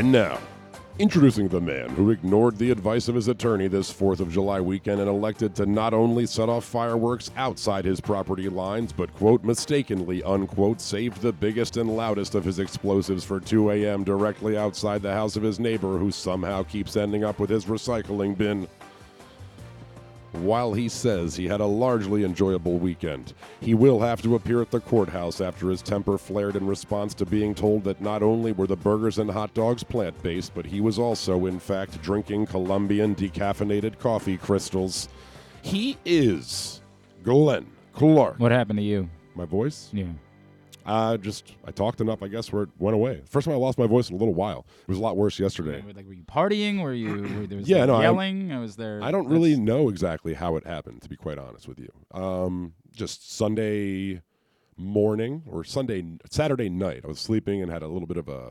And now, introducing the man who ignored the advice of his attorney this 4th of July weekend and elected to not only set off fireworks outside his property lines, but, quote, mistakenly, unquote, saved the biggest and loudest of his explosives for 2 a.m. directly outside the house of his neighbor who somehow keeps ending up with his recycling bin. While he says he had a largely enjoyable weekend, he will have to appear at the courthouse after his temper flared in response to being told that not only were the burgers and hot dogs plant based, but he was also, in fact, drinking Colombian decaffeinated coffee crystals. He is Glenn Clark. What happened to you? My voice? Yeah. Uh, just, I talked enough, I guess, where it went away. First time I lost my voice in a little while. It was a lot worse yesterday. Like, were you partying? Were you? Were there was Yeah, like, no, yelling. I, was there. I don't really know exactly how it happened, to be quite honest with you. Um, just Sunday morning or Sunday, Saturday night, I was sleeping and had a little bit of a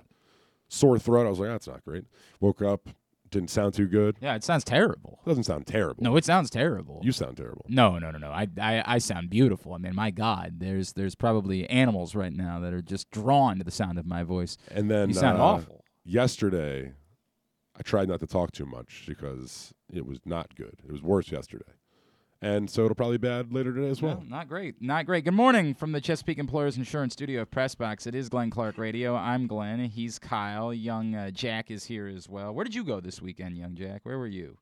sore throat. I was like, that's not great. Woke up, didn't sound too good. Yeah, it sounds terrible. It Doesn't sound terrible. No, it sounds terrible. You sound terrible. no, no, no, no. I, I, I sound beautiful. I mean, my God, there's, there's probably animals right now that are just drawn to the sound of my voice. And then You sound uh, awful. yesterday, I tried not to talk too much because it was not good. It was worse yesterday. And so it'll probably be bad later today as well. No, not great. Not great. Good morning from the Chesapeake Employers Insurance Studio of Pressbox. It is Glenn Clark Radio. I'm Glenn. He's Kyle. Young uh, Jack is here as well. Where did you go this weekend, young Jack? Where were you?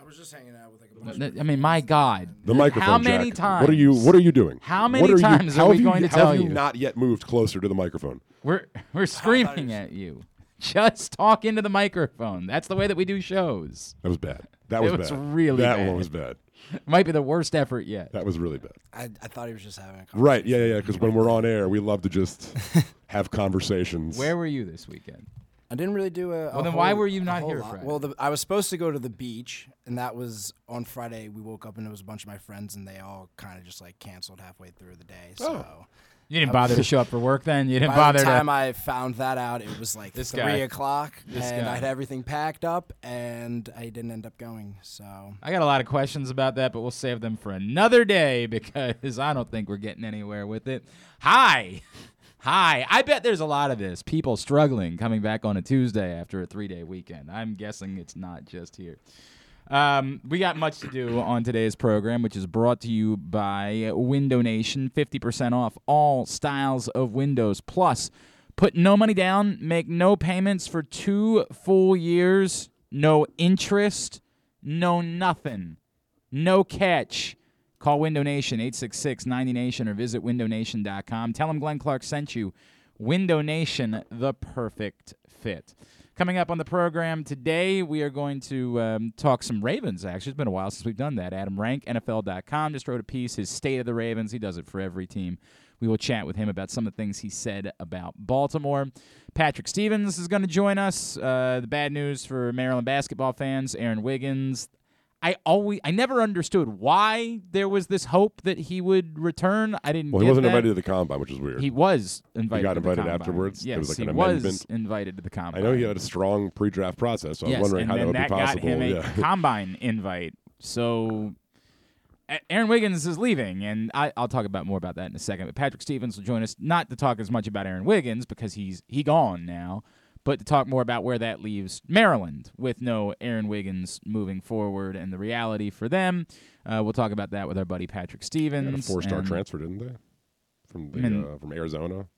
I was just hanging out with like a bunch Th- of I mean, my God. The microphone. How many Jack. times? What are you? What are you doing? How many What are you- times are we have you- going to how tell have you you? not yet moved closer to the microphone? We're we're screaming at you. Just talk into the microphone. That's the way that we do shows. That was bad. That It was was bad. really bad. that bad. one was bad. Might be the worst effort yet. That was really bad. I, I thought he was just having a conversation. Right? Yeah, yeah, yeah. Because when we're on air, we love to just have conversations. Where were you this weekend? I didn't really do a. a Well, then why whole- were you a not whole here lot. Friday? Well, the, I was supposed to go to the beach, and that was on Friday. We woke up and it was a bunch of my friends, and they all kind of just like canceled halfway through the day. Oh. So You didn't bother to show up for work then? You didn't by bother By the time to I found that out, it was like This three guy. o'clock, This and guy. I had everything packed up, and I didn't end up going. So I got a lot of questions about that, but we'll save them for another day because I don't think we're getting anywhere with it. Hi. Hi. I bet there's a lot of this. People struggling coming back on a Tuesday after a three day weekend. I'm guessing it's not just here. Um, we got much to do on today's program, which is brought to you by Window Nation. 50% off all styles of windows. Plus, put no money down, make no payments for two full years, no interest, no nothing, no catch. Call Window Nation 866 90 Nation or visit windownation.com. Tell them Glenn Clark sent you. Window Nation, the perfect fit. Coming up on the program today, we are going to um, talk some Ravens. Actually, it's been a while since we've done that. Adam Rank, NFL.com, just wrote a piece, his State of the Ravens. He does it for every team. We will chat with him about some of the things he said about Baltimore. Patrick Stevens is going to join us. Uh, the bad news for Maryland basketball fans: Aaron Wiggins. I always, I never understood why there was this hope that he would return. I didn't. Well, he wasn't that. invited to the combine, which is weird. He was invited. He got to the invited combine. afterwards? There Yes, was like he an was amendment? invited to the combine. I know he had a strong pre-draft process, so I yes, was wondering how that would that be got possible. him a yeah. combine invite. So Aaron Wiggins is leaving, and I, I'll talk about more about that in a second. But Patrick Stevens will join us not to talk as much about Aaron Wiggins because he's he gone now, but to talk more about where that leaves Maryland with no Aaron Wiggins moving forward and the reality for them. Uh, we'll talk about that with our buddy Patrick Stevens. a four-star and- transfer, didn't they? From the I mean- uh, from Arizona.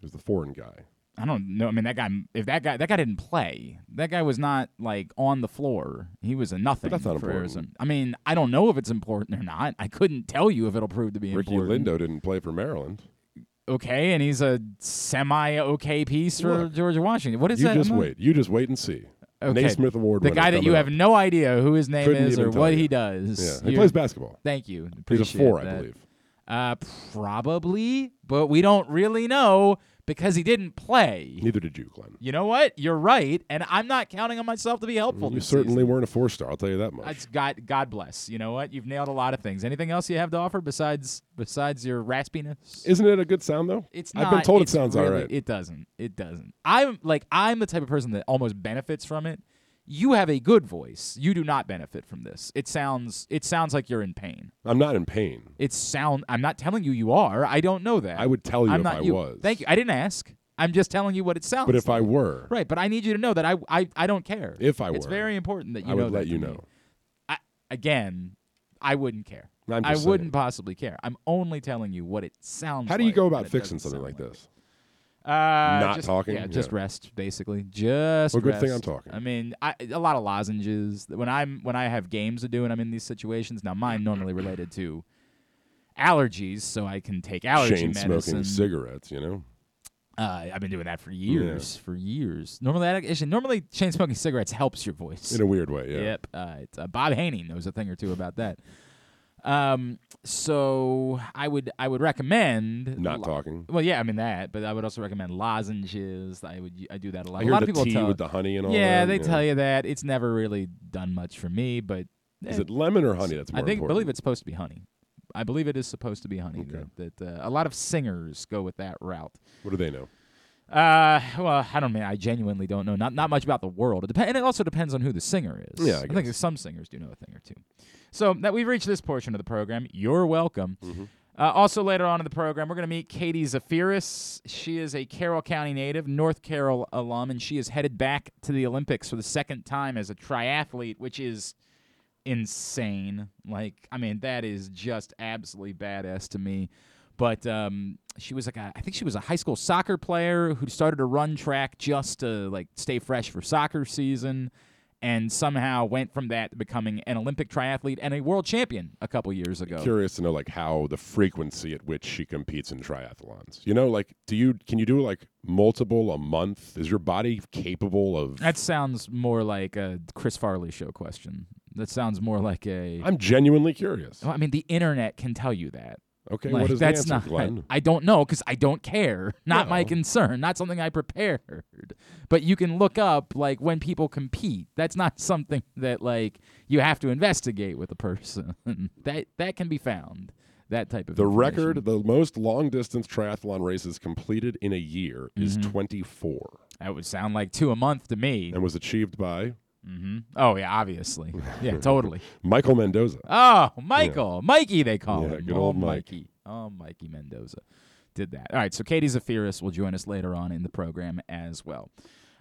He was the foreign guy. I don't know. I mean, that guy. If that guy, that guy didn't play. That guy was not like on the floor. He was a nothing that's not for important. Arizona. I mean, I don't know if it's important or not. I couldn't tell you if it'll prove to be Ricky important. Lindo didn't play for Maryland. Okay, and he's a semi okay piece for Look, George Washington. What is you that? just wait. You just wait and see. Okay. Naismith Award The guy that you have up. no idea who his name Couldn't is or what you. he does. Yeah, he You- plays basketball. Thank you. He's a Appreciate four, I believe. Uh, probably, but we don't really know because he didn't play. Neither did you, Glenn. You know what? You're right, and I'm not counting on myself to be helpful. You certainly season. weren't a four-star. I'll tell you that much. It's God, God bless. You know what? You've nailed a lot of things. Anything else you have to offer besides besides your raspiness? Isn't it a good sound though? It's not. I've been told it sounds really, all right. It doesn't. It doesn't. I'm like I'm the type of person that almost benefits from it. You have a good voice. You do not benefit from this. It sounds. It sounds like you're in pain. I'm not in pain. It sound. I'm not telling you you are. I don't know that. I would tell you I'm if not I you. was. Thank you. I didn't ask. I'm just telling you what it sounds. But if I were, right, but I need you to know that I I, I don't care. if I were, it's very important that you I know I would let you me. know. I, again, I wouldn't care. I just wouldn't possibly care. I'm only telling you what it sounds. How do you like, go about fixing something sound like this? Uh, Not just, talking? Yeah, just Yeah. rest, basically. Just. Well, good thing I'm talking. I mean, I, a lot of lozenges. When I'm when I have games to do and I'm in these situations. Now, mine normally related to allergies, so I can take allergy Chain medicine. smoking cigarettes, you know. Uh, I've been doing that for years, for years. Normally, actually, normally chain smoking cigarettes helps your voice. In a weird way, yeah. Yep. Uh, it's, uh, Bob Haynie knows a thing or two about that. Um, so I would I would recommend Not lo- talking. Well, yeah, I mean that, but I would also recommend lozenges. I would I do that a lot. I a lot of people tea tell with the honey and all yeah, that. they tell you that. It's never really done much for me, but Is eh, it lemon or honey that's more I think important? believe it's supposed to be honey. I believe it is supposed to be honey. Okay. That, that uh, a lot of singers go with that route. What do they know? Uh, well, I don't mean I genuinely don't know. Not not much about the world. It depends, and it also depends on who the singer is. Yeah, I think some singers do know a thing or two. So that we've reached this portion of the program. You're welcome. Mm-hmm. Uh, also, later on in the program, we're going to meet Katie Zaferes. She is a Carroll County native, North Carroll alum, and she is headed back to the Olympics for the second time as a triathlete, which is insane. Like, I mean, that is just absolutely badass to me. But um, she was like, a, I think she was a high school soccer player who started to run track just to like stay fresh for soccer season, and somehow went from that to becoming an Olympic triathlete and a world champion a couple years ago. Curious to know like how the frequency at which she competes in triathlons. You know, like do you can you do like multiple a month? Is your body capable of That sounds more like a Chris Farley show question. That sounds more like a. I'm genuinely curious. I mean, the internet can tell you that. Okay, Like, what is that's the answer, not. Glenn? I don't know because I don't care. Not my concern. Not something I prepared. But you can look up like when people compete. That's not something that like you have to investigate with a person. that that can be found. That type of The record, the most long distance triathlon races completed in a year is Mm-hmm. 24 That would sound like two a month to me. and was achieved by hmm Oh yeah, obviously. Yeah, totally. Michael Mendoza. Oh, Michael, Mikey, they call Yeah, him. good oh, old Mike. Mikey. Oh, Mikey Mendoza did that. All right, so Katie Zaferes will join us later on in the program as well.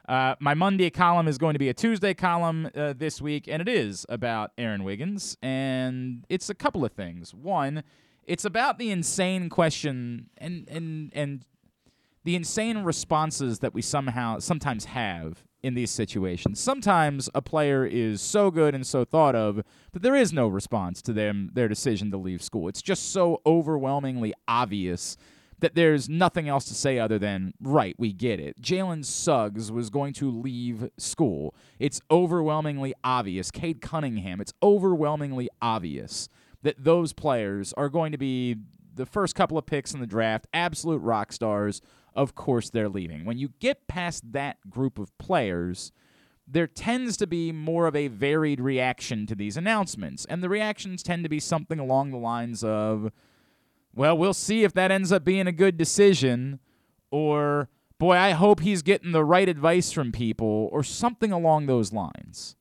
Uh, my Monday column is going to be a Tuesday column uh, this week, and it is about Aaron Wiggins, and it's a couple of things. One, it's about the insane question and and and the insane responses that we somehow sometimes have in these situations. Sometimes a player is so good and so thought of that there is no response to them their decision to leave school. It's just so overwhelmingly obvious that there's nothing else to say other than right, we get it. Jalen Suggs was going to leave school. It's overwhelmingly obvious. Cade Cunningham, it's overwhelmingly obvious that those players are going to be the first couple of picks in the draft, absolute rock stars. Of course, they're leaving. When you get past that group of players, there tends to be more of a varied reaction to these announcements. And the reactions tend to be something along the lines of, well, we'll see if that ends up being a good decision, or, boy, I hope he's getting the right advice from people, or something along those lines.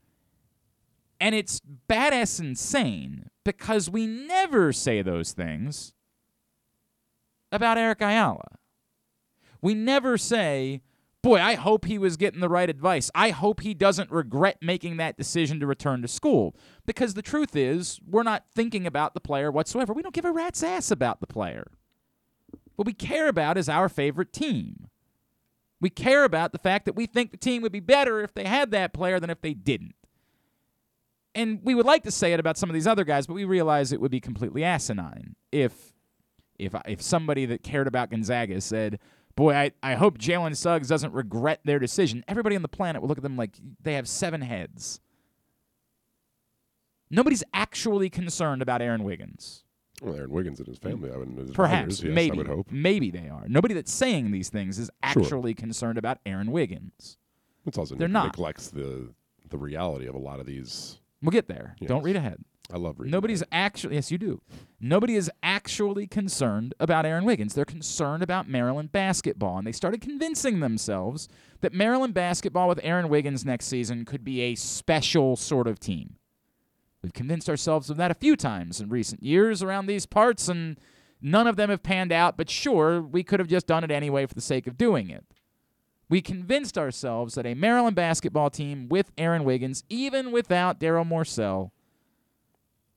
And it's badass insane because we never say those things about Eric Ayala. We never say, boy, I hope he was getting the right advice. I hope he doesn't regret making that decision to return to school. Because the truth is, we're not thinking about the player whatsoever. We don't give a rat's ass about the player. What we care about is our favorite team. We care about the fact that we think the team would be better if they had that player than if they didn't. And we would like to say it about some of these other guys, but we realize it would be completely asinine if if if somebody that cared about Gonzaga said, "Boy, I, I hope Jalen Suggs doesn't regret their decision." Everybody on the planet will look at them like they have seven heads. Nobody's actually concerned about Aaron Wiggins. Well, Aaron Wiggins and his family. I would, Perhaps, yes, maybe, I would hope. maybe they are. Nobody that's saying these things is Sure. actually concerned about Aaron Wiggins. It's also They're not. neglects the the reality of a lot of these. We'll get there. Don't read ahead. I love reading. Nobody's that. actually yes, you do. Nobody is actually concerned about Aaron Wiggins. They're concerned about Maryland basketball, and they started convincing themselves that Maryland basketball with Aaron Wiggins next season could be a special sort of team. We've convinced ourselves of that a few times in recent years around these parts, and none of them have panned out. But sure, we could have just done it anyway for the sake of doing it. we convinced ourselves that a Maryland basketball team with Aaron Wiggins, even without Darryl Morsell,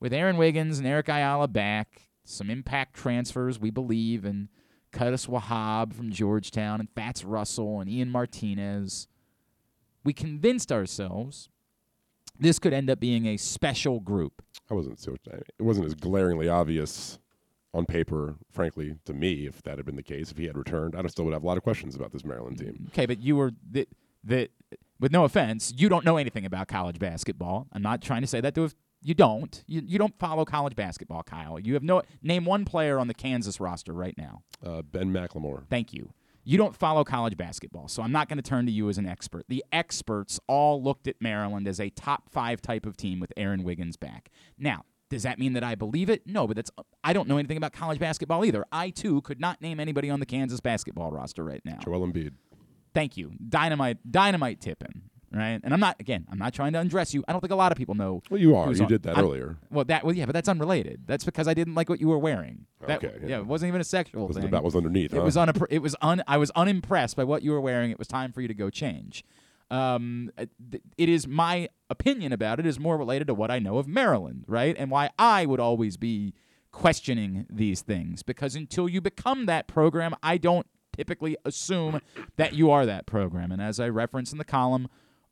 with Aaron Wiggins and Eric Ayala back, some impact transfers, we believe, and Qudus Wahab from Georgetown, and Fats Russell and Ian Martinez, we convinced ourselves this could end up being a special group. I wasn't so. It wasn't as glaringly obvious on paper, frankly, to me. If that had been the case, if he had returned, I would still would have a lot of questions about this Maryland team. Okay, but you were the the. With no offense, you don't know anything about college basketball. I'm not trying to say that to you don't. You, you don't follow college basketball, Kyle. You have no name one player on the Kansas roster right now. Uh, ben McLemore. Thank you. You don't follow college basketball, so I'm not going to turn to you as an expert. The experts all looked at Maryland as a top five type of team with Aaron Wiggins back. Now, does that mean that I believe it? No, but that's I don't know anything about college basketball either. I too could not name anybody on the Kansas basketball roster right now. Joel Embiid. Thank you. Dynamite dynamite tipping. Right, and I'm not again. I'm not trying to undress you. I don't think a lot of people know. Well, you are. You on- did that I'm- earlier. Well, that well, yeah, but that's unrelated. That's because I didn't like what you were wearing. That, Okay, yeah. yeah. it wasn't even a sexual Was thing. that was underneath. It huh? was un. It was un. I was unimpressed by what you were wearing. It was time for you to go change. Um, uh, it is my opinion about it is more related to what I know of Maryland, right, and why I would always be questioning these things because until you become that program, I don't typically assume that you are that program. And as I reference in the column,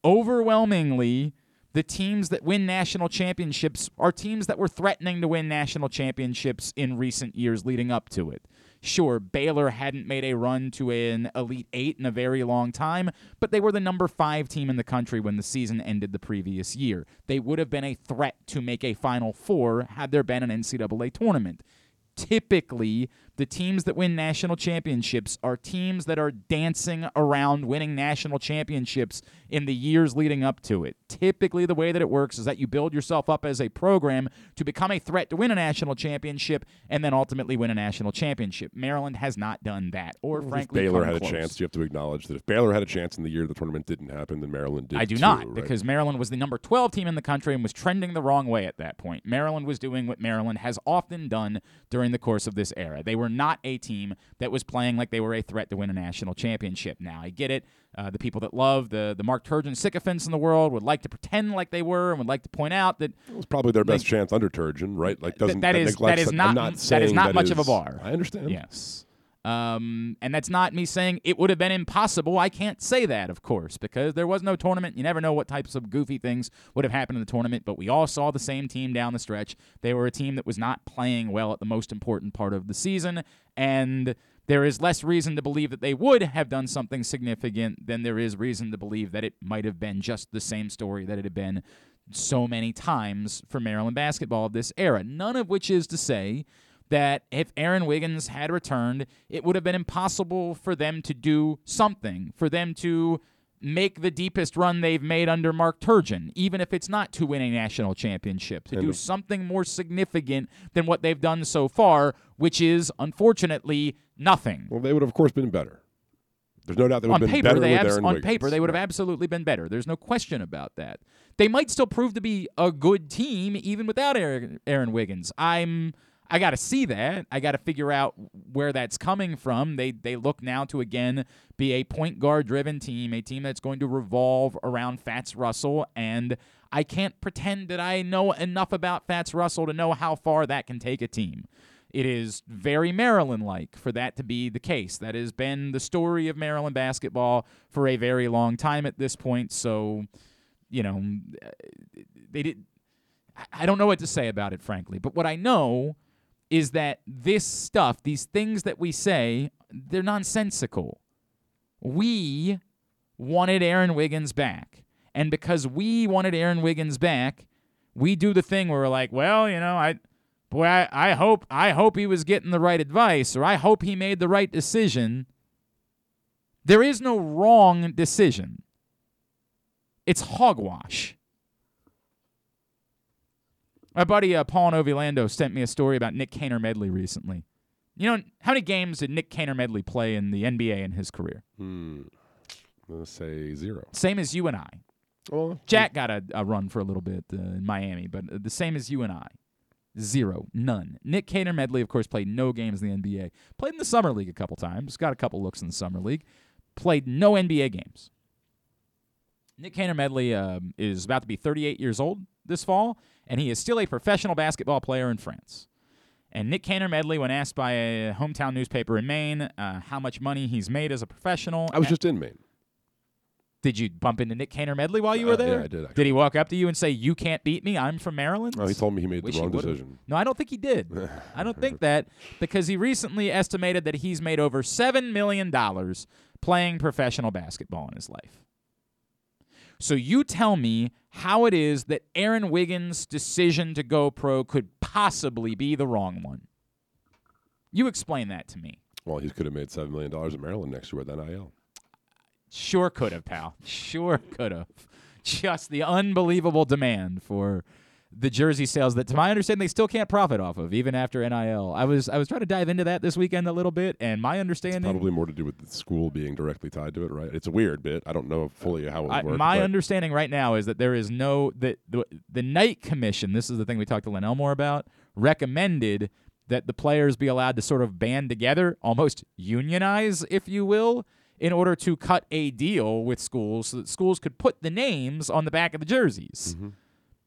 overwhelmingly the teams that win national championships are teams that were threatening to win national championships in recent years leading up to it. Sure, Baylor hadn't made a run to an Elite Eight in a very long time, but they were the number five team in the country when the season ended the previous year. They would have been a threat to make a Final Four had there been an NCAA tournament typically the teams that win national championships are teams that are dancing around winning national championships in the years leading up to it. Typically, the way that it works is that you build yourself up as a program to become a threat to win a national championship and then ultimately win a national championship. Maryland has not done that, or If frankly, Baylor had a chance. You have to acknowledge that if Baylor had a chance in the year the tournament didn't happen, then Maryland did. I do too, not, right? because Maryland was the number 12 team in the country and was trending the wrong way at that point. Maryland was doing what Maryland has often done during the course of this era. They were not a team that was playing like they were a threat to win a national championship. Now, I get it. Uh, the people that love the, the Mark Turgeon sycophants in the world would like to pretend like they were and would like to point out that it was probably their best like- chance under Turgeon, right? Like doesn't that is- that is not- not that is not much of a bar. I understand. Yes. Um, and that's not me saying it would have been impossible. I can't say that, of course, because there was no tournament. You never know what types of goofy things would have happened in the tournament, but we all saw the same team down the stretch. They were a team that was not playing well at the most important part of the season, and there is less reason to believe that they would have done something significant than there is reason to believe that it might have been just the same story that it had been so many times for Maryland basketball of this era. None of which is to say that if Aaron Wiggins had returned, it would have been impossible for them to do something, for them to make the deepest run they've made under Mark Turgeon, even if it's not to win a national championship, to do something more significant than what they've done so far, which is unfortunately nothing. Well, they would have, of course, been better. There's no doubt they would on have been paper, better they abs- on paper they would have absolutely been better. There's no question about that. They might still prove to be a good team even without Aaron, Aaron Wiggins. I'm I got to see that. I got to figure out where that's coming from. They they look now to again be a point guard driven team, a team that's going to revolve around Fats Russell and I can't pretend that I know enough about Fats Russell to know how far that can take a team. It is very Maryland like for that to be the case. That has been the story of Maryland basketball for a very long time at this point. So, you know, they did. I- I don't know what to say about it, frankly. But what I know is that this stuff, these things that we say, they're nonsensical. We wanted Aaron Wiggins back. And because we wanted Aaron Wiggins back, we do the thing where we're like, well, you know, I boy, I, I hope I hope he was getting the right advice or I hope he made the right decision. There is no wrong decision. It's hogwash. My buddy uh, Paul Novilando sent me a story about Nick Caner-Medley recently. You know, how many games did Nick Caner-Medley play in the NBA in his career? Hmm. Let's say zero. Same as you and I. Well, Jack got a, a run for a little bit uh, in Miami, but uh, the same as you and I. Zero. None. Nick Caner-Medley, of course, played no games in the NBA. Played in the Summer League a couple times. Got a couple looks in the Summer League. played no NBA games. Nick Caner-Medley um, is about to be 38 years old this fall, and he is still a professional basketball player in France. And Nick Caner-Medley, when asked by a hometown newspaper in Maine uh, how much money he's made as a professional, I was a- just in Maine. did you bump into Nick Caner-Medley while you were Uh, there? yeah, I did, actually. Did he walk up to you and say, "You can't beat me. I'm from Maryland"? Oh, he told me he made Wish the wrong would've. decision. No, I don't think he did. I don't think that because he recently estimated that he's made over seven million dollars playing professional basketball in his life. So you tell me how it is that Aaron Wiggins' decision to go pro could possibly be the wrong one. You explain that to me. Well, he could have made seven million dollars in Maryland next year with NIL. Sure could have, pal. Sure could have. Just the unbelievable demand for the jersey sales that, to my understanding, they still can't profit off of, even after NIL. I was I was trying to dive into that this weekend a little bit, and my understanding, Probably more to do with the school being directly tied to it, right? It's a weird bit. I don't know fully how it I, works. my understanding right now is that there is no that the the Knight Commission. This is the thing we talked to Len Elmore about. Recommended that the players be allowed to sort of band together, almost unionize, if you will, in order to cut a deal with schools so that schools could put the names on the back of the jerseys. Mm-hmm.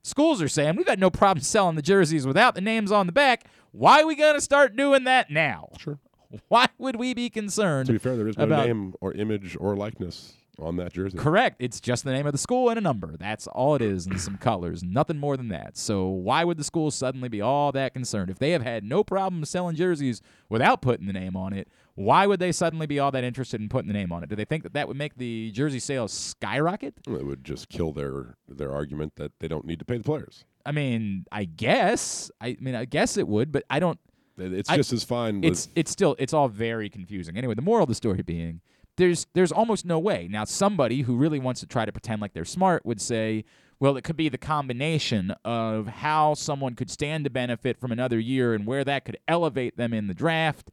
Schools are saying we've got no problem selling the jerseys without the names on the back. Why are we going to start doing that now? Sure. Why would we be concerned? To be fair, there is no about- name or image or likeness on that jersey. Correct. It's just the name of the school and a number. That's all it is, and some colors. Nothing more than that. So why would the school suddenly be all that concerned? If they have had no problem selling jerseys without putting the name on it, why would they suddenly be all that interested in putting the name on it? Do they think that that would make the jersey sales skyrocket? It would just kill their their argument that they don't need to pay the players. I mean, I guess. I mean, I guess it would, but I don't. It- It's I- just as fine. With, It's it's still it's all very confusing. Anyway, the moral of the story being there's there's almost no way. Now somebody who really wants to try to pretend like they're smart would say, well, it could be the combination of how someone could stand to benefit from another year and where that could elevate them in the draft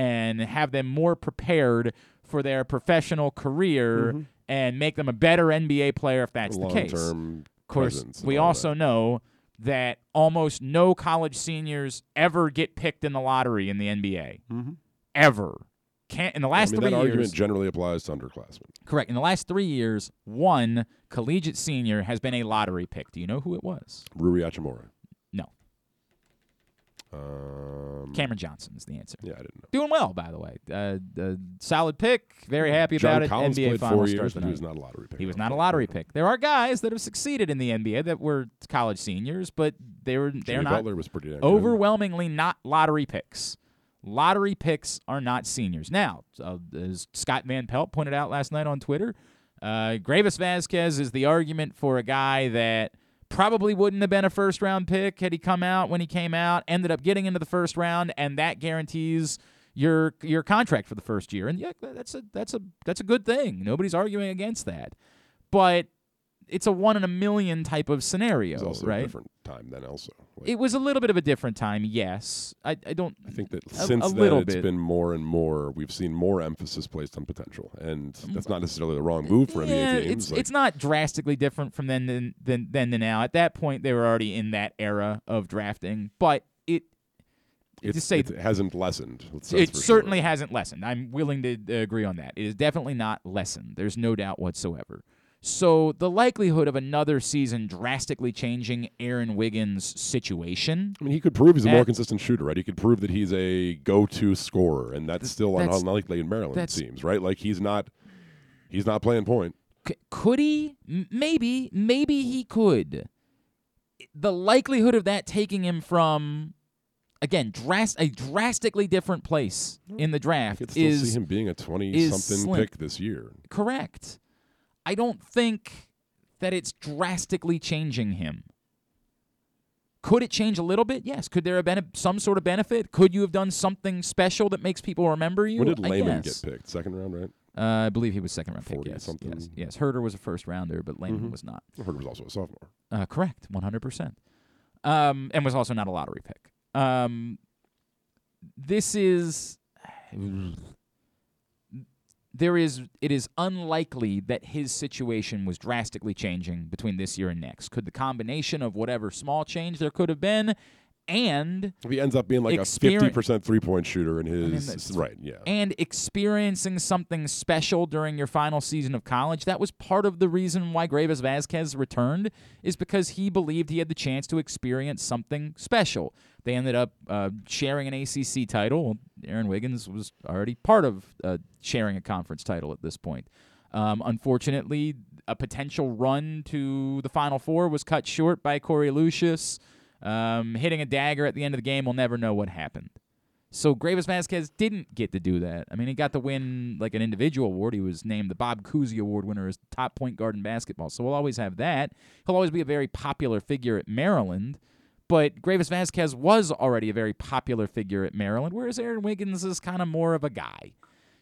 and have them more prepared for their professional career and make them a better NBA player if that's the case. Of course, we also that. know that almost no college seniors ever get picked in the lottery in the NBA. Mhm. Ever. Can't in the I last mean, three that years. argument generally applies to underclassmen. correct. In the last three years, one collegiate senior has been a lottery pick. Do you know who it was? Rui Hachimura. Um, Cameron Johnson is the answer. Yeah, I didn't know. Doing well, by the way. Uh, uh, solid pick. Very happy John about it. Collins NBA played Finals four years, but he was not a lottery pick. He was not a lottery pick. There are guys that have succeeded in the NBA that were college seniors, but they were they're Jimmy not Butler was pretty damn good. overwhelmingly not lottery picks. Lottery picks are not seniors. Now, uh, as Scott Van Pelt pointed out last night on Twitter, uh, Greivis Vasquez is the argument for a guy that probably wouldn't have been a first round pick had he come out when he came out, ended up getting into the first round, and that guarantees your your contract for the first year. And yeah, that's a that's a that's a good thing. Nobody's arguing against that. But it's a one in a million type of scenario, It was also a right? different time then. Also, It was a little bit of a different time, yes. I, I don't. I think that a- since a then it's bit. been more and more. We've seen more emphasis placed on potential, and that's not necessarily the wrong move for yeah, NBA teams. it's Like, it's not drastically different from then than, than then to now. At that point, they were already in that era of drafting, but it to say it hasn't lessened. it for sure. certainly hasn't lessened. I'm willing to uh, agree on that. It is definitely not lessened. There's no doubt whatsoever. So the likelihood of another season drastically changing Aaron Wiggins' situation I mean, he could prove he's a more consistent shooter, right? He could prove that he's a go-to scorer, and that's still that's- unlikely in Maryland. It seems right. Like he's not, he's not playing point. C- could he? M- Maybe, maybe he could. The likelihood of that taking him from, again, dras- a drastically different place in the I draft could still is see him being a twenty-something pick this year. correct. I don't think that it's drastically changing him. Could it change a little bit? Yes. Could there have been a, some sort of benefit? Could you have done something special that makes people remember you? When did Layman get picked? Second round, right? Uh, I believe he was second round pick. 40 Yes, something. yes, yes. Huerter was a first rounder, but Layman Mhm. was not. Heard was also a sophomore. Uh, correct, one hundred percent. Um, and was also not a lottery pick. Um, this is there is it is unlikely that his situation was drastically changing between this year and next. Could the combination of whatever small change there could have been and If he ends up being like a fifty percent three point shooter in his that's- right, yeah. and experiencing something special during your final season of college. That was part of the reason why Greivis Vasquez returned, is because he believed he had the chance to experience something special. They ended up uh, sharing an ACC title. Aaron Wiggins was already part of uh, sharing a conference title at this point. Um, unfortunately, a potential run to the Final Four was cut short by Korie Lucious. Um, hitting a dagger at the end of the game, we'll never know what happened. So Greivis Vasquez didn't get to do that. I mean, he got to win like an individual award. He was named the Bob Cousy Award winner as top point guard in basketball. So we'll always have that. He'll always be a very popular figure at Maryland. But Greivis Vasquez was already a very popular figure at Maryland, whereas Aaron Wiggins is kind of more of a guy.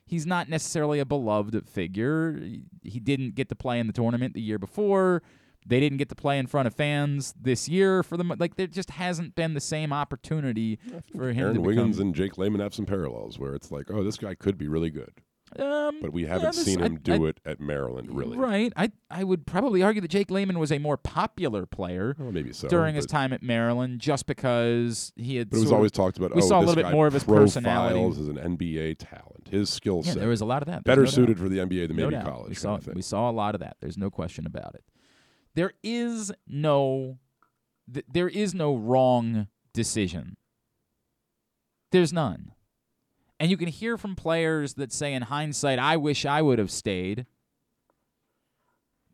He's not necessarily a beloved figure. He didn't get to play in the tournament the year before. They didn't get to play in front of fans this year for them. Like there just hasn't been the same opportunity for him to Aaron. Wiggins and Jake Layman have some parallels where it's like, oh, this guy could be really good, um, but we haven't this- seen I- him do I- it at Maryland really. Right. I I would probably argue that Jake Layman was a more popular player Well, maybe so. during his time at Maryland, just because he had. But it was of- always talked about. we oh, saw a little bit more of his personality. as an NBA talent. His skill yeah, set there was a lot of that. There's better no doubt. suited for the NBA than No maybe doubt. college. We saw we saw a lot of that. There's no question about it. There is no th- there is no wrong decision. There's none. And you can hear from players that say in hindsight, I wish I would have stayed.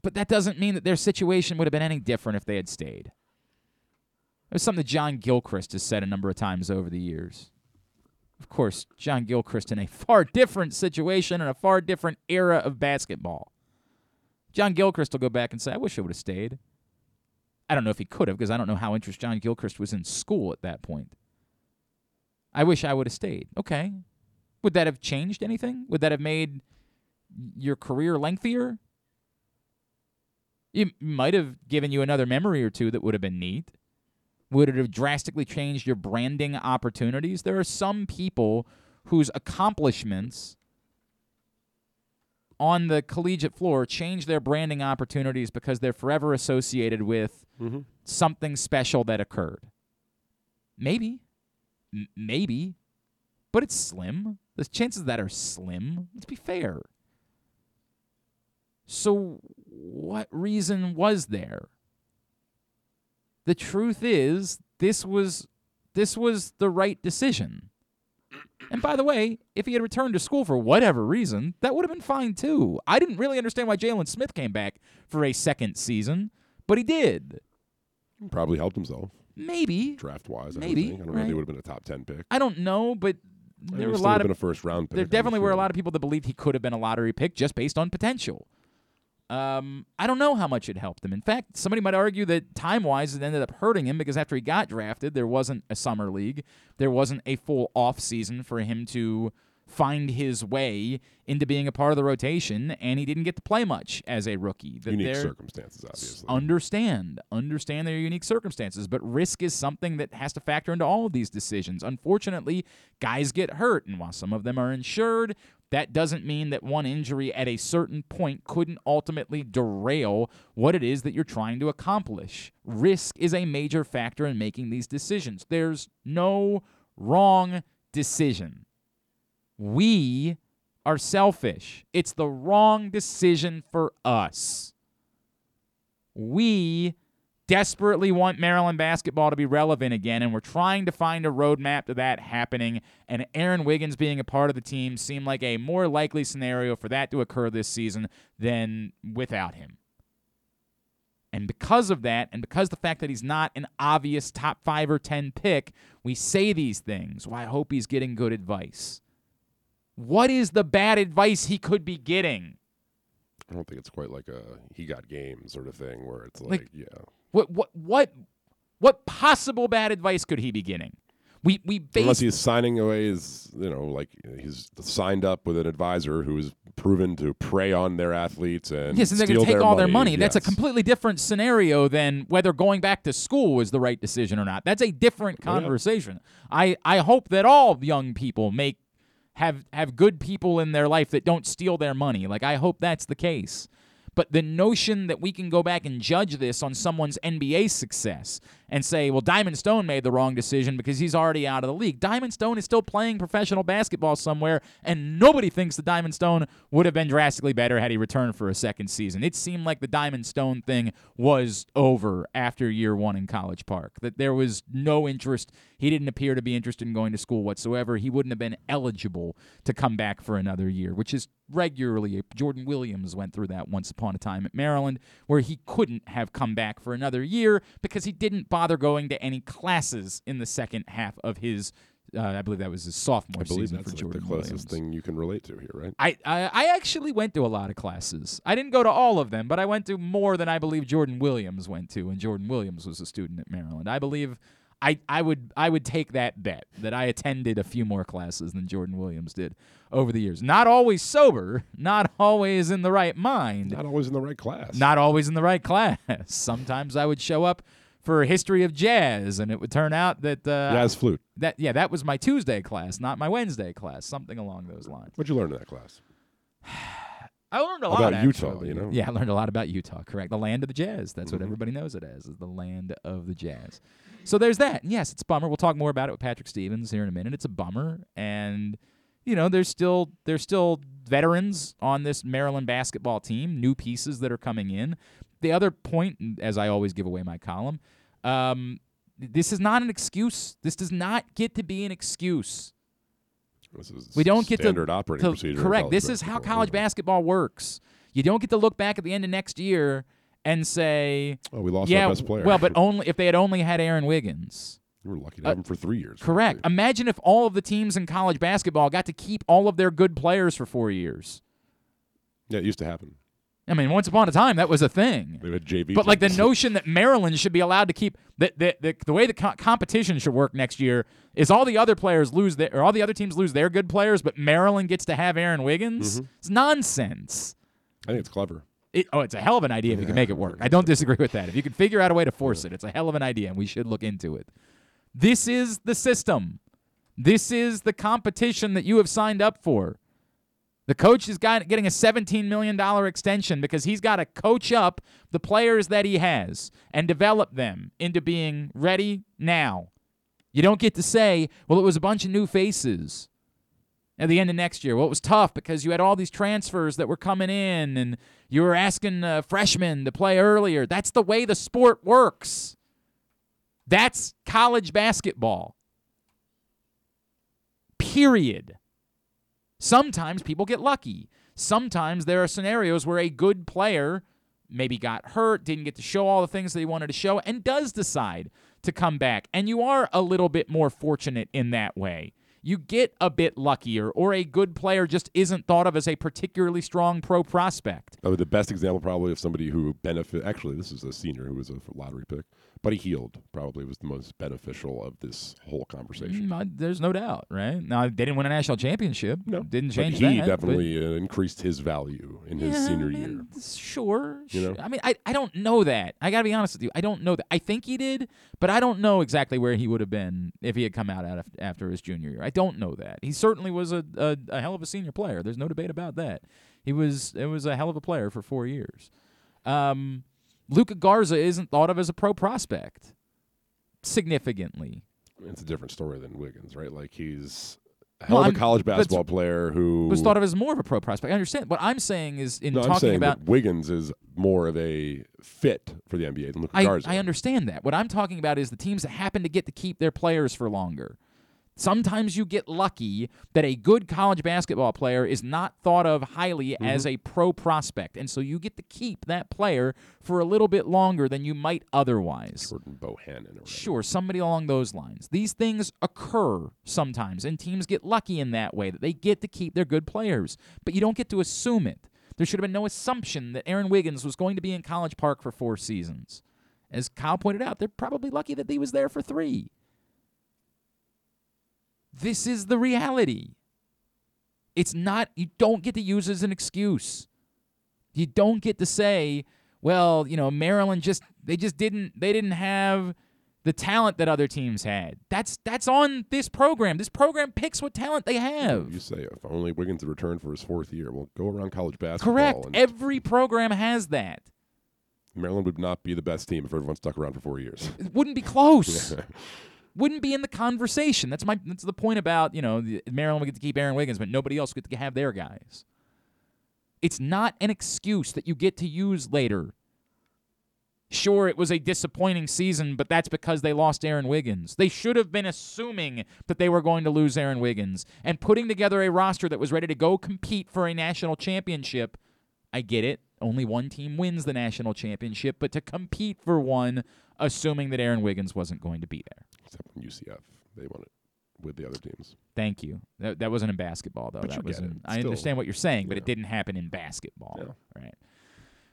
But that doesn't mean that their situation would have been any different if they had stayed. It was something that John Gilchrist has said a number of times over the years. Of course, John Gilchrist in a far different situation and a far different era of basketball. John Gilchrist will go back and say, I wish I would have stayed. I don't know if he could have because I don't know how interested John Gilchrist was in school at that point. I wish I would have stayed. Okay. Would that have changed anything? Would that have made your career lengthier? It might have given you another memory or two that would have been neat. Would it have drastically changed your branding opportunities? There are some people whose accomplishments on the collegiate floor change their branding opportunities because they're forever associated with Mhm. something special that occurred. Maybe. M- maybe. But it's slim. The chances of that are slim. Let's be fair. So, what reason was there? The truth is, this was this was the right decision. And by the way, if he had returned to school for whatever reason, that would have been fine too. I didn't really understand why Jalen Smith came back for a second season, but he did. Probably helped himself Maybe. draft wise. Maybe, I, would think. I don't know if he would have been a top ten pick. I don't know, but there were a still lot of been a first round pick. there definitely were a lot of people that believed he could have been a lottery pick just based on potential. Um, I don't know how much it helped him. In fact, somebody might argue that time wise it ended up hurting him because after he got drafted, there wasn't a summer league, there wasn't a full off season for him to find his way into being a part of the rotation, and he didn't get to play much as a rookie. That unique circumstances, obviously. understand understand their unique circumstances but risk is something that has to factor into all of these decisions unfortunately guys get hurt and while some of them are insured that doesn't mean that one injury at a certain point couldn't ultimately derail what it is that you're trying to accomplish risk is a major factor in making these decisions there's no wrong decision we are selfish it's the wrong decision for us we desperately want Maryland basketball to be relevant again, and we're trying to find a roadmap to that happening. And Aaron Wiggins being a part of the team seemed like a more likely scenario for that to occur this season than without him. And because of that, and because the fact that he's not an obvious top five or 10 pick, we say these things. Well, I hope he's getting good advice. What is the bad advice he could be getting? I don't think it's quite like a he got game sort of thing where it's like, Like- yeah. What what what what possible bad advice could he be getting? We we Unless he's signing away his, you know, like he's signed up with an advisor who is proven to prey on their athletes and yes, and they're steal going to take their all their money. That's a completely different scenario than whether going back to school was the right decision or not. That's a different Oh, yeah. conversation. I I hope that all young people make have have good people in their life that don't steal their money. Like I hope that's the case. But the notion that we can go back and judge this on someone's NBA success and say, well, Diamond Stone made the wrong decision because he's already out of the league. Diamond Stone is still playing professional basketball somewhere, and nobody thinks the Diamond Stone would have been drastically better had he returned for a second season. It seemed like the Diamond Stone thing was over after year one in College Park, that there was no interest. He didn't appear to be interested in going to school whatsoever. He wouldn't have been eligible to come back for another year, which is regularly. Jordan Williams went through that once upon a time at Maryland, where he couldn't have come back for another year because he didn't bother going to any classes in the second half of his. Uh, I believe that was his sophomore I believe season that's for like the closest Williams. thing you can relate to here, right? I, I I actually went to a lot of classes. I didn't go to all of them, but I went to more than I believe Jordan Williams went to, and Jordan Williams was a student at Maryland. I believe I, I would I would take that bet that I attended a few more classes than Jordan Williams did over the years. Not always sober, not always in the right mind, Not always in the right class. not always in the right class. Sometimes I would show up for a history of jazz, and it would turn out that uh, jazz flute. that yeah that was my Tuesday class, not my Wednesday class, something along those lines. What'd you learn in that class? I learned a lot About Utah, actually. you know? Yeah, I learned a lot about Utah. Correct, the land of the Jazz. That's what Mhm. everybody knows it as, is the land of the Jazz. So there's that. And yes, it's a bummer. We'll talk more about it with Patrick Stevens here in a minute. It's a bummer, and you know, there's still there's still veterans on this Maryland basketball team, new pieces that are coming in. The other point, as I always give away my column, um, this is not an excuse. This does not get to be an excuse. This is We don't get to- standard operating To- procedure. correct. This is how college yeah. basketball works. You don't get to look back at the end of next year and say, Oh, we lost "Yeah, our best player. well, but only if they had only had Aaron Wiggins." we were lucky to uh, have him for three years. Correct. probably. Imagine if all of the teams in college basketball got to keep all of their good players for four years. Yeah, it used to happen. I mean, once upon a time that was a thing. They had JV. But like the notion that Maryland should be allowed to keep the the, the, the way the co- competition should work next year is all the other players lose their or all the other teams lose their good players, but Maryland gets to have Aaron Wiggins. Mm-hmm. It's nonsense. I think it's clever. It, oh, it's a hell of an idea if you can make it work. I don't disagree with that. If you can figure out a way to force it, it's a hell of an idea, and we should look into it. This is the system. This is the competition that you have signed up for. The coach is getting a $17 million extension because he's got to coach up the players that he has and develop them into being ready now. You don't get to say, well, it was a bunch of new faces at the end of next year. Well, it was tough because you had all these transfers that were coming in and you were asking uh, freshmen to play earlier. That's the way the sport works. That's college basketball. Period. Sometimes people get lucky. Sometimes there are scenarios where a good player maybe got hurt, didn't get to show all the things that he wanted to show, and does decide to come back. And you are a little bit more fortunate in that way. You get a bit luckier, or a good player just isn't thought of as a particularly strong pro prospect. Probably the best example, probably of somebody who benefit. Actually, this is a senior who was a lottery pick, Buddy Hield. Probably was the most beneficial of this whole conversation. Mm, I- there's no doubt, right? Now, they didn't win a national championship. No, Didn't but change he that. but- definitely uh, increased his value in his Yeah, senior year. Sure. You sure. know? I mean, I, I don't know that. I got to be honest with you. I don't know that. I think he did, but I don't know exactly where he would have been if he had come out af- after his junior year. I don't know that. He certainly was a, a, a hell of a senior player. There's no debate about that. He was it was a hell of a player for four years. Um, Luka Garza isn't thought of as a pro prospect significantly. It's a different story than Wiggins, right? Like he's a Well, hell of a college basketball player who Was thought of as more of a pro prospect. I understand. What I'm saying is in No, I'm talking saying about that Wiggins is more of a fit for the NBA than Luka I, Garza. I understand that. What I'm talking about is the teams that happen to get to keep their players for longer. Sometimes you get lucky that a good college basketball player is not thought of highly Mm-hmm. as a pro prospect. And so you get to keep that player for a little bit longer than you might otherwise. Jordan Bohannon. Or. Sure, somebody along those lines. These things occur sometimes, and teams get lucky in that way that they get to keep their good players. But you don't get to assume it. There should have been no assumption that Aaron Wiggins was going to be in College Park for four seasons. As Kyle pointed out, they're probably lucky that he was there for three. This is the reality. It's not, you don't get to use it as an excuse. You don't get to say, well, you know, Maryland just they just didn't they didn't have the talent that other teams had. That's that's on this program. This program picks what talent they have. You say if only Wiggins returned for his fourth year. We'll go around college basketball. Correct. Every program has that. Maryland would not be the best team if everyone stuck around for four years. It wouldn't be close. Wouldn't be in the conversation. That's my. That's the point about you know Maryland would get to keep Aaron Wiggins, but nobody else get to have their guys. It's not an excuse that you get to use later. Sure, it was a disappointing season, but that's because they lost Aaron Wiggins. They should have been assuming that they were going to lose Aaron Wiggins and putting together a roster that was ready to go compete for a national championship. I get it. Only one team wins the national championship, but to compete for one, assuming that Aaron Wiggins wasn't going to be there. Except in UCF, they won it with the other teams. Thank you. That, that wasn't in basketball though. But that you was get in, it. I understand what you're saying, but it didn't happen in basketball. Yeah. Right.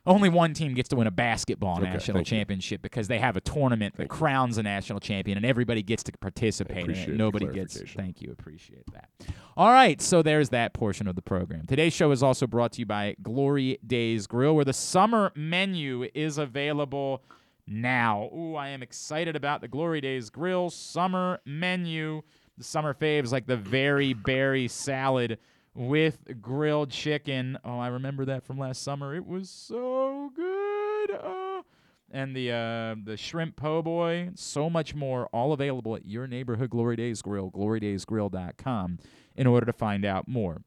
Only one team gets to win a basketball Okay, national thank you. championship because they have a tournament that Thank you. crowns a national champion and everybody gets to participate in it. Nobody gets. Thank you. Appreciate that. All right, so there's that portion of the program. Today's show is also brought to you by Glory Days Grill where the summer menu is available now. Ooh, I am excited about the Glory Days Grill summer menu. The summer faves like the very berry salad with grilled chicken. Oh, I remember that from last summer. It was so good. Oh. And the uh, the shrimp po' boy, so much more, all available at your neighborhood Glory Days Grill, glorydaysgrill.com, in order to find out more.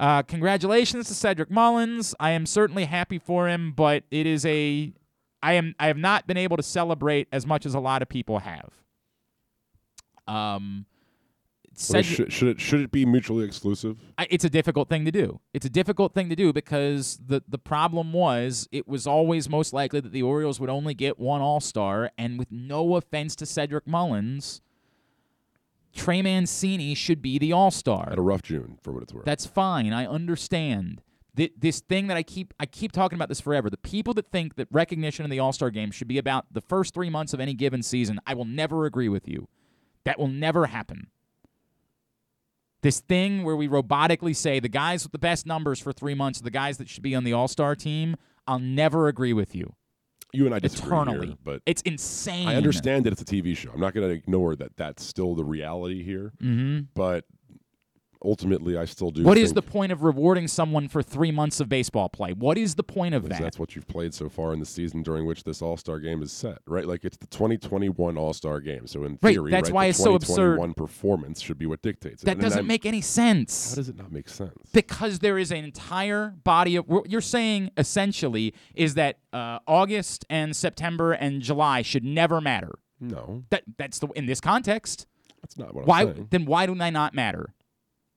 Uh, congratulations to Cedric Mullins. I am certainly happy for him, but it is a I am I have not been able to celebrate as much as a lot of people have. Um, Well, should, should it should it be mutually exclusive? I, it's a difficult thing to do. It's a difficult thing to do because the the problem was it was always most likely that the Orioles would only get one All Star, and with no offense to Cedric Mullins, Trey Mancini should be the All Star. Had a rough June, for what it's worth. That's fine. I understand. Th- this thing that I keep I keep talking about this forever. The people that think that recognition in the All-Star game should be about the first 3 months of any given season, I will never agree with you. That will never happen. This thing where we robotically say the guys with the best numbers for 3 months are the guys that should be on the All-Star team, I'll never agree with you. you and I disagree Eternally. here, but It's insane. I understand that it's a TV show. I'm not going to ignore that. That's still the reality here. Mhm. But ultimately, I still do. What is the point of rewarding someone for 3 months of baseball play? What is the point of that? That's what you've played so far in the season during which this All Star game is set, right? Like it's the 2021 All Star game. So in Right, theory, that's right, why it's so absurd. 2021 performance should be what dictates it. That And doesn't make any sense. How does it not make sense? Because there is an entire body of what you're saying essentially is that uh, August and September and July should never matter. No, That that's the in this context. that's not what Why I'm saying. then? Why do they not matter?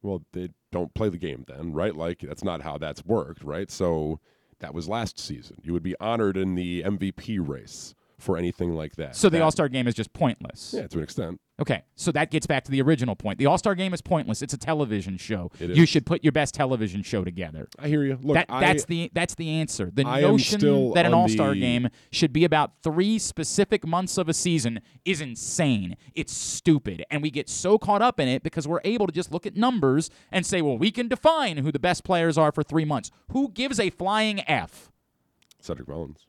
Well, they don't play the game then, right? Like that's not how that's worked, right? So that was last season. You would be honored in the MVP race for anything like that. So the All Star game is just pointless. yeah, to an extent. Okay, so that gets back to the original point. The All Star game is pointless. It's a television show. It You should put your best television show together. I hear you. Look, that I, that's the that's the answer. The I notion that an All Star the- game should be about three specific months of a season is insane. It's stupid, and we get so caught up in it because we're able to just look at numbers and say, "Well, we can define who the best players are for three months." Who gives a flying f? Cedric Mullins.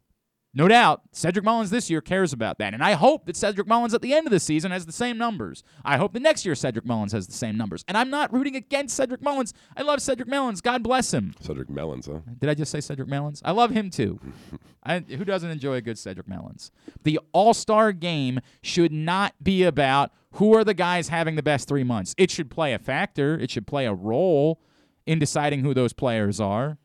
No doubt, Cedric Mullins this year cares about that. And I hope that Cedric Mullins at the end of the season has the same numbers. I hope the next year Cedric Mullins has the same numbers. And I'm not rooting against Cedric Mullins. I love Cedric Mullins. God bless him. Cedric Mullins, huh? Did I just say Cedric Mullins? I love him too. I, who doesn't enjoy a good Cedric Mullins? The All Star game should not be about who are the guys having the best three months. It should play a factor, it should play a role in deciding who those players are.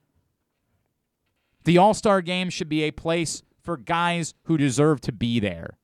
The All Star game should be a place for guys who deserve to be there.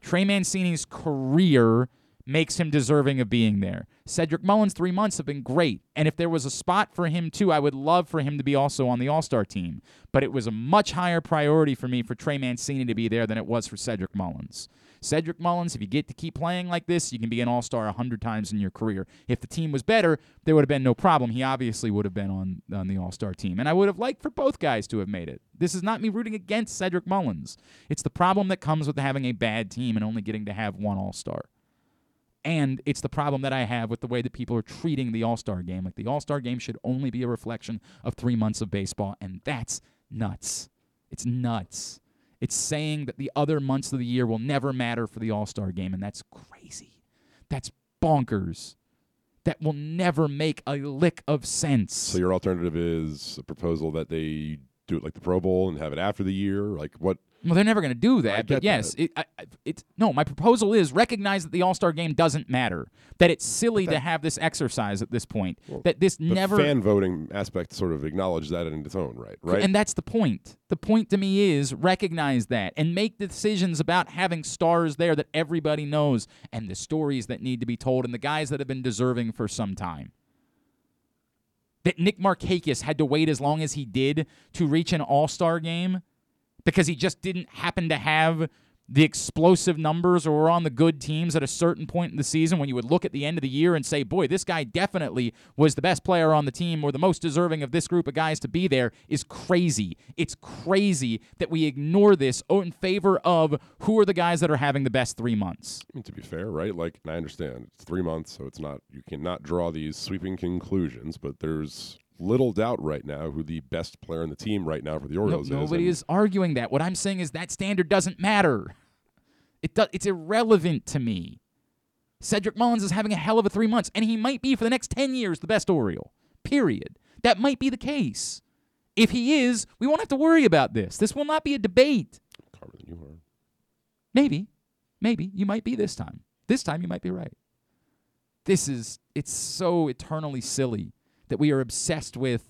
Trey Mancini's career makes him deserving of being there. Cedric Mullins' three months have been great. And if there was a spot for him too, I would love for him to be also on the All Star team. But it was a much higher priority for me for Trey Mancini to be there than it was for Cedric Mullins. Cedric Mullins, if you get to keep playing like this, you can be an All Star 100 times in your career. If the team was better, there would have been no problem. He obviously would have been on, on the All Star team. And I would have liked for both guys to have made it. This is not me rooting against Cedric Mullins. It's the problem that comes with having a bad team and only getting to have one All Star. And it's the problem that I have with the way that people are treating the All Star game. Like the All Star game should only be a reflection of three months of baseball, and that's nuts. It's nuts. It's saying that the other months of the year will never matter for the All Star game, and that's crazy. That's bonkers. That will never make a lick of sense. So your alternative is a proposal that they do it like the Pro Bowl and have it after the year? Like what? Well, they're never going to do that. But yes, it, I, it's no. My proposal is recognize that the All Star game doesn't matter. That it's silly to have this exercise at this point. that this The never fan voting aspect sort of acknowledge that in its own right, right? And that's the point. The point to me is recognize that and make decisions about having stars there that everybody knows and the stories that need to be told and the guys that have been deserving for some time. That Nick Markakis had to wait as long as he did to reach an all star game because he just didn't happen to have the explosive numbers or were on the good teams at a certain point in the season when you would look at the end of the year and say, boy, this guy definitely was the best player on the team or the most deserving of this group of guys to be there is crazy. It's crazy that we ignore this in favor of who are the guys that are having the best three months. I mean, to be fair, right? Like, I understand it's three months, so it's not you cannot draw these sweeping conclusions. But there's little doubt right now who the best player in the team right now for the No, Orioles is. nobody is arguing that. What I'm saying is that standard doesn't matter. It do, it's irrelevant to me. Cedric Mullins is having a hell of a three months, and he might be for the next 10 years the best Oriole. Period. That might be the case. If he is, we won't have to worry about this. This will not be a debate. calmer than you are. Maybe. Maybe. You might be this time. This time you might be right. This is, it's so eternally silly that we are obsessed with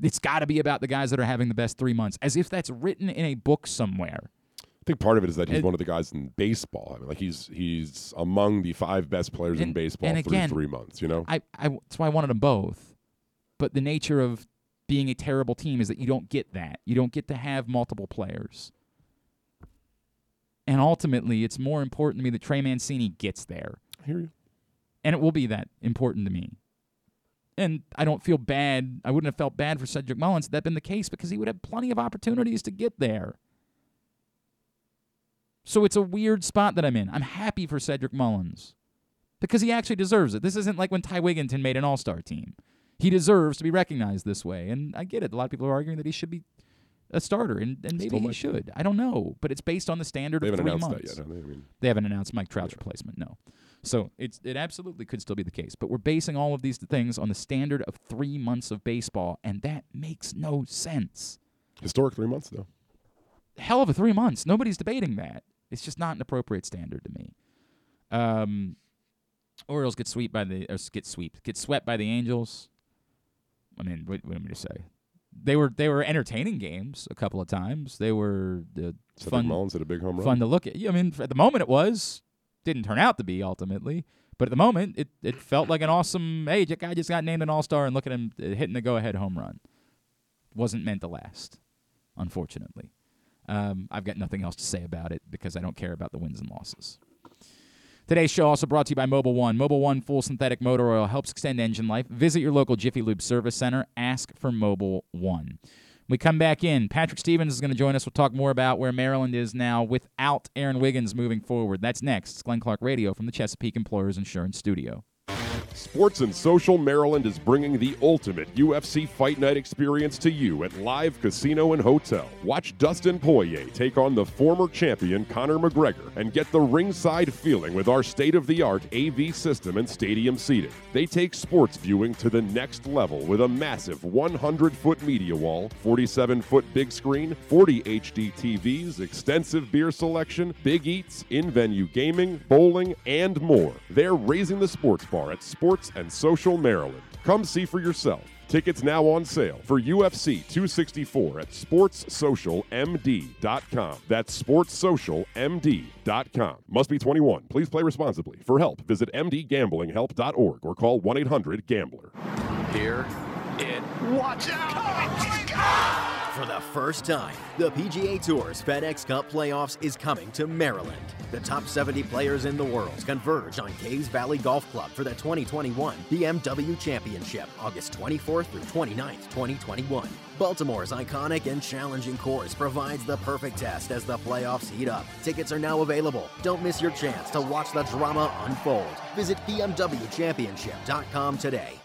it's got to be about the guys that are having the best three months, as if that's written in a book somewhere. I think part of it is that he's And- one of the guys in baseball. I mean, like he's he's among the five best players in baseball and through again, three months. You know, I, I, that's why I wanted them both. But the nature of being a terrible team is that you don't get that. You don't get to have multiple players. And ultimately, it's more important to me that Trey Mancini gets there. I hear you. and it will be that important to me. And I don't feel bad. I wouldn't have felt bad for Cedric Mullins had that been the case because he would have plenty of opportunities to get there. So it's a weird spot that I'm in. I'm happy for Cedric Mullins because he actually deserves it. This isn't like when Ty Wigginton made an all star team. He deserves to be recognized this way. And I get it. A lot of people are arguing that he should be a starter, and, and maybe he should. I don't know. But it's based on the standard They of three months. yet, they? I mean, They haven't announced Mike Trout's replacement, no. So it's it absolutely could still be the case. But we're basing all of these things on the standard of three months of baseball, and that makes no sense. historic three months though. Hell of a three months. Nobody's debating that. It's just not an appropriate standard to me. Um, Orioles get swept by the or get swept get swept by the Angels. I mean, what, what am I to say? They were they were entertaining games a couple of times. They were uh, fun Mullins hit a big home run. fun to look at. Yeah, I mean, at the moment it was. Didn't turn out to be ultimately, but at the moment it, it felt like an awesome. Hey, that guy just got named an All Star, and look at him uh, hitting the go ahead home run. Wasn't meant to last, unfortunately. Um, I've got nothing else to say about it because I don't care about the wins and losses. Today's show also brought to you by Mobil 1. Mobil 1 full synthetic motor oil helps extend engine life. Visit your local Jiffy Lube service center. Ask for Mobil 1. We come back in. Patrick Stevens is going to join us. We'll talk more about where Maryland is now without Aaron Wiggins moving forward. That's next. It's Glenn Clark Radio from the Chesapeake Employers Insurance Studio. Sports and Social Maryland is bringing the ultimate UFC Fight Night experience to you at Live Casino and Hotel. Watch Dustin Poirier take on the former champion Conor McGregor and get the ringside feeling with our state of the art AV system and stadium seating. They take sports viewing to the next level with a massive 100 foot media wall, 47 foot big screen, 40 HD TVs, extensive beer selection, big eats, in venue gaming, bowling, and more. They're raising the sports bar at Sports and Social Maryland. Come see for yourself. Tickets now on sale for UFC 264 at sportssocialmd.com. That's sportssocialmd.com. Must be 21. Please play responsibly. For help, visit mdgamblinghelp.org or call 1 800 GAMBLER. Here it. Watch out! Oh For the first time, the PGA Tour's FedEx Cup Playoffs is coming to Maryland. The top 70 players in the world converge on Caves Valley Golf Club for the 2021 BMW Championship, August 24th through 29th, 2021. Baltimore's iconic and challenging course provides the perfect test as the playoffs heat up. Tickets are now available. Don't miss your chance to watch the drama unfold. Visit BMWChampionship.com today.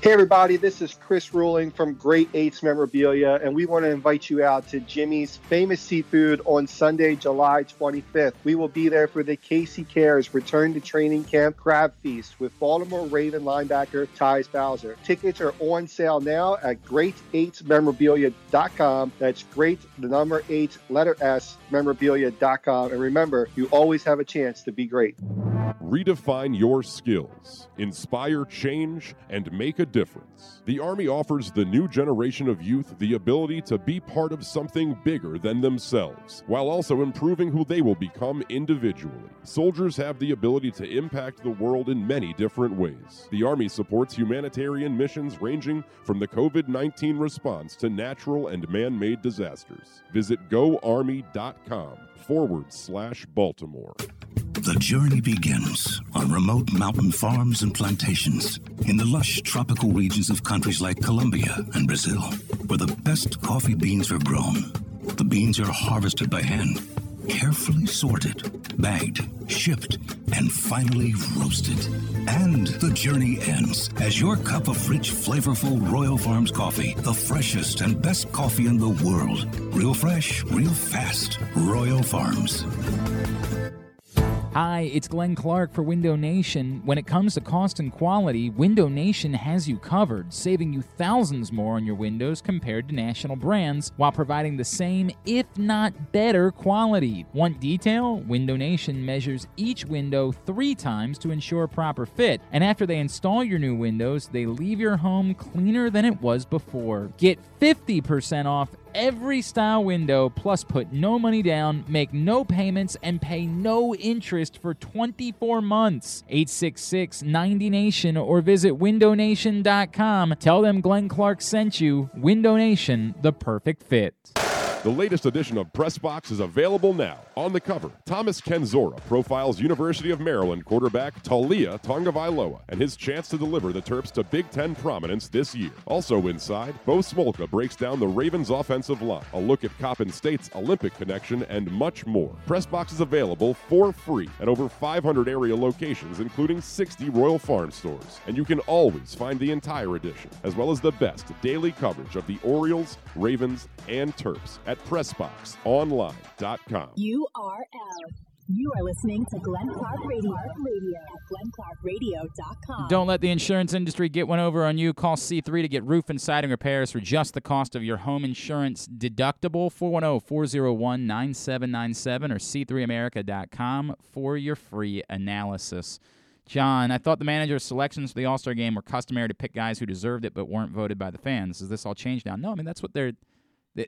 Hey, everybody, this is Chris Ruling from Great Eights Memorabilia, and we want to invite you out to Jimmy's Famous Seafood on Sunday, July 25th. We will be there for the Casey Cares Return to Training Camp Crab Feast with Baltimore Raven linebacker Tyus Bowser. Tickets are on sale now at great8memorabilia.com. That's great, the number eight, letter S, memorabilia.com. And remember, you always have a chance to be great. Redefine your skills, inspire change, and make a difference. The Army offers the new generation of youth the ability to be part of something bigger than themselves, while also improving who they will become individually. Soldiers have the ability to impact the world in many different ways. The Army supports humanitarian missions ranging from the COVID 19 response to natural and man made disasters. Visit goarmy.com forward slash Baltimore. The journey begins on remote mountain farms and plantations in the lush tropical regions of countries like Colombia and Brazil, where the best coffee beans are grown. The beans are harvested by hand, carefully sorted, bagged, shipped, and finally roasted. And the journey ends as your cup of rich, flavorful Royal Farms coffee, the freshest and best coffee in the world. Real fresh, real fast. Royal Farms. Hi, it's Glenn Clark for Window Nation. When it comes to cost and quality, Window Nation has you covered, saving you thousands more on your windows compared to national brands while providing the same, if not better, quality. Want detail? Window Nation measures each window three times to ensure proper fit, and after they install your new windows, they leave your home cleaner than it was before. Get 50% off every style window, plus put no money down, make no payments, and pay no interest for 24 months. 866 90 Nation or visit windownation.com. Tell them Glenn Clark sent you. Window Nation, the perfect fit. The latest edition of Pressbox is available now. On the cover, Thomas Kenzora profiles University of Maryland quarterback Taulia Tagovailoa and his chance to deliver the Terps to Big Ten prominence this year. Also inside, Bo Smolka breaks down the Ravens' offensive line, a look at Coppin State's Olympic connection, and much more. Press boxes available for free at over 500 area locations, including 60 Royal Farm stores. And you can always find the entire edition, as well as the best daily coverage of the Orioles, Ravens, and Terps at PressBoxOnline.com. URL. You are listening to Glenn Clark Radio, Radio at glennclarkradio.com. Don't let the insurance industry get one over on you. Call C3 to get roof and siding repairs for just the cost of your home insurance deductible. oh, 410 401 9797 or C3America.com for your free analysis. John, I thought the manager's selections for the All Star game were customary to pick guys who deserved it but weren't voted by the fans. Is this all changed now? No, I mean, that's what they're th-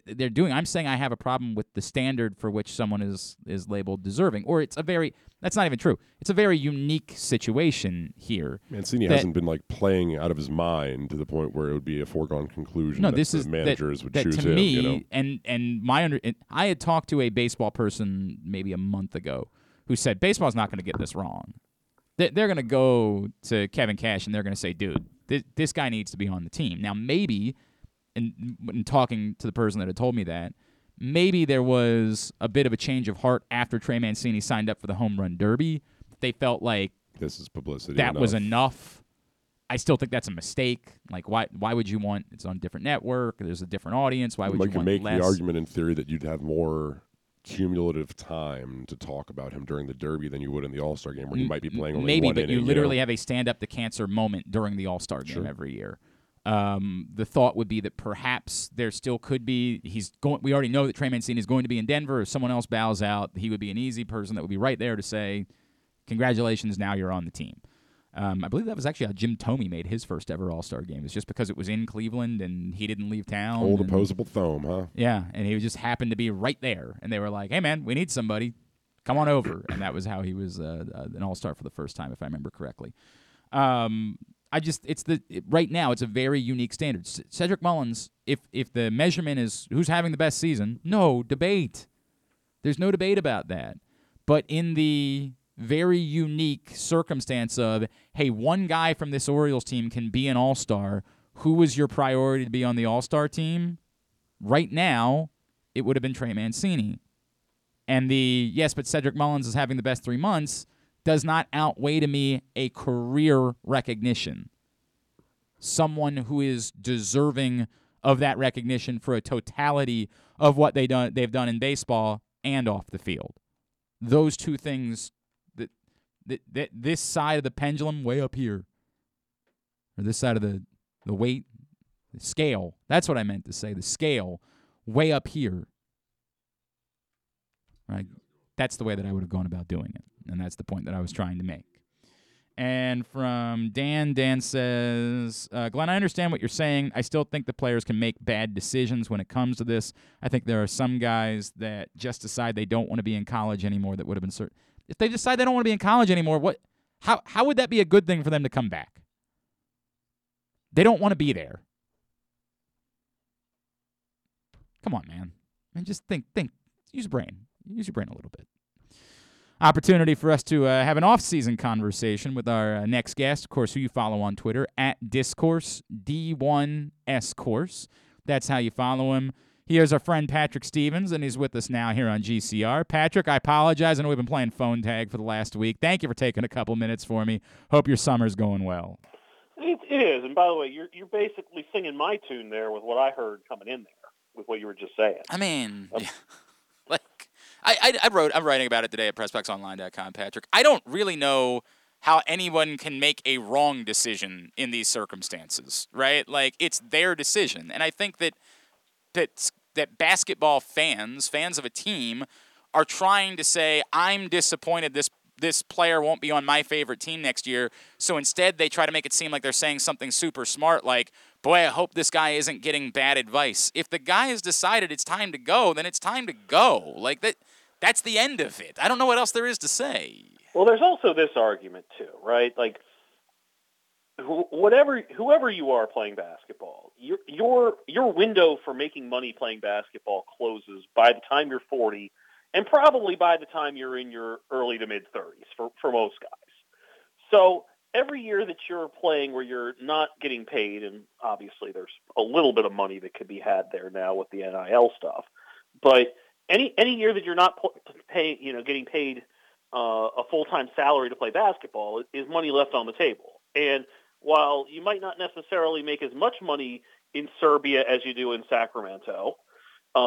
they're doing. I'm saying I have a problem with the standard for which someone is is labeled deserving, or it's a very that's not even true. It's a very unique situation here. Mancini that- hasn't been like playing out of his mind to the point where it would be a foregone conclusion. No, that this the is that- managers would that choose to him. me, you know? and and my under. and I had talked to a baseball person maybe a month ago who said baseball's not going to get this wrong. They- They're going to go to Kevin Cash and they're going to say, "Dude, this, this guy needs to be on the team." Now, maybe, in, in talking to the person that had told me that, maybe there was a bit of a change of heart after Trey Mancini signed up for the home run derby. They felt like This is publicity. that was enough. enough. I still think that's a mistake. Like, why? Why would you want? It's on a different network. There's a different audience. Why would One you want make less? the argument in theory that you'd have more cumulative time to talk about him during the Derby than you would in the All Star game, where he might be playing only Maybe, one but inning, you literally know? have a stand up to cancer moment during the All Star game Sure. every year. Um, the thought would be that perhaps there still could be. He's going. We already know that Trey Mancini is going to be in Denver. If someone else bows out, he would be an easy person that would be right there to say, "Congratulations, now you're on the team." Um, I believe that was actually how Jim Thome made his first ever All Star game. It's just because it was in Cleveland and he didn't leave town. old and- opposable thumb, huh? Yeah, and he just happened to be right there, and they were like, "Hey, man, we need somebody. Come on over." And that was how he was uh, uh, an all star for the first time, if I remember correctly. Um, I just it's the it, right now it's a very unique standard. C- Cedric Mullins, if if the measurement is who's having the best season, no debate. There's no debate about that. But in the very unique circumstance of, hey, one guy from this Orioles team can be an all star. Who was your priority to be on the all star team? Right now, it would have been Trey Mancini. And the yes, but Cedric Mullins is having the best three months does not outweigh to me a career recognition. someone who is deserving of that recognition for a totality of what they done they've done in baseball and off the field. Those two things that that, that this side of the pendulum way up here or this side of the the weight the scale. That's what I meant to say. The scale way up here. Right? That's the way that I would have gone about doing it. And that's the point that I was trying to make. And from Dan, Dan says, uh, Glenn, I understand what you're saying. I still think the players can make bad decisions when it comes to this. I think there are some guys that just decide they don't want to be in college anymore that would have been certain. If they decide they don't want to be in college anymore, what? How how would that be a good thing for them to come back? They don't want to be there. Come on, man. And just think, think, use your brain. Use your brain a little bit. Opportunity for us to uh, have an off-season conversation with our uh, next guest, of course, who you follow on Twitter at Discourse D1S Course. That's how you follow him. Here's our friend Patrick Stevens, and he's with us now here on GCR. Patrick, I apologize. I know we've been playing phone tag for the last week. Thank you for taking a couple minutes for me. Hope your summer's going well. It, it is, and by the way, you're you're basically singing my tune there with what I heard coming in there with what you were just saying. I mean, um, yeah. like I, I, I wrote I'm writing about it today at PressBoxOnline.com, Patrick. I don't really know how anyone can make a wrong decision in these circumstances, right? Like it's their decision, and I think that that that basketball fans, fans of a team, are trying to say, "I'm disappointed this this player won't be on my favorite team next year." So instead, they try to make it seem like they're saying something super smart, like, boy, I hope this guy isn't getting bad advice. If the guy has decided it's time to go, then it's time to go. Like that that's the end of it. I don't know what else there is to say. Well, there's also this argument too, right? Like whatever whoever you are playing basketball, your your your window for making money playing basketball closes by the time you're 40 and probably by the time you're in your early to mid 30s for for most guys. So, every year that you're playing where you're not getting paid, and obviously there's a little bit of money that could be had there now with the NIL stuff, but any any year that you're not pay you know, getting paid uh, a full time salary to play basketball is money left on the table. And while you might not necessarily make as much money in Serbia as you do in Sacramento, uh,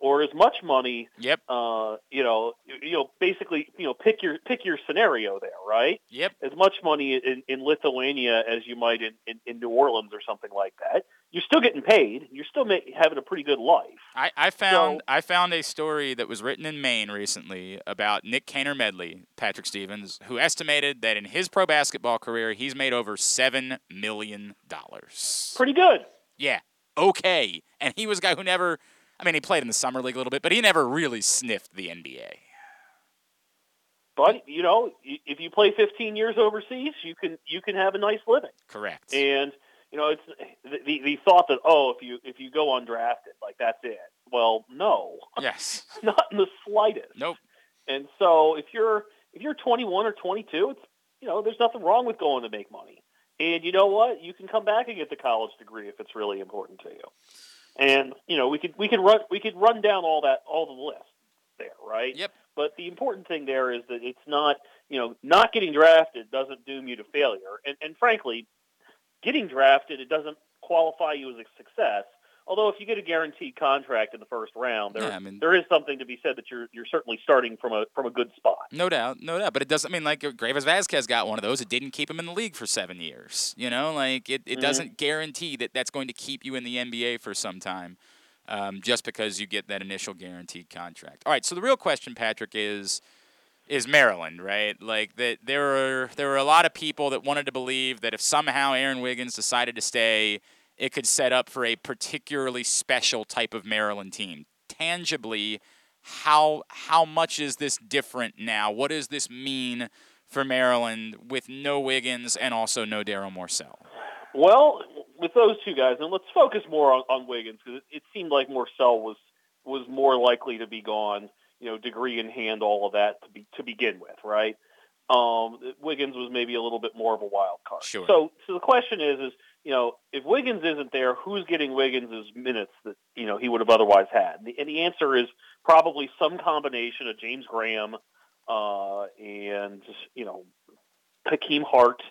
or as much money. Yep. Uh, you know, you know, basically, you know, pick your pick your scenario there, right? Yep. As much money in, in Lithuania as you might in, in, in New Orleans or something like that. You're still getting paid. You're still having a pretty good life. I, I found so, I found a story that was written in Maine recently about Nick Caner-Medley, Patrick Stevens, who estimated that in his pro basketball career he's made over seven million dollars. Pretty good. Yeah. Okay. And he was a guy who never I mean, he played in the summer league a little bit, but he never really sniffed the NBA. But you know, if you play 15 years overseas, you can you can have a nice living. Correct. And you know, it's the the thought that oh, if you if you go undrafted, like that's it. Well, no. Yes. Not in the slightest. Nope. And so if you're if you're 21 or 22, it's you know, there's nothing wrong with going to make money. And you know what? You can come back and get the college degree if it's really important to you. And you know, we could we could run we could run down all that all the list there, right? Yep. But the important thing there is that it's not you know not getting drafted doesn't doom you to failure, and and frankly, getting drafted it doesn't qualify you as a success. Although if you get a guaranteed contract in the first round, there yeah, I mean, there is something to be said that you're you're certainly starting from a from a good spot. No doubt, no doubt. But it doesn't I mean like Greivis Vasquez got one of those. It didn't keep him in the league for seven years. You know, like it, it mm-hmm. doesn't guarantee that that's going to keep you in the NBA for some time, um, just because you get that initial guaranteed contract. All right. So the real question, Patrick, is is Maryland, right? Like that there were there were a lot of people that wanted to believe that if somehow Aaron Wiggins decided to stay it could set up for a particularly special type of Maryland team. Tangibly, how how much is this different now? What does this mean for Maryland with no Wiggins and also no Darryl Morsell? Well, with those two guys, and let's focus more on, on Wiggins because it, it seemed like Morsell was was more likely to be gone. You know, degree in hand, all of that to be to begin with, right? Um, Wiggins was maybe a little bit more of a wild card. Sure. So, so the question is, is you know, if Wiggins isn't there, who's getting Wiggins' minutes that you know he would have otherwise had? And the, and the answer is probably some combination of James Graham uh, and you know Hakim Hart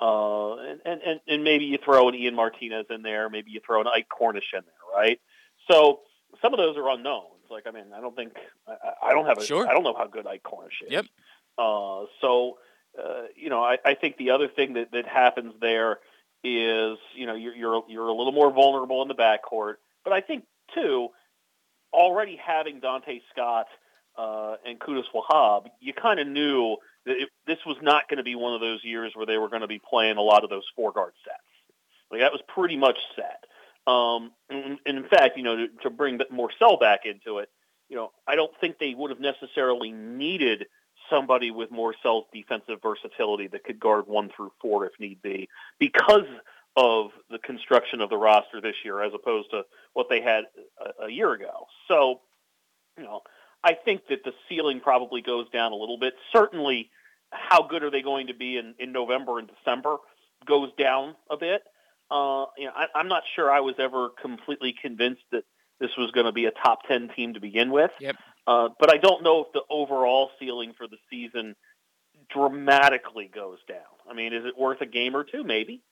Uh, and, and, and maybe you throw an Ian Martinez in there. Maybe you throw an Ike Cornish in there, right? So some of those are unknowns. Like, I mean, I don't think I, I don't have a Sure. I don't know how good Ike Cornish is. Yep. Uh, so, uh, you know, I, I think the other thing that, that happens there is, you know, you're, you're you're a little more vulnerable in the backcourt. But I think too, already having Donta Scott uh, and Qudus Wahab, you kind of knew that it, this was not going to be one of those years where they were going to be playing a lot of those four guard sets. Like that was pretty much set. Um, and, in fact, you know, to, to bring Morsell back into it, you know, I don't think they would have necessarily needed somebody with Morsell's defensive versatility that could guard one through four if need be, because of the construction of the roster this year as opposed to what they had a, a year ago. So, you know, I think that the ceiling probably goes down a little bit. Certainly, how good are they going to be in, in November and December goes down a bit. Uh, you know, I, I'm not sure I was ever completely convinced that this was going to be a top 10 team to begin with. Yep. Uh, but I don't know if the overall ceiling for the season dramatically goes down. I mean, is it worth a game or two? Maybe.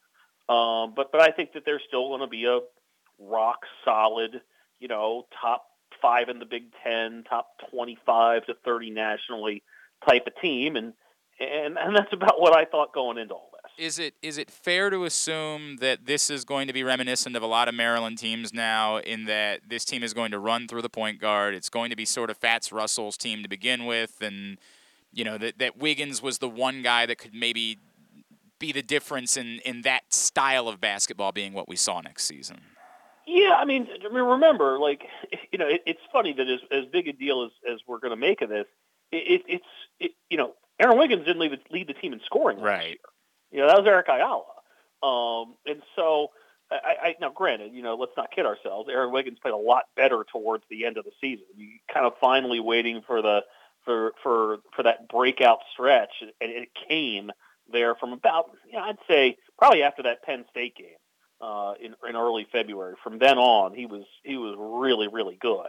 Um, but but I think that there's still going to be a rock solid, you know, top five in the Big Ten, top 25 to 30 nationally type of team, and and and that's about what I thought going into all. Is it is it fair to assume that this is going to be reminiscent of a lot of Maryland teams now, in that this team is going to run through the point guard? It's going to be sort of Fats Russell's team to begin with, and you know that that Wiggins was the one guy that could maybe be the difference in in that style of basketball being what we saw next season. Yeah, I mean, I mean, remember, like, you know, it, it's funny that as, as big a deal as, as we're going to make of this, it, it, it's, it, you know, Aaron Wiggins didn't lead the, lead the team in scoring Right. You know, that was Eric Ayala. Um, and so, I, I now granted, you know, let's not kid ourselves. Aaron Wiggins played a lot better towards the end of the season. You kind of finally waiting for the for for for that breakout stretch, and it came there from about, you know, I'd say probably after that Penn State game uh, in in early February. From then on, he was he was really really good.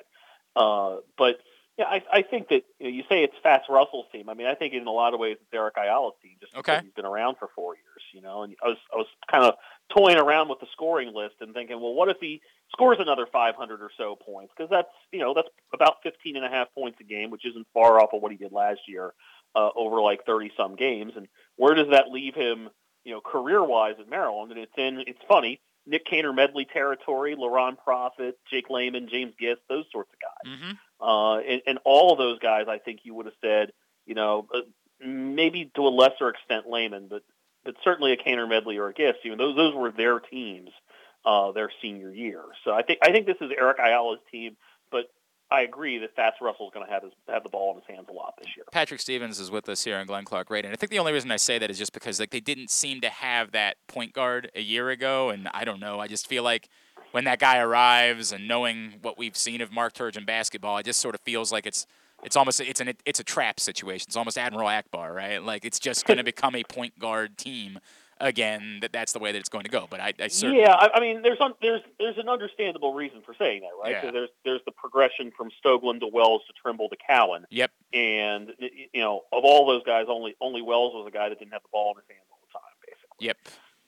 Uh, but yeah, I, I think that you, know, you say it's Fats Russell's team. I mean, I think in a lot of ways it's Eric Ayala's team, just Okay. because he's been around for four years. You know, and I was I was kind of toying around with the scoring list and thinking, well, what if he scores another 500 or so points? Because that's you know that's about 15 and a half points a game, which isn't far off of what he did last year uh, over like 30 some games. And where does that leave him? You know, career wise at Maryland, and it's in. It's funny. Nick Caner-Medley territory, Laron Profit, Jake Layman, James Gist, those sorts of guys. Mm-hmm. Uh, and, and all of those guys, I think you would have said, you know, uh, maybe to a lesser extent Layman, but but certainly a Caner-Medley or a Gist. You know, those those were their teams, uh, their senior year. So I think I think this is Eric Ayala's team, but I agree that Fats Russell's going to have his have the ball in his hands a lot this year. Patrick Stevens is with us here on Glenn Clark Radio. And I think the only reason I say that is just because like they didn't seem to have that point guard a year ago, and I don't know. I just feel like when that guy arrives and knowing what we've seen of Mark Turgeon basketball, it just sort of feels like it's it's almost it's an it's a trap situation. It's almost Admiral Ackbar, right? Like it's just going to become a point guard team again. That that's the way that it's going to go. But I, I certainly Yeah, I, I mean, there's un, there's there's an understandable reason for saying that, right? Yeah. There's there's the progression from Stoglin to Wells to Trimble to Cowan, Yep. and you know, of all those guys, only only Wells was a guy that didn't have the ball in his hands all the time, basically. Yep.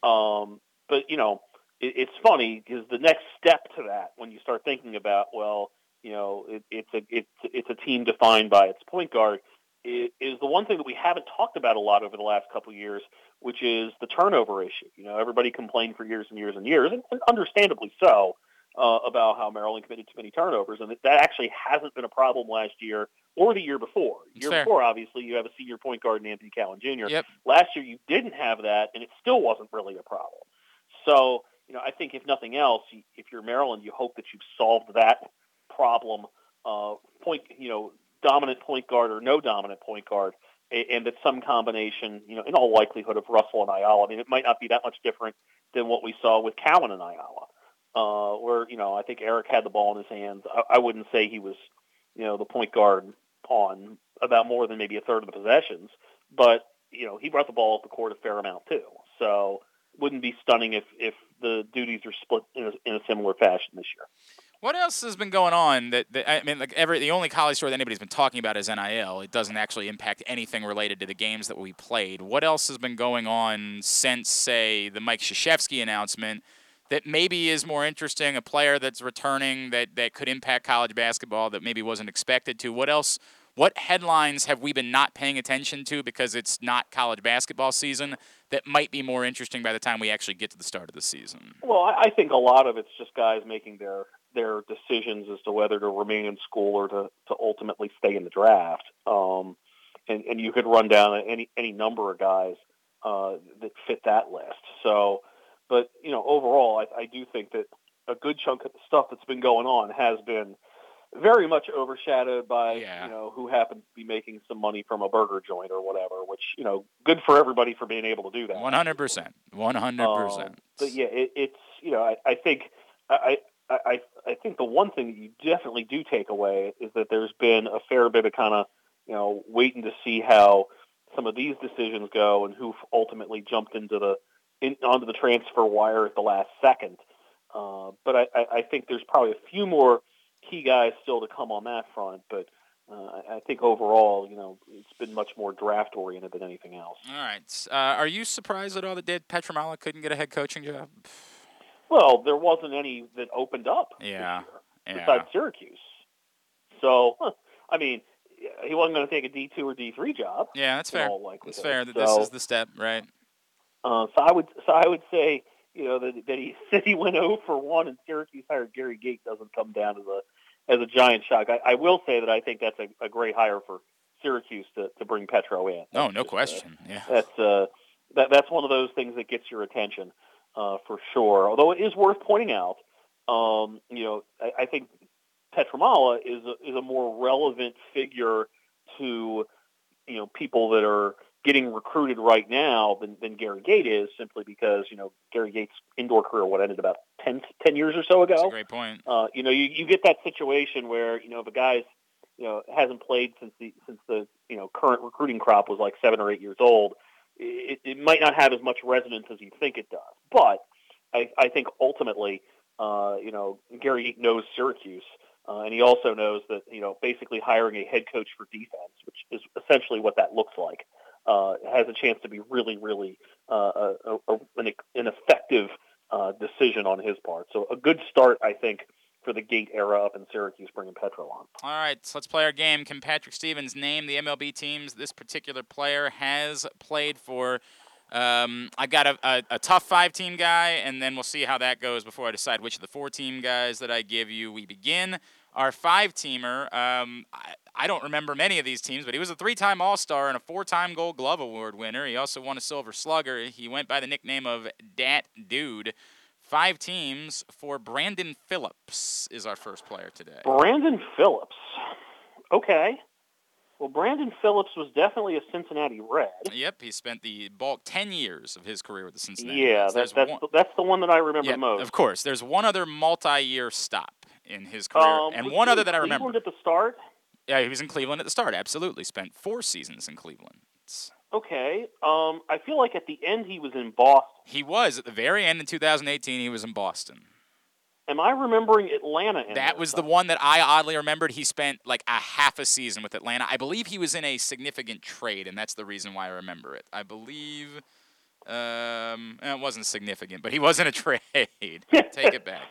Um, but you know, it, it's funny because the next step to that, when you start thinking about, well, you know, it, it's a it's it's a team defined by its point guard, is the one thing that we haven't talked about a lot over the last couple of years, which is the turnover issue. You know, everybody complained for years and years and years, and, and understandably so, uh, about how Maryland committed too many turnovers, and that, that actually hasn't been a problem last year or the year before. Year fair. before, obviously, you have a senior point guard in Anthony Cowan Jr. Yep. Last year, you didn't have that, and it still wasn't really a problem. So, you know, I think if nothing else, if you're Maryland, you hope that you've solved that problem. Uh, point, you know, dominant point guard or no dominant point guard, and that some combination, you know, in all likelihood of Russell and Ayala. I mean, it might not be that much different than what we saw with Cowan and Ayala, uh, where you know I think Eric had the ball in his hands. I, I wouldn't say he was, you know, the point guard on about more than maybe a third of the possessions, but you know he brought the ball up the court a fair amount too. So wouldn't be stunning if if the duties are split in a, in a similar fashion this year. What else has been going on? That, that I mean, like every the only college story that anybody's been talking about is NIL. It doesn't actually impact anything related to the games that we played. What else has been going on since, say, the Mike Krzyzewski announcement? That maybe is more interesting. A player that's returning that that could impact college basketball that maybe wasn't expected to. What else? What headlines have we been not paying attention to because it's not college basketball season that might be more interesting by the time we actually get to the start of the season? Well, I think a lot of it's just guys making their their decisions as to whether to remain in school or to, to ultimately stay in the draft. Um, and, and you could run down any any number of guys uh, that fit that list. So, but you know, overall, I, I do think that a good chunk of the stuff that's been going on has been very much overshadowed by Yeah. you know who happens to be making some money from a burger joint or whatever. Which you know, good for everybody for being able to do that. One hundred percent. One hundred Um, percent. But yeah, it, it's you know I, I think I, I I I think the one thing that you definitely do take away is that there's been a fair bit of kind of you know waiting to see how some of these decisions go and who ultimately jumped into the in, onto the transfer wire at the last second. Uh, but I, I, I think there's probably a few more key guys still to come on that front. But uh, I- think overall, you know, it's been much more draft oriented than anything else. All right. Uh, are you surprised at all that Dave Pietramala couldn't get a head coaching job? Well, there wasn't any that opened up. Yeah. year. Yeah. besides Syracuse. So, I mean, he wasn't going to take a D two or D three job. Yeah, that's fair. all That's fair. That So, this is the step, right? uh, so I would, so I would say, you know, that, that he said he went 0 for one, and Syracuse hired Gary Gait doesn't come down as a as a giant shock. I, I will say that I think that's a, a great hire for Syracuse to, to bring Petro in. No, That's no just, uh, question. Yeah. that's uh, that that's one of those things that gets your attention uh, for sure. Although it is worth pointing out, um, you know, I, I think Pietramala is a, is a more relevant figure to you know people that are getting recruited right now than, than Gary Gait is, simply because you know Gary Gait's indoor career what ended about 10, 10 years or so ago That's a great point. uh, you know, you, you get that situation where you know if a guy's you know hasn't played since the since the you know current recruiting crop was like seven or eight years old, it, it might not have as much resonance as you think it does. But I, I think ultimately, uh, you know, Gary knows Syracuse. Uh, and he also knows that you know basically hiring a head coach for defense, which is essentially what that looks like, uh, has a chance to be really, really uh, a, a, an, an effective uh, decision on his part. So a good start, I think, for the Gait era up in Syracuse, bringing Petro on. All right, so let's play our game. Can Patrick Stevens name the MLB teams this particular player has played for? Um, I got a, a, a tough five team guy, and then we'll see how that goes before I decide which of the four team guys that I give you. We begin our five teamer. Um, I, I don't remember many of these teams, but he was a three time All Star and a four time Gold Glove Award winner. He also won a Silver Slugger. He went by the nickname of Dat Dude. Five teams for Brandon Phillips is our first player today. Brandon Phillips. Okay. Well, Brandon Phillips was definitely a Cincinnati Red. Yep, he spent the bulk ten years of his career with the Cincinnati Yeah, Reds. that's one, the, that's the one that I remember yeah, most. of course. There's one other multi-year stop in his career, Um, and one other that I remember. Cleveland at the start. Yeah, he was in Cleveland at the start. Absolutely, spent four seasons in Cleveland. It's- Okay. Um, I feel like at the end he was in Boston. he was at the very end in 2018. He was in Boston. Am I remembering Atlanta? In That was the one that I oddly remembered. He spent like a half a season with Atlanta. I believe he was in a significant trade, and that's the reason why I remember it. I believe um, it wasn't significant, but he was in a trade. Take it back.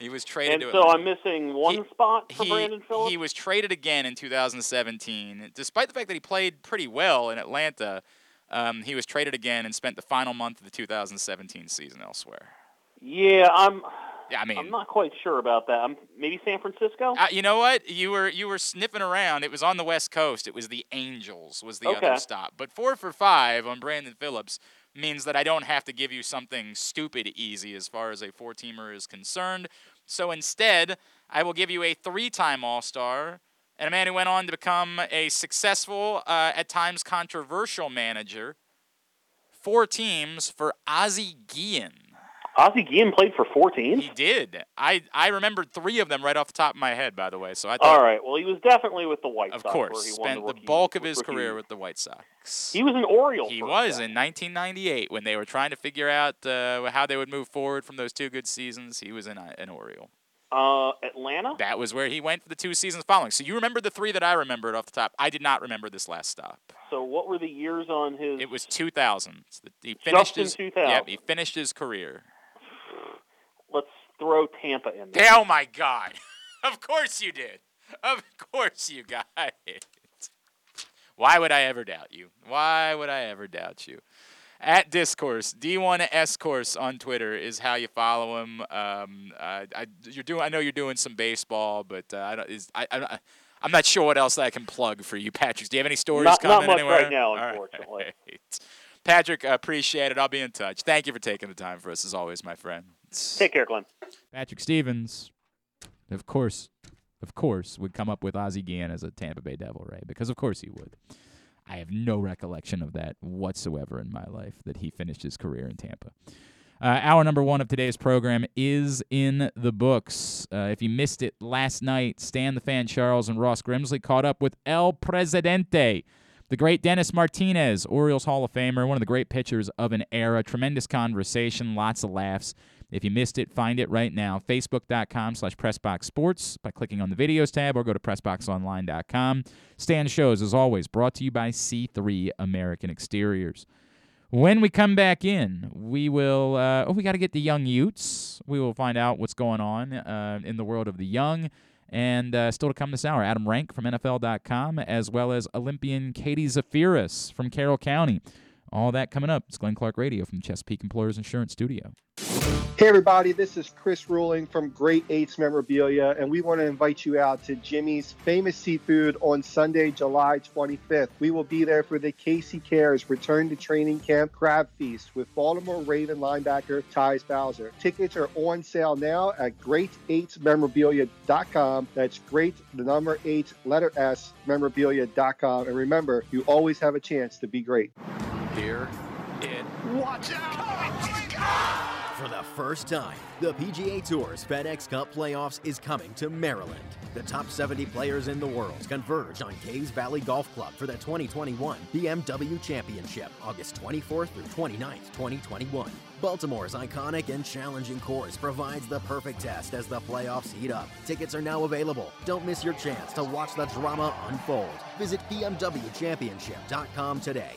He was traded And so I'm missing one He- spot for he, Brandon Phillips. he was traded again in 2017. Despite the fact that he played pretty well in Atlanta, um, he was traded again and spent the final month of the 2017 season elsewhere. yeah, I'm. Yeah, I mean, I'm not quite sure about that. I'm, maybe San Francisco. Uh, you know what? You were you were sniffing around. It was on the West Coast. It was the Angels was the Okay. other stop. But four for five on Brandon Phillips means that I don't have to give you something stupid easy as far as a four teamer is concerned. So instead, I will give you a three-time All-Star and a man who went on to become a successful, uh, at times controversial manager. Four teams for Ozzie Guillen. Ozzie Guillen played for four teams. He did. I I remembered three of them right off the top of my head, by the way. So I thought All right. Well, he was definitely with the White Of Sox. course, where he won spent the, rookie- bulk of his rookie- career with the White Sox. He was an Oriole. He was in 1998 when they were trying to figure out uh, how they would move forward from those two good seasons. He was in a, an Oriole. Uh, Atlanta. That was where he went for the two seasons following. So you remember the three that I remembered off the top. I did not remember this last stop. So what were the years on his? It was 2000. He finished his 2000. Yeah, he finished his career. Throw Tampa in there. Oh my God! of course you did. Of course you got it. Why would I ever doubt you? Why would I ever doubt you? At Discourse, D1S Course on Twitter is how you follow him. Um, I, I, you're doing. I know you're doing some baseball, but uh, I don't. Is, I, I, I'm not sure what else I can plug for you, Patrick. Do you have any stories Not- not much anywhere? right now, All right. unfortunately. Patrick, appreciate it. I'll be in touch. Thank you for taking the time for us, as always, my friend. Take care, Glenn. Patrick Stevens, of course, of course, would come up with Ozzie Guillen as a Tampa Bay Devil, Ray, because of course he would. I have no recollection of that whatsoever in my life that he finished his career in Tampa. Uh, hour number one of today's program is in the books. Uh, if you missed it last night, Stan the Fan Charles and Ross Grimsley caught up with El Presidente, the great Dennis Martinez, Orioles Hall of Famer, one of the great pitchers of an era. Tremendous conversation, lots of laughs. If you missed it, find it right now. Facebook.com slash PressBoxSports by clicking on the videos tab or go to PressBoxOnline.com. Stan Shows, as always, brought to you by C3 American Exteriors. When we come back in, we will. Uh, oh, we got to get the young Utes. We will find out what's going on uh, in the world of the young. And uh, still to come this hour, Adam Rank from NFL.com, as well as Olympian Katie Zaferes from Carroll County. All that coming up. It's Glenn Clark Radio from Chesapeake Employers Insurance Studio. Hey, everybody, this is Chris Ruling from Great Eights Memorabilia, and we want to invite you out to Jimmy's Famous Seafood on Sunday, July 25th. We will be there for the Casey Cares Return to Training Camp Crab Feast with Baltimore Raven linebacker Tyus Bowser. Tickets are on sale now at great8memorabilia.com. That's great, the number eight, letter S, memorabilia.com. And remember, you always have a chance to be great. Here it Watch out! Oh my God! For the first time, the PGA Tour's FedEx Cup Playoffs is coming to Maryland. The top 70 players in the world converge on Caves Valley Golf Club for the 2021 BMW Championship, August 24th through 29th, 2021. Baltimore's iconic and challenging course provides the perfect test as the playoffs heat up. Tickets are now available. Don't miss your chance to watch the drama unfold. Visit BMWChampionship.com today.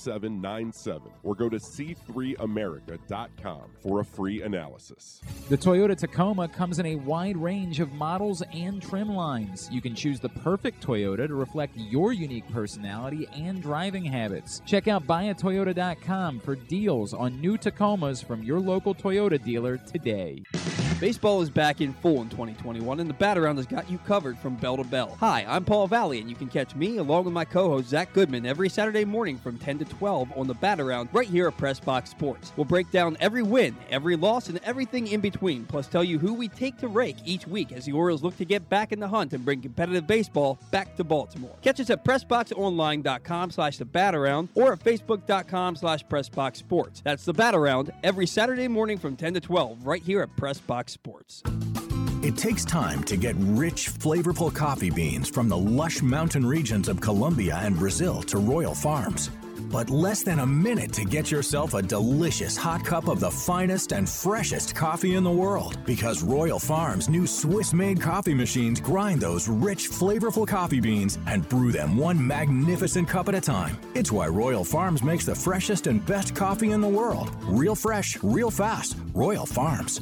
9797 or go to c3america.com for a free analysis. The Toyota Tacoma comes in a wide range of models and trim lines. You can choose the perfect Toyota to reflect your unique personality and driving habits. Check out buyatoyota.com for deals on new Tacomas from your local Toyota dealer today. Baseball is back in full in 2021, and the Bat Around has got you covered from bell to bell. Hi, I'm Paul Valley, and you can catch me along with my co-host Zach Goodman every Saturday morning from 10 to 12 on the Bat Around right here at Press Box Sports. We'll break down every win, every loss, and everything in between, plus tell you who we take to rake each week as the Orioles look to get back in the hunt and bring competitive baseball back to Baltimore. Catch us at PressBoxOnline.com slash the Bat Around or at Facebook.com slash PressBox Sports. That's the Bat Around every Saturday morning from 10 to 12 right here at Press Box Sports. It takes time to get rich, flavorful coffee beans from the lush mountain regions of Colombia and Brazil to Royal Farms. But less than a minute to get yourself a delicious hot cup of the finest and freshest coffee in the world. Because Royal Farms' new Swiss made coffee machines grind those rich, flavorful coffee beans and brew them one magnificent cup at a time. It's why Royal Farms makes the freshest and best coffee in the world. Real fresh, real fast. Royal Farms.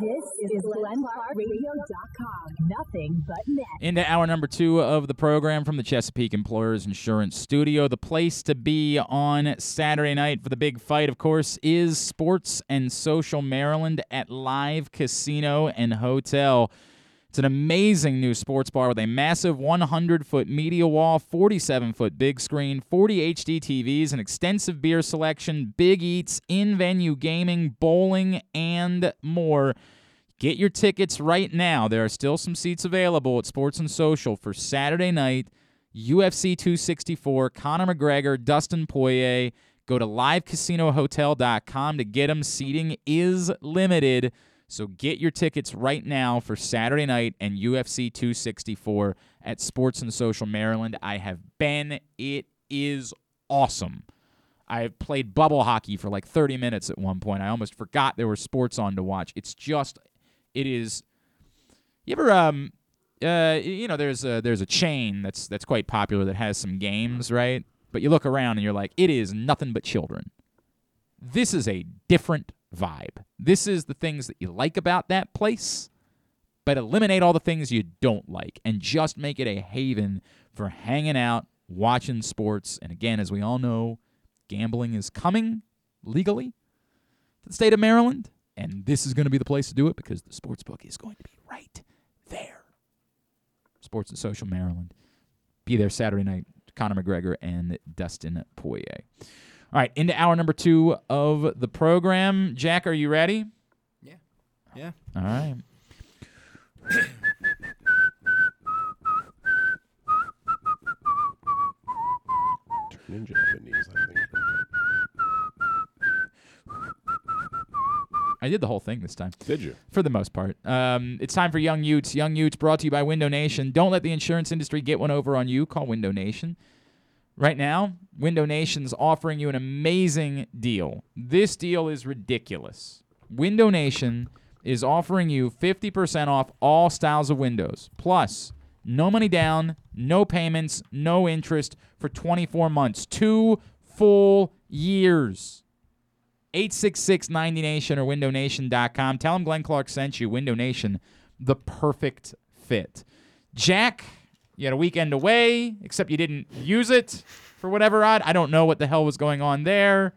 This is GlennClarkRadio.com. Nothing but net. Into hour number two of the program from the Chesapeake Employers Insurance Studio. The place to be on Saturday night for the big fight, of course, is Sports and Social Maryland at Live Casino and Hotel. It's an amazing new sports bar with a massive 100 foot media wall, 47 foot big screen, 40 HD TVs, an extensive beer selection, big eats, in venue gaming, bowling, and more. Get your tickets right now. There are still some seats available at Sports and Social for Saturday night. UFC 264, Conor McGregor, Dustin Poirier. Go to livecasinohotel.com to get them. Seating is limited. So get your tickets right now for Saturday night and UFC 264 at Sports and Social Maryland. I have been. It is awesome. I have played bubble hockey for like 30 minutes at one point. I almost forgot there were sports on to watch. It's just, it is. You ever um, uh, you know, there's a there's a chain that's that's quite popular that has some games, right? But you look around and you're like, it is nothing but children. This is a different vibe. This is the things that you like about that place, but eliminate all the things you don't like and just make it a haven for hanging out, watching sports. And again, as we all know, gambling is coming legally to the state of Maryland, and this is going to be the place to do it because the sports book is going to be right there. Sports and Social Maryland. Be there Saturday night. Conor McGregor and Dustin Poirier. All right, into hour number two of the program. Jack, are you ready? Yeah. Yeah. All right. Turn in Japanese, I think. I did the whole thing this time. Did you? For the most part. Um, it's time for Young Utes. Young Utes brought to you by Window Nation. Don't let the insurance industry get one over on you. Call Window Nation. Right now, Window Nation's offering you an amazing deal. This deal is ridiculous. Window Nation is offering you 50% off all styles of windows. Plus, no money down, no payments, no interest for 24 months. Two full years. 866 90 Nation or windownation.com. Tell them Glenn Clark sent you. Window Nation, the perfect fit. Jack, you had a weekend away, except you didn't use it for whatever odd. I don't know what the hell was going on there.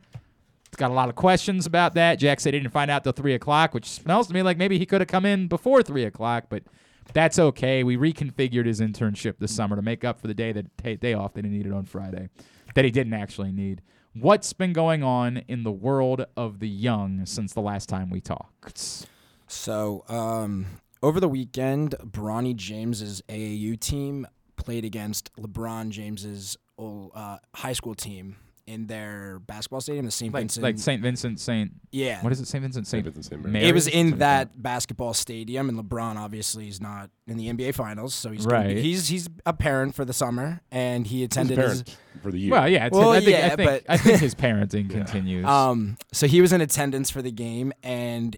It's got a lot of questions about that. Jack said he didn't find out till 3 o'clock, which smells to me like maybe he could have come in before 3 o'clock, but that's okay. We reconfigured his internship this summer to make up for the day that day off that he needed on Friday, that he didn't actually need. What's been going on in the world of the young since the last time we talked? So, um, over the weekend, Bronny James's AAU team played against LeBron James's old, uh, high school team in their basketball stadium, the St. Like, Vincent. like St. Vincent, St. Yeah. What is it? St. Vincent, St. Vincent, St. Mary. Mary's? it was in Something like that basketball stadium, and LeBron obviously is not in the NBA Finals, so he's gonna be- he's he's a parent for the summer, and he attended his, parent for the year. Well, yeah. It's Well, I think, yeah, I think, but- I think his parenting continues. um. So he was in attendance for the game, and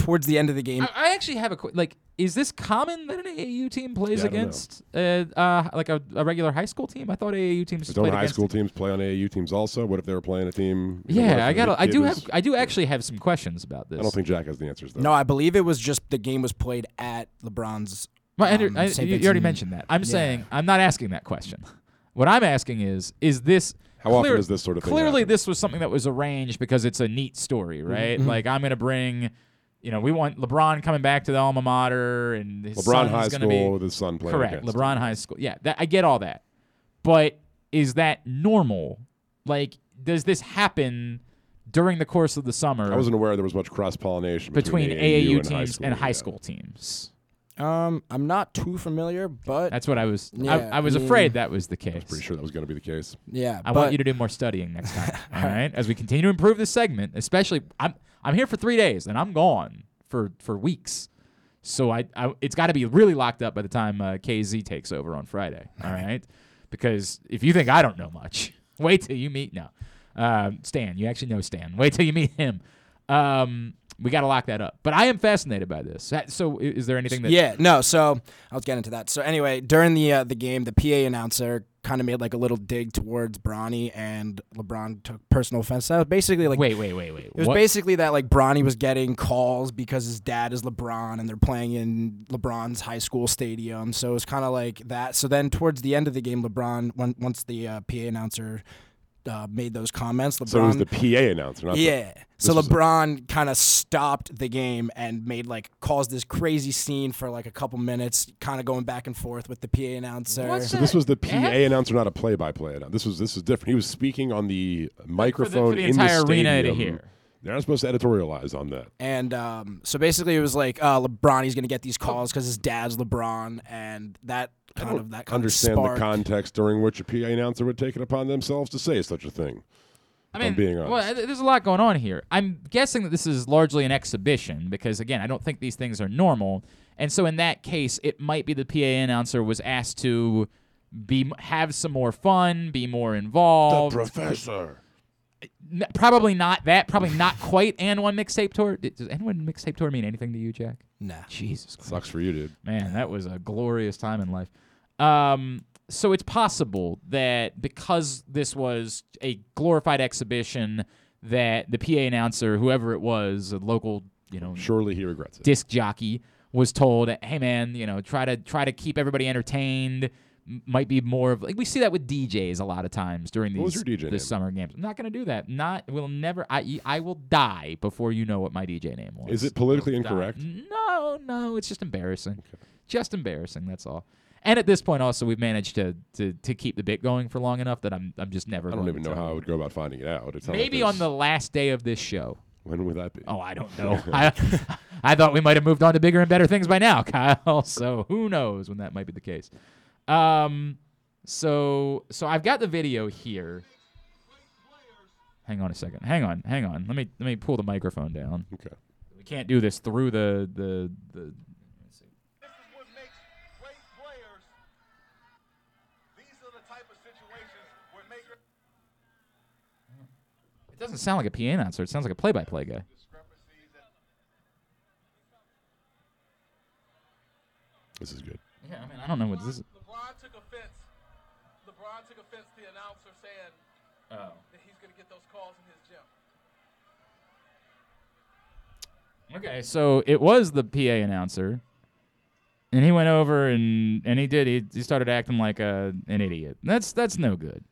towards the end of the game, I, I actually have a qu- like. Is this common that an AAU team plays Yeah, I don't know. against uh, uh, like a, a regular high school team? I thought AAU teams Don't played high against school teams play on AAU teams also? What if they were playing a team? you know, what Yeah, I the got. I kid do was- have. I do actually have some questions about this. I don't think Jack has the answers though. no, I believe it was just the game was played at LeBron's. Well, Andrew, um, I, St. you, you already Vincent- mentioned that. I'm Yeah. saying I'm not asking that question. What I'm asking is, is this How often clear- does this sort of thing Clearly, happen? this was something that was arranged because it's a neat story, right? Mhm. Like I'm going to bring, you know, we want LeBron coming back to the alma mater, and his LeBron son's High gonna School be with his son playing correct. against LeBron High School, yeah, that, I get all that, but is that normal? Like, does this happen during the course of the summer I wasn't aware there was much cross pollination between, between, AAU, and high teams school. and high yeah. school teams? Um, I'm not too familiar, but That's what I was. Yeah, I, I was I mean- afraid that was the case. I was pretty sure that was going to be the case. yeah, I but want you to do more studying next time. all right, as we continue to improve this segment, especially I'm I'm here for three days and I'm gone for for weeks, so I, I it's got to be really locked up by the time uh, KZ takes over on Friday. All right, because if you think I don't know much, wait till you meet now. um, Stan. You actually know Stan. Wait till you meet him. Um, We got to lock that up. But I am fascinated by this. So, is there anything that? Yeah, no. So I'll get into that. So anyway, during the uh, the game, the PA announcer kind of made like a little dig towards Bronny, and LeBron took personal offense. That was basically like Wait, wait, wait, wait. It was What? basically that like Bronny was getting calls because his dad is LeBron and they're playing in LeBron's high school stadium. So it was kind of like that. So then towards the end of the game, LeBron, when, once the uh, PA announcer uh, made those comments, LeBron. So it was the PA announcer, not yeah. this so was a- LeBron kind of stopped the game and made like caused this crazy scene for like a couple minutes, kind of going back and forth with the PA announcer. So this was the PA announcer, not a play-by-play announcer. This was this is different. He was speaking on the microphone the in entire the arena to stadium. hear. They're not supposed to editorialize on that. And um, so basically, it was like uh, LeBron. He's gonna get these calls because his dad's LeBron, and that I kind don't of that kind of understand of the context during which a PA announcer would take it upon themselves to say such a thing. I mean, I'm being honest. well, there's a lot going on here. I'm guessing that this is largely an exhibition because, again, I don't think these things are normal. And so, in that case, it might be the PA announcer was asked to be have some more fun, be more involved. The professor. N- probably not that. Probably not quite. AND1 mixtape tour. Does anyone mixtape tour mean anything to you, Jack? Nah. Jesus Christ. Sucks for you, dude. Man, that was a glorious time in life. Um, so it's possible that because this was a glorified exhibition, that the PA announcer, whoever it was, a local, you know, Surely he regrets it. disc jockey, was told, "Hey, man, you know, try to try to keep everybody entertained." Might be more of like we see that with DJs a lot of times during these the name? summer games. I'm not gonna do that. Not will never. I I will die before you know what my DJ name was. Is it politically die. incorrect? No, no, it's just embarrassing. Just embarrassing. That's all. And at this point, also, we've managed to, to, to keep the bit going for long enough that I'm I'm just never. I don't going even to know how I would go about finding it out. It's not like Maybe on the last day of this show. When would that be? Oh, I don't know. I, I thought we might have moved on to bigger and better things by now, Kyle. So who knows when that might be the case. Um, so so I've got the video here. Hang on a second. Hang on. Hang on. Let me let me pull the microphone down. Okay. We can't do this through the the the. It doesn't sound like a PA announcer. It sounds like a play-by-play guy. This is good. Yeah, I mean, I don't know what this is. LeBron took offense. Took offense to the announcer saying Oh. that he's going to get those calls in his gym. Okay, so it was the PA announcer, and he went over and and he did he, he started acting like a an idiot. That's that's no good.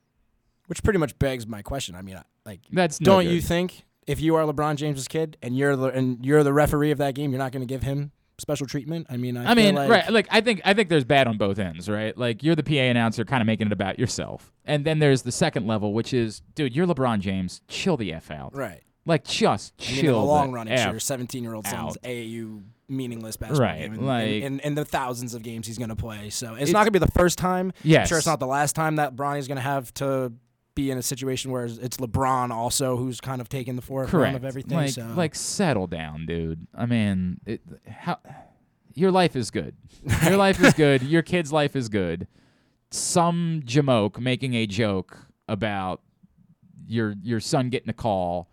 Which pretty much begs my question. I mean, I- like, That's no don't good. you think if you are LeBron James's kid and you're the and you're the referee of that game, you're not going to give him special treatment? I mean, I, I, mean, like, right? Like I think I think there's bad on both ends, right? Like you're the PA announcer, kind of making it about yourself, and then there's the second level, which is, dude, you're LeBron James. Chill the f out. Right. Like just I chill. mean, in the long the run, it's F your 17 year old son's. AAU meaningless basketball Right, game, and, like- and, and, and the thousands of games he's going to play. So it's, It's- not going to be the first time. I'm sure it's not the last time that Bronny's going to have to be in a situation where it's LeBron also who's kind of taking the forefront Correct. of everything. Like, so. like settle down, dude. I mean, it, how your life is good. Your life is good. Your kid's life is good. Some jamoke making a joke about your your son getting a call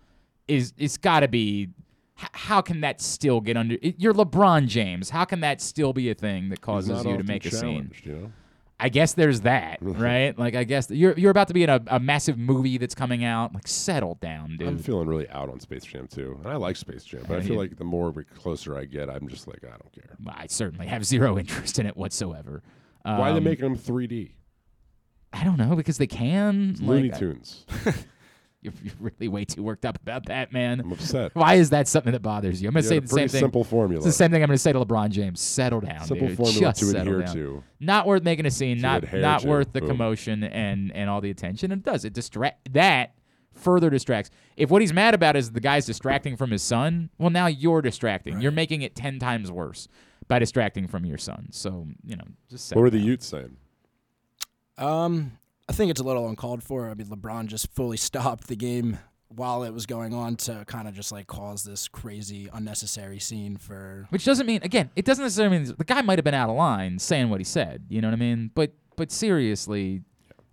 is it's got to be. How can that still get under? it- You're LeBron James. How can that still be a thing that causes you to make a scene? You know? I guess there's that, right? Like, I guess you're you're about to be in a, a massive movie that's coming out. Like, settle down, dude. I'm feeling really out on Space Jam too, and I like Space Jam, but I Yeah, feel like the more we closer I get, I'm just like I don't care. I certainly have zero interest in it whatsoever. Why are they Um, making them 3D? I don't know because they can. Looney Like, I- Tunes. You're, you're really way too worked up about that, man. I'm upset. Why is that something that bothers you? I'm gonna You say had a the same pretty thing. simple formula. It's the same thing I'm gonna say to LeBron James. Settle down, Simple dude. formula Just to settle adhere down. to. Not worth making a scene. To not adhere not to. worth the Boom. commotion and and all the attention. And it does. It distract that further distracts. If what he's mad about is the guy's distracting from his son, well now you're distracting. You're making it ten times worse by distracting from your son. So you know, just What were the settle Utes saying? Um, I think it's a little uncalled for. I mean, LeBron just fully stopped the game while it was going on to kind of just like cause this crazy, unnecessary scene for. Which doesn't mean again, it doesn't necessarily mean the guy might have been out of line saying what he said. You know what I mean? But but seriously,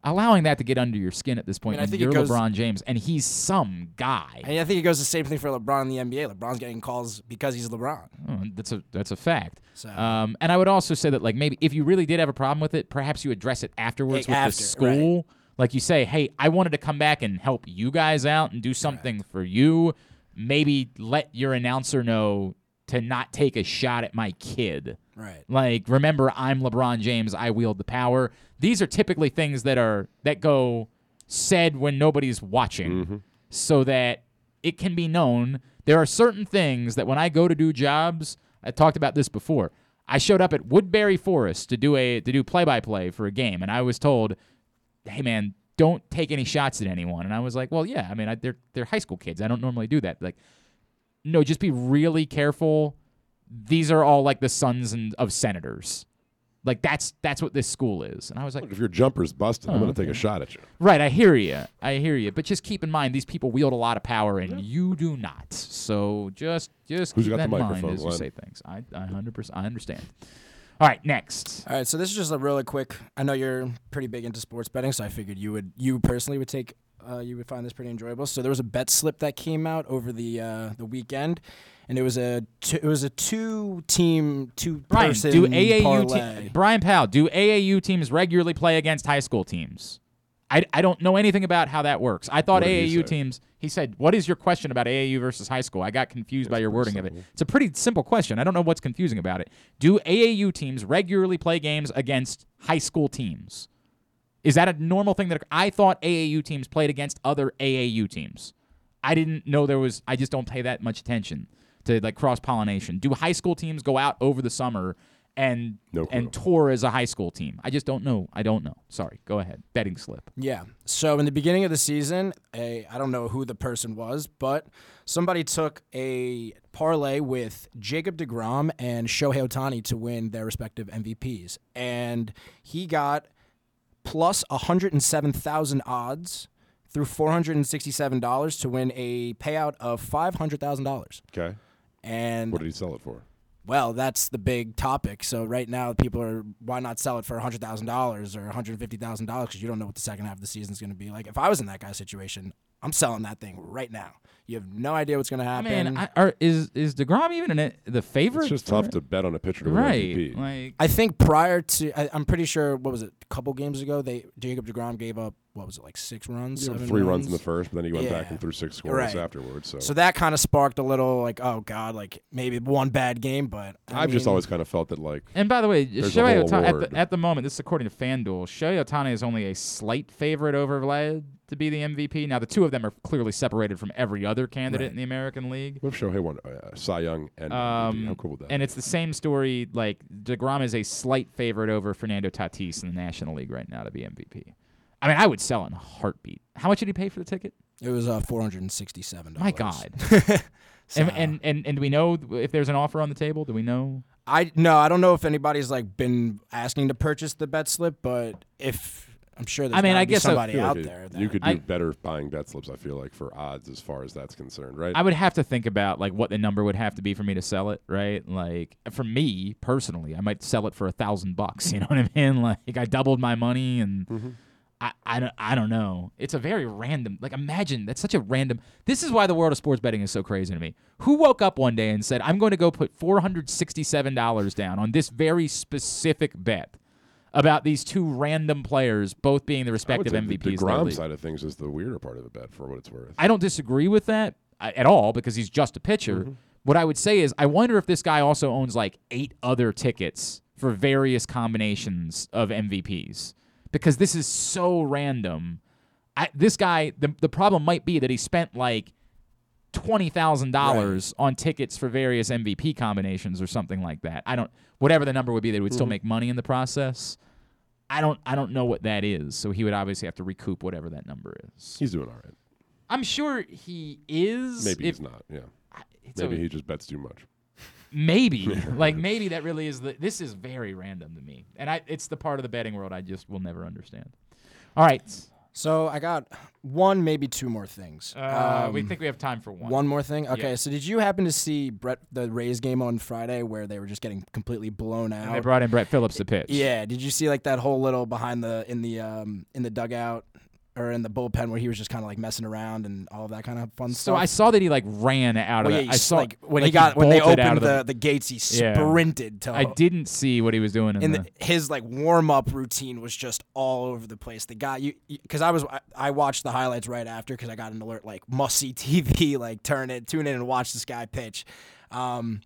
allowing that to get under your skin at this point I mean, I think you're goes- LeBron James and he's some guy. And I think it goes the same thing for LeBron in the NBA. LeBron's getting calls because he's LeBron. Oh, that's a that's a fact. So- Um, and I would also say that like maybe if you really did have a problem with it, perhaps you address it afterwards Hey, with after, the school. Like you say, hey, I wanted to come back and help you guys out and do something for you. Maybe let your announcer know to not take a shot at my kid. Right. Like remember, I'm LeBron James. I wield the power. These are typically things that are that go said when nobody's watching, mm-hmm. so that it can be known. There are certain things that when I go to do jobs, I talked about this before. I showed up at Woodberry Forest to do a to do play by play for a game, and I was told, "Hey man, don't take any shots at anyone." And I was like, "Well, yeah. I mean, I, they're they're high school kids. I don't normally do that. Like, no, just be really careful. These are all like the sons and of senators. Like that's that's what this school is." And I was like, Look, if your jumper's busted, I'm Oh, going to take a shot at you. Right, I hear you. I hear you. But just keep in mind, these people wield a lot of power, and you do not. So just just Who's keep got the that in mind microphone, as you Glenn? say things. I I hundred percent I understand. All right, next. All right, so this is just a really quick. I know you're pretty big into sports betting, so I figured you would, you personally would take, uh, you would find this pretty enjoyable. So there was a bet slip that came out over the uh, the weekend, and it was a two, it was a two team two Brian, person do AAU parlay. te- Brian Powell, do AAU teams regularly play against high school teams? I, I don't know anything about how that works. I thought What he AAU teams. He said, "What is your question about AAU versus high school?" I got confused by your wording of it. It's a pretty simple question. I don't know what's confusing about it. Do AAU teams regularly play games against high school teams? Is that a normal thing that I thought AAU teams played against other AAU teams? I didn't know there was. I just don't pay that much attention to like cross pollination. Do high school teams go out over the summer and No and tour as a high school team? I just don't know. I don't know. Sorry. Go ahead. Betting slip. Yeah. So in the beginning of the season, a I don't know who the person was, but somebody took a parlay with Jacob DeGrom and Shohei Ohtani to win their respective MVPs, and he got plus 107,000 odds through $467 to win a payout of $500,000. Okay. And What did he sell it for? well, that's the big topic. So right now, people are why not sell it for hundred thousand dollars or one hundred fifty thousand dollars because you don't know what the second half of the season is going to be like. If I was in that guy's situation, I'm selling that thing right now. You have no idea what's going to I happen. mean, I, are, is is Degrom even in it, the favorite? It's just tough to bet on a pitcher to win right. MVP. Like I think prior to, I, I'm pretty sure, what was it, a couple games ago, they Jacob Degrom gave up what was it, like six runs, He had seven three runs in the first, but then he went back and threw six scores Right. afterwards. So, So that kind of sparked a little like, oh god, like maybe one bad game, but I I've just always kind of felt that like And by the way, Shohei whole Ohtani, at the, at the moment, this is according to FanDuel, Shohei Ohtani is only a slight favorite over Vlad to be the MVP. Now, the two of them are clearly separated from every other candidate Right. in the American League. what if Shohei won uh, Cy Young and Um, How cool would that? and be? it's the same story. Like Degrom is a slight favorite over Fernando Tatis in the National League right now to be MVP. I mean, I would sell it in a heartbeat. How much did he pay for the ticket? it was uh, four hundred and sixty-seven. My God. So- And, and and and do we know if there's an offer on the table? Do we know? I no, I don't know if anybody's like been asking to purchase the bet slip, but if I'm sure there's I mean, I guess somebody feel like out it- there. you could do I- better buying bet slips. I feel like for odds as far as that's concerned, right? I would have to think about like what the number would have to be for me to sell it, right? Like for me personally, I might sell it for a thousand bucks. You know what I mean? Like I doubled my money, and Mm-hmm. I, I don't I don't know. It's a very random. Like imagine that's such a random. This is why the world of sports betting is so crazy to me. Who woke up one day and said, "I'm going to go put four hundred sixty-seven dollars down on this very specific bet." About these two random players, both being the respective MVPs. the in their side of things is the weirder part of the bet, for what it's worth. I don't disagree with that at all because he's just a pitcher. Mm-hmm. What I would say is, I wonder if this guy also owns like eight other tickets for various combinations of MVPs because this is so random. I, this guy, the the problem might be that he spent like twenty thousand dollars on tickets for various MVP combinations or something like that. I don't, whatever the number would be, they would still Mm-hmm. make money in the process. I don't, I don't know what that is. So he would obviously have to recoup whatever that number is. He's doing all right. I'm sure he is. Maybe if- he's not. Yeah. it's Maybe a- he just bets too much. Maybe, like maybe that really is the. This is very random to me, and I. It's the part of the betting world I just will never understand. All right, So I got one, maybe two more things. Uh, we Um, think we have time for one. One more thing. Okay, Yeah. so did you happen to see Brett the Rays game on Friday where they were just getting completely blown out? And they brought in Brett Phillips to pitch. Yeah. Did you see like that whole little behind the in the um in the dugout or in the bullpen where he was just kind of like messing around and all of that kind of fun So stuff? So I saw that he like ran out of Well, the. yeah, I saw like when like, he got when they opened of the, the, the gates, he Yeah. sprinted to. I didn't see what he was doing in, and the. the, his like warm up routine was just all over the place. The guy, you because I was I, I watched the highlights right after because I got an alert like must see TV, like turn it, tune in and watch this guy pitch. Um,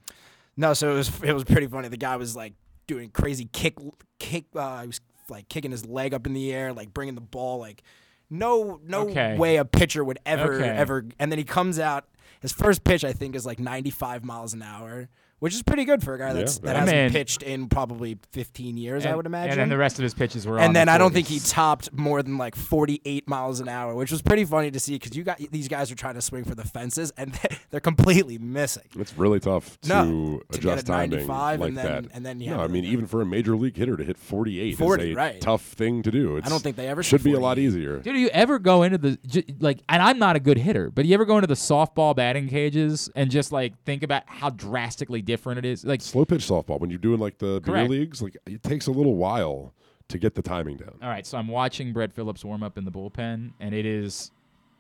no, so it was it was pretty funny. The guy was like doing crazy kick kick. Uh, he was like kicking his leg up in the air, like bringing the ball like. No, no Okay. way a pitcher would ever, Okay. ever. And then he comes out. His first pitch, I think, is like 95 miles an hour, which is pretty good for a guy that's, Yeah, that I hasn't mean- pitched in probably 15 years, I would imagine. And then the rest of his pitches were. on And then the I don't think he topped more than like 48 miles an hour, which was pretty funny to see because you got these guys are trying to swing for the fences and they're completely missing. It's really tough to No, adjust a timing 95 like and then- that. and then you no, I mean a- even for a major league hitter to hit 48 40, is a right. tough thing to do. It's, don't think they ever should see be a lot easier. Dude, do you ever go into the like? And I'm not a good hitter, but you ever go into the softball batting cages and just like think about how drastically different it is? Like Slow pitch softball when you're doing like the beer leagues, like it takes a little while to get the timing down. All right, so I'm watching Brett Phillips warm up in the bullpen, and it is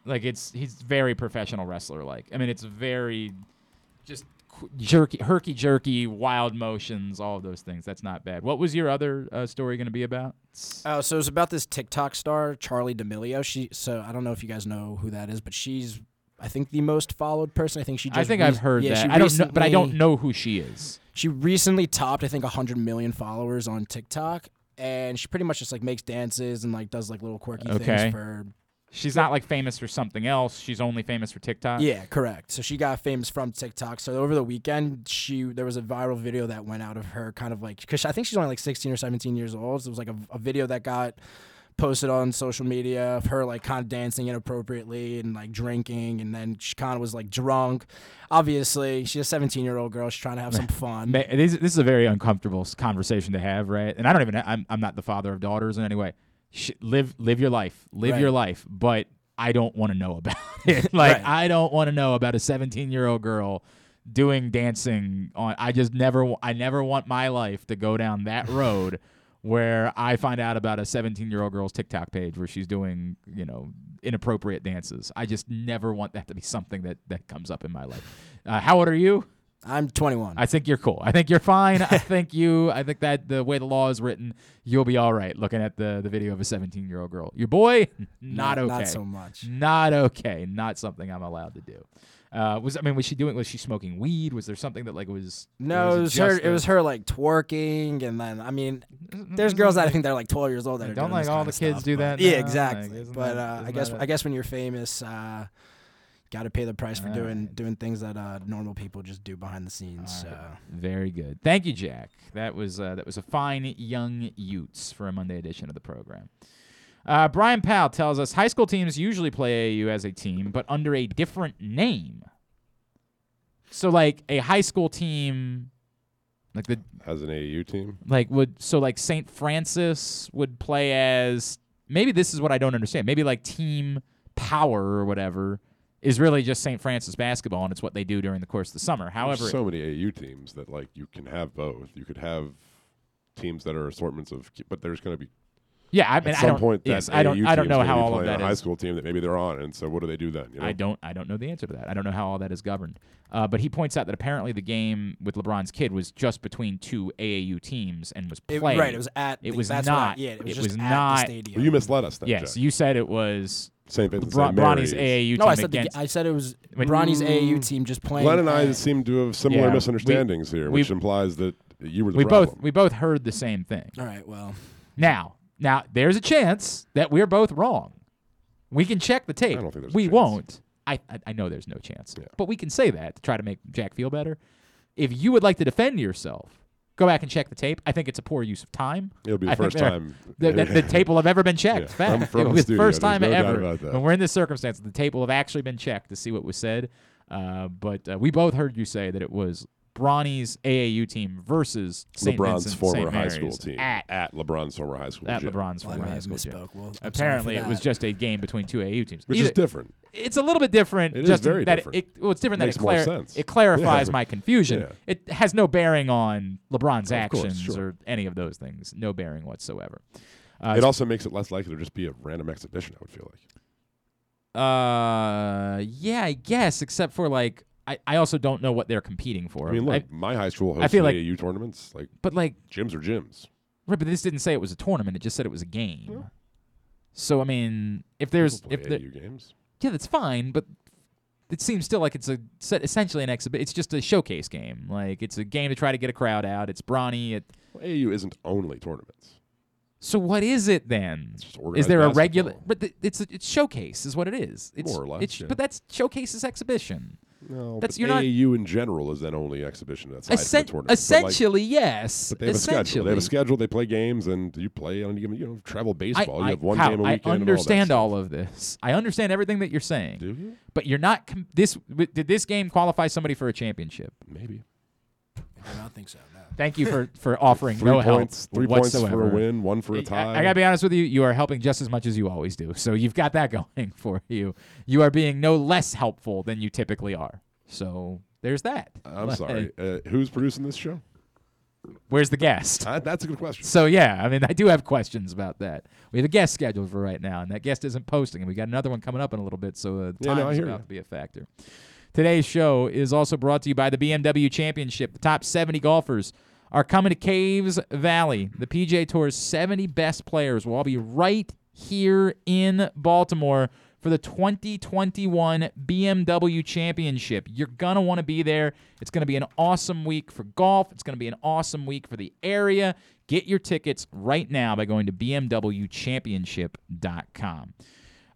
like it's he's very professional wrestler like. I mean, it's very just jerky, herky jerky, wild motions, all of those things. That's not bad. What was your other uh, story going to be about? Oh, so it was about this TikTok star, Charli D'Amelio. She, so I don't know if you guys know who that is, but she's, I think, the most followed person. I think she. Just I think rec- I've heard yeah, that. I don't know, but I don't know who she is. She recently topped, I think, 100 million followers on TikTok, and she pretty much just like makes dances and like does like little quirky Okay. things for. She's not like famous for something else. She's only famous for TikTok. Yeah, correct. So she got famous from TikTok. So over the weekend, she there was a viral video that went out of her, kind of like because I think she's only like 16 or 17 years old. So it was like a, a video that got posted on social media of her like kind of dancing inappropriately and like drinking, and then she kind of was like drunk. Obviously, she's a 17 year old girl. She's trying to have some fun. Ma- This, this is a very uncomfortable conversation to have, right? And I don't even. I'm, I'm not the father of daughters in any way. Sh- live live your life, live Right. your life. But I don't want to know about it. like Right. I don't want to know about a 17 year old girl doing dancing on. I just never. I never want my life to go down that road. Where I find out about a 17 year old girl's TikTok page where she's doing, you know, inappropriate dances. I just never want that to be something that, that comes up in my life. Uh, how old are you? I'm 21. I think you're cool. I think you're fine. I think you. I think that the way the law is written, you'll be all right. Looking at the the video of a 17 year old girl, your boy, not Not- okay. not so much. Not okay. Not something I'm allowed to do. Uh, was I mean, was she doing? Was she smoking weed? Was there something that like was? No, or it was it her. just It was her like twerking, and then I mean, there's girls that I think they're like 12 years old that Don't like all the kids stuff, do that Yeah, now? exactly. Like, but that- uh, I guess a- I guess when you're famous, uh, got to pay the price for All doing doing things that uh, normal people just do behind the scenes. All So. right. Very good. Thank you, Jack. That was uh, that was a fine young Utes for a Monday edition of the program. Uh, Brian Powell tells us high school teams usually play AAU as a team, but under a different name. So, like a high school team, like the As an AAU team, like would so like St. Francis would play as maybe this is what I don't understand. Maybe like Team Power or whatever is really just St. Francis basketball, and it's what they do during the course of the summer. However, There's so many AAU teams that like you can have both. You could have teams that are assortments of, but there's going to be Yeah, I mean, at I some don't- point yes, that I don't- AAU I don't know how be all of that a high school team that maybe they're on, and so what do they do then? You know? I don't I don't know the answer to that. I don't know how all that is governed. Uh, but he points out that apparently the game with LeBron's kid was just between two AAU teams and was It- played. right, it was at It the- was that's what I- not. yeah, it was it just was at the not. stadium. Well, you misled us then. Yes, Jack. you said it was St. Vincent Bron- St. Bronny's Mary's. AAU No, team I said the, against. I said it was When- Bronny's AAU team just playing. Glenn and I seem to have similar Yeah, we- misunderstandings here, we- which implies that you were the we problem. both we both heard the same thing. All right, well, Now, now there's a chance that we're both wrong. We can check the tape. I don't think there's we won't. I, I I know there's no chance. But we can say that to try to make Jack feel better. If you would like to defend yourself, go back and check the tape. I think it's a poor use of time. It'll be the I first time- the, the, the tape will have ever been checked. Yeah, Fact. from- from It the studio, first time no ever when we're in this circumstance. The tape will have actually been checked to see what was said. Uh, but uh, we both heard you say that it was Bronny's AAU team versus St. LeBron's Vincent former St. high Mary's school team at LeBron's former high school at gym. LeBron's Well, former may high school gym. Well, Apparently, it was just a game between two AAU teams, Which is different. It's a little bit different. It is just very that different. It, well, it's different Makes that it, more clar- sense. it clarifies Yeah. my confusion. Yeah. It has no bearing on LeBron's Of course, actions sure. or any of those things. No bearing whatsoever. Uh, it also makes it less likely to just be a random exhibition. I would feel like. Uh, yeah, I guess, except for like, I, I also don't know what they're competing for. I mean, look, my high school hosts I feel like- AAU tournaments. Like, but like, gyms are gyms. right, but this didn't say it was a tournament. It just said it was a game. So I mean, if there's if AAU games. yeah, that's fine, but it seems still like it's a set- essentially an exhibit. It's just a showcase game. Like it's a game to try to get a crowd out. It's Bronny. It, Well, AAU isn't only tournaments. so what is it then? Is there a regular? But th- it's a, it's showcase is what it is. It's, More or less, It's, yeah. But that's showcases exhibition. No, That's but you're not AAU in general is then only exhibition that's Essen- of the tournament. But, like, essentially yes. But they have a schedule. They have a schedule. They play games, and you play on you know travel baseball. I- you have one Kyle, game a weekend. I understand and all, all of this. I understand everything that you're saying. Do you? But you're not com- this. w- Did this game qualify somebody for a championship? Maybe I don't think so. No. Thank you for for offering three no points. help Three points whatsoever. for a win, one for a tie. I, I gotta be honest with you. You are helping just as much as you always do. So you've got that going for you. You are being no less helpful than you typically are. So there's that. I'm sorry. Uh, who's producing this show? Where's the guest? Uh, that's a good question. So yeah, I mean, I do have questions about that. We have a guest scheduled for right now, and that guest isn't posting, and we got another one coming up in a little bit. So uh, Yeah, no, I time's hear about you. to be a factor. Today's show is also brought to you by the BMW Championship. The top 70 golfers are coming to Caves Valley. The PGA Tour's 70 best players will all be right here in Baltimore for the 2021 BMW Championship. You're going to want to be there. It's going to be an awesome week for golf. It's going to be an awesome week for the area. Get your tickets right now by going to BMWChampionship.com.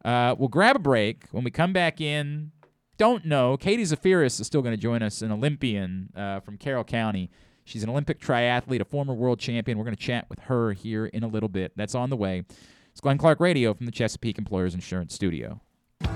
Uh, we'll grab a break. When we come back in, don't know. Katie Zaferes is still going to join us, an Olympian uh, from Carroll County. She's an Olympic triathlete, a former world champion. We're going to chat with her here in a little bit. That's on the way. It's Glenn Clark Radio from the Chesapeake Employers Insurance Studio.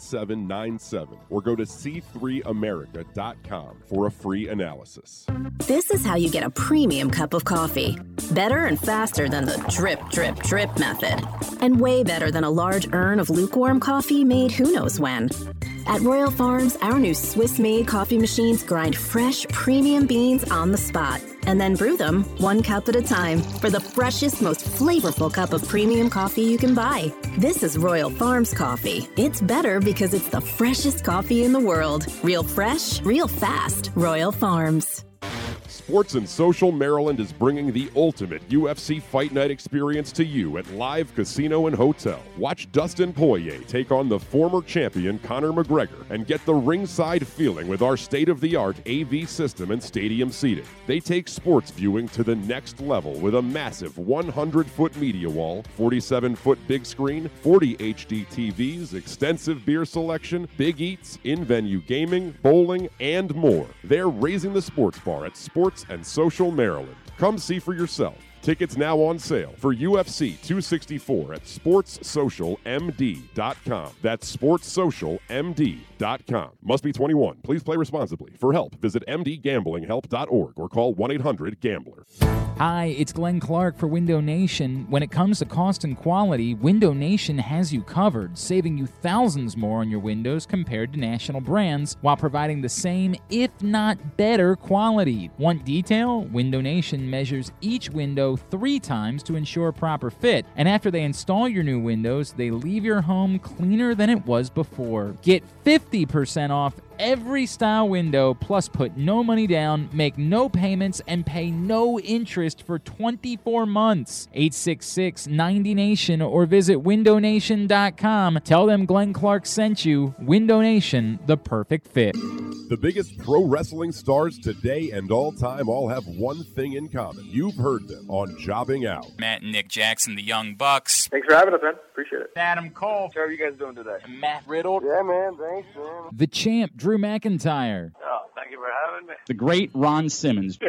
9797 or go to c3america.com for a free analysis. This is how you get a premium cup of coffee. Better and faster than the drip, drip, drip method. And way better than a large urn of lukewarm coffee made who knows when. At Royal Farms, our new Swiss made coffee machines grind fresh, premium beans on the spot and then brew them one cup at a time for the freshest, most flavorful cup of premium coffee you can buy. This is Royal Farms coffee. It's better because it's the freshest coffee in the world. Real fresh, real fast. Royal Farms. Sports and Social Maryland is bringing the ultimate UFC Fight Night experience to you at Live Casino and Hotel. Watch Dustin Poirier take on the former champion Conor McGregor and get the ringside feeling with our state of the art AV system and stadium seating. They take sports viewing to the next level with a massive 100 foot media wall, 47 foot big screen, 40 HD TVs, extensive beer selection, big eats, in venue gaming, bowling, and more. They're raising the sports bar at Sports and Social Maryland. Come see for yourself. Tickets now on sale for UFC 264 at sportssocialmd.com. That's sportssocialmd.com. Must be 21. Please play responsibly. For help, visit mdgamblinghelp.org or call 1-800-GAMBLER. Hi, it's Glenn Clark for Window Nation. When it comes to cost and quality, Window Nation has you covered, saving you thousands more on your windows compared to national brands while providing the same, if not better, quality. Want detail? Window Nation measures each window three times to ensure proper fit, and after they install your new windows, they leave your home cleaner than it was before. Get 50% off every style window, plus put no money down, make no payments, and pay no interest for 24 months. 866 90 Nation or visit windownation.com. Tell them Glenn Clark sent you. Window Nation, the perfect fit. The biggest pro wrestling stars today and all time all have one thing in common. You've heard them on Jobbing Out. Matt and Nick Jackson, the Young Bucks. Thanks for having us, man. Appreciate it. Adam Cole. How are you guys doing today? Matt Riddle. Yeah, man. Thanks, man. The champ, Drew McIntyre. Oh, thank you for having me. The great Ron Simmons.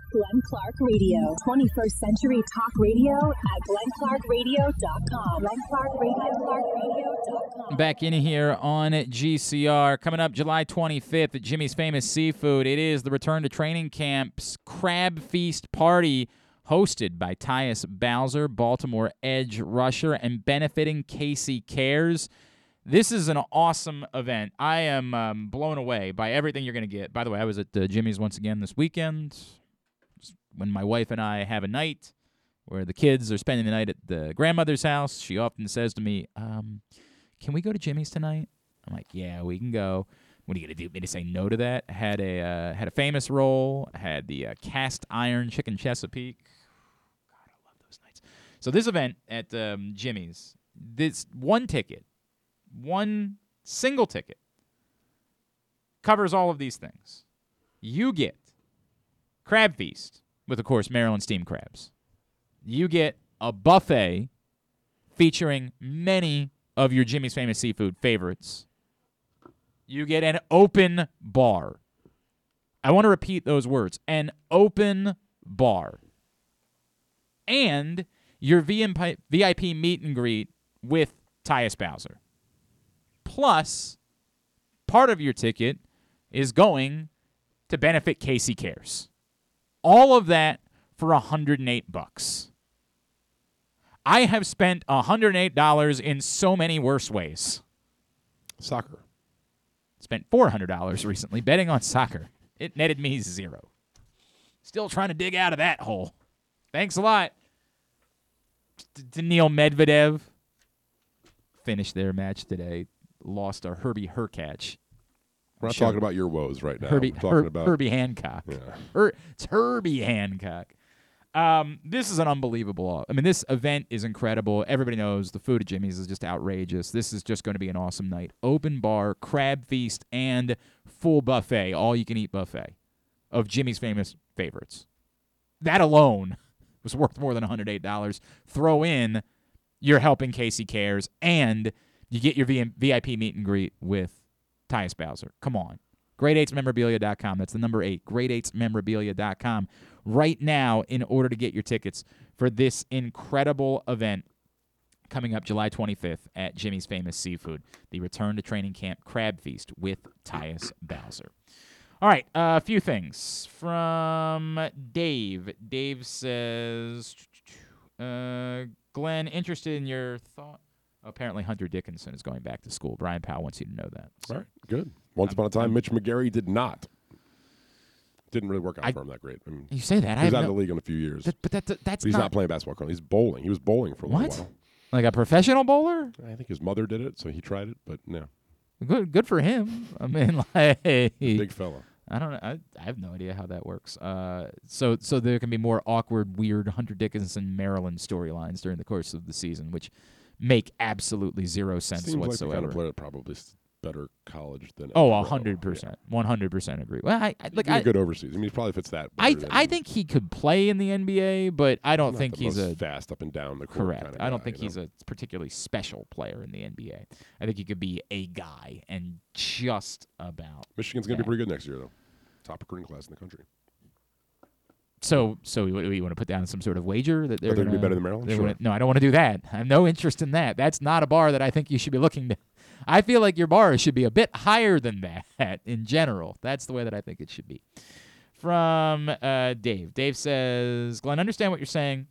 Glenn Clark Radio. 21st Century Talk Radio at glennclarkradio.com. Back in here on GCR. Coming up July 25th at Jimmy's Famous Seafood. It is the return to training camp's Crab Feast Party hosted by Tyus Bowser, Baltimore Edge Rusher, and benefiting Casey Cares. This is an awesome event. I am um, blown away by everything you're going to get. By the way, I was at uh, Jimmy's once again this weekend. When my wife and I have a night where the kids are spending the night at the grandmother's house, she often says to me, um, "Can we go to Jimmy's tonight?" I'm like, "Yeah, we can go." What are you gonna do? Me to say no to that? Had a uh, had a famous roll. Had the uh, cast iron chicken Chesapeake. God, I love those nights. So this event at um, Jimmy's, this one ticket, one single ticket, covers all of these things. You get crab feast with, of course, Maryland steamed crabs. You get a buffet featuring many of your Jimmy's Famous Seafood favorites. You get an open bar. I want to repeat those words an open bar. And your VIP meet and greet with Tyus Bowser. Plus, part of your ticket is going to benefit Casey Cares. All of that for 108 bucks. I have spent $108 in so many worse ways. Soccer. Spent $400 recently betting on soccer. It netted me zero. Still trying to dig out of that hole. Thanks a lot to, to Neil Medvedev. Finished their match today. Lost a Herbie Hurkacz. We're not Show- talking about your woes right now. Herbie, We're talking Her- about Herbie Hancock. Yeah. Her- it's Herbie Hancock. Um, this is an unbelievable. I mean, this event is incredible. Everybody knows the food at Jimmy's is just outrageous. This is just going to be an awesome night. Open bar, crab feast, and full buffet, all you can eat buffet of Jimmy's famous favorites. That alone was worth more than $108. Throw in you're helping Casey Cares, and you get your VM VIP meet and greet with Tyus Bowser. Come on. Grade8smemorabilia.com. That's the number eight. Grade8smemorabilia.com. Right now, in order to get your tickets for this incredible event coming up July 25th at Jimmy's Famous Seafood, the Return to Training Camp Crab Feast with Tyus Bowser. All right, uh, a few things from Dave. Dave says, uh, Glenn, interested in your thought. Apparently, Hunter Dickinson is going back to school. Brian Powell wants you to know that. So All right, good. Once upon a time, Mitch McGary did not. Didn't really work out I- for him that great. I mean, You say that, I He was out of the league in a few years. That- but that- that's But he's not- not, playing basketball currently. He's bowling. He was bowling for a What? while. Like a professional bowler? I think his mother did it, so he tried it, but no. Good, good for him. I mean, like Big fella. I don't know. I, I have no idea how that works. Uh, so so there can be more awkward, weird Hunter Dickinson Maryland storylines during the course of the season, which make absolutely zero sense Seems whatsoever. like the kind of player that probably better college than oh, a hundred percent, one hundred percent agree. Well, I, I be I, good overseas. I mean, he probably fits that. I than- I think he could play in the NBA, but I don't think he's a fast up and down the court correct. kinda I don't guy, think he's know? a particularly special player in the NBA. I think he could be a guy and just about. Michigan's going to be pretty good next year, though. Top recruiting class in the country. So, so you, you want to put down some sort of wager that they're they're gonna gonna be better than Maryland? Sure. gonna- no, I don't want to do that. I have no interest in that. That's not a bar that I think you should be looking to I feel like your bar should be a bit higher than that in general. That's the way that I think it should be. From uh, Dave. Dave says, Glenn, understand what you're saying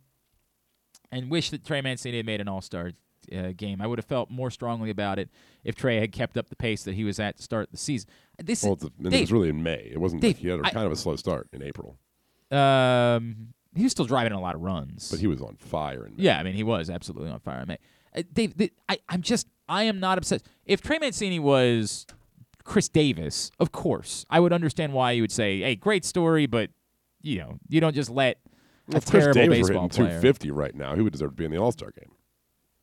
and wish that Trey Mancini had made an all star uh, game. I would have felt more strongly about it if Trey had kept up the pace that he was at to start the season. This Well, is, and it was really in May. It wasn't Dave, he had a, I- kind of a slow start in April, um, he was still driving a lot of runs. but he was on fire in May. Yeah, I mean, he was absolutely on fire. Mate. Uh, Dave, th- I, I'm just, I am not obsessed. If Trey Mancini was Chris Davis, of course, I would understand why you would say, "Hey, great story," but you know, you don't just let a If Chris Davis baseball player. 250 right now, he would deserve to be in the All Star game.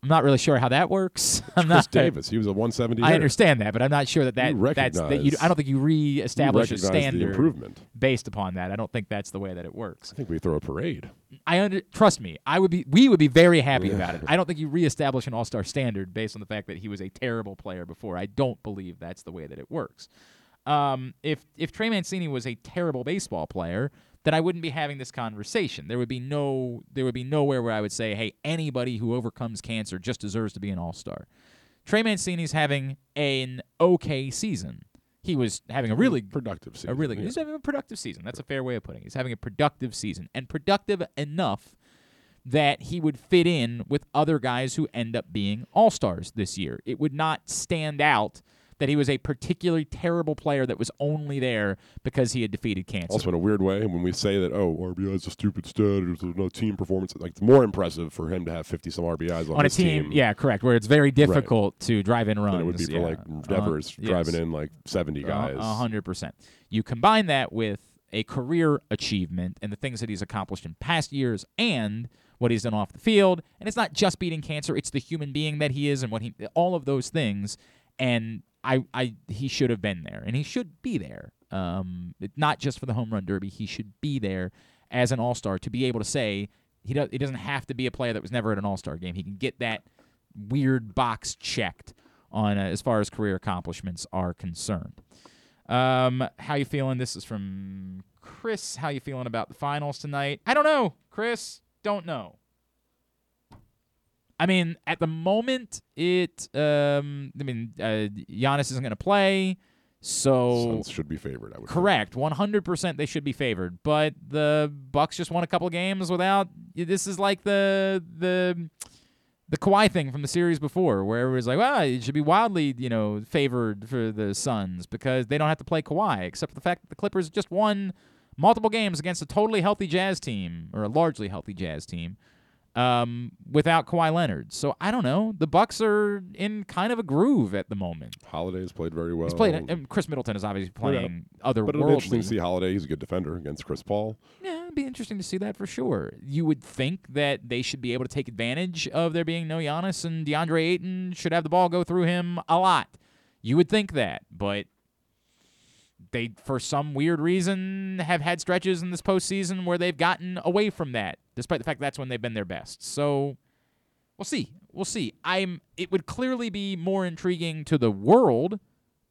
I'm not really sure how that works. I'm Chris not, Davis, he was a 170. I hitter. understand that, but I'm not sure that, that You that's that you. I don't think you re-establish a recognize the standard improvement. based upon that. I don't think that's the way that it works. I think we throw a parade. I under, trust me. I would be. We would be very happy about it. I don't think you reestablish an all-star standard based on the fact that he was a terrible player before. I don't believe that's the way that it works. Um, if if Trey Mancini was a terrible baseball player, then I wouldn't be having this conversation. There would be no. There would be nowhere where I would say, "Hey, anybody who overcomes cancer just deserves to be an all-star." Trey Mancini's having an okay season. He was having a mm-hmm. really productive season. A really yeah. he's having a productive season. That's a fair way of putting it. He's having a productive season and productive enough that he would fit in with other guys who end up being all stars this year. It would not stand out that he was a particularly terrible player that was only there because he had defeated cancer. Also, in a weird way, when we say that, oh, RBI is a stupid stat, there's no team performance, like it's more impressive for him to have 50 some RBIs on, on a his team, yeah, correct, where it's very difficult to drive in runs. it would be for yeah. like Devers Uh, driving yes. in like 70 guys. A hundred percent. You combine that with a career achievement and the things that he's accomplished in past years and what he's done off the field. And it's not just beating cancer, it's the human being that he is and what he all of those things. And I, I he should have been there. And he should be there. Um not just for the home run derby. He should be there as an all star to be able to say he does he doesn't have to be a player that was never at an all star game. He can get that weird box checked on uh, as far as career accomplishments are concerned. Um, how you feeling? This is from Chris. How you feeling about the finals tonight? I don't know, Chris. Don't know. I mean, at the moment, it. Um, I mean, uh, Giannis isn't going to play, so Suns should be favored, I would correct. One hundred percent, they should be favored. But the Bucks just won a couple games without. This is like the the the Kawhi thing from the series before, where it was like, well, it should be wildly, you know, favored for the Suns because they don't have to play Kawhi, except for the fact that the Clippers just won multiple games against a totally healthy Jazz team or a largely healthy Jazz team um, without Kawhi Leonard. So I don't know. The Bucks are in kind of a groove at the moment. Holiday's played very well. He's played. And Khris Middleton is obviously playing other But it'll be interesting to see Holiday. He's a good defender against Chris Paul. Yeah, it'd be interesting to see that for sure. You would think that they should be able to take advantage of there being no Giannis and DeAndre Ayton should have the ball go through him a lot. You would think that, but they, for some weird reason, have had stretches in this postseason where they've gotten away from that, despite the fact that's when they've been their best. So we'll see. We'll see. I'm. It would clearly be more intriguing to the world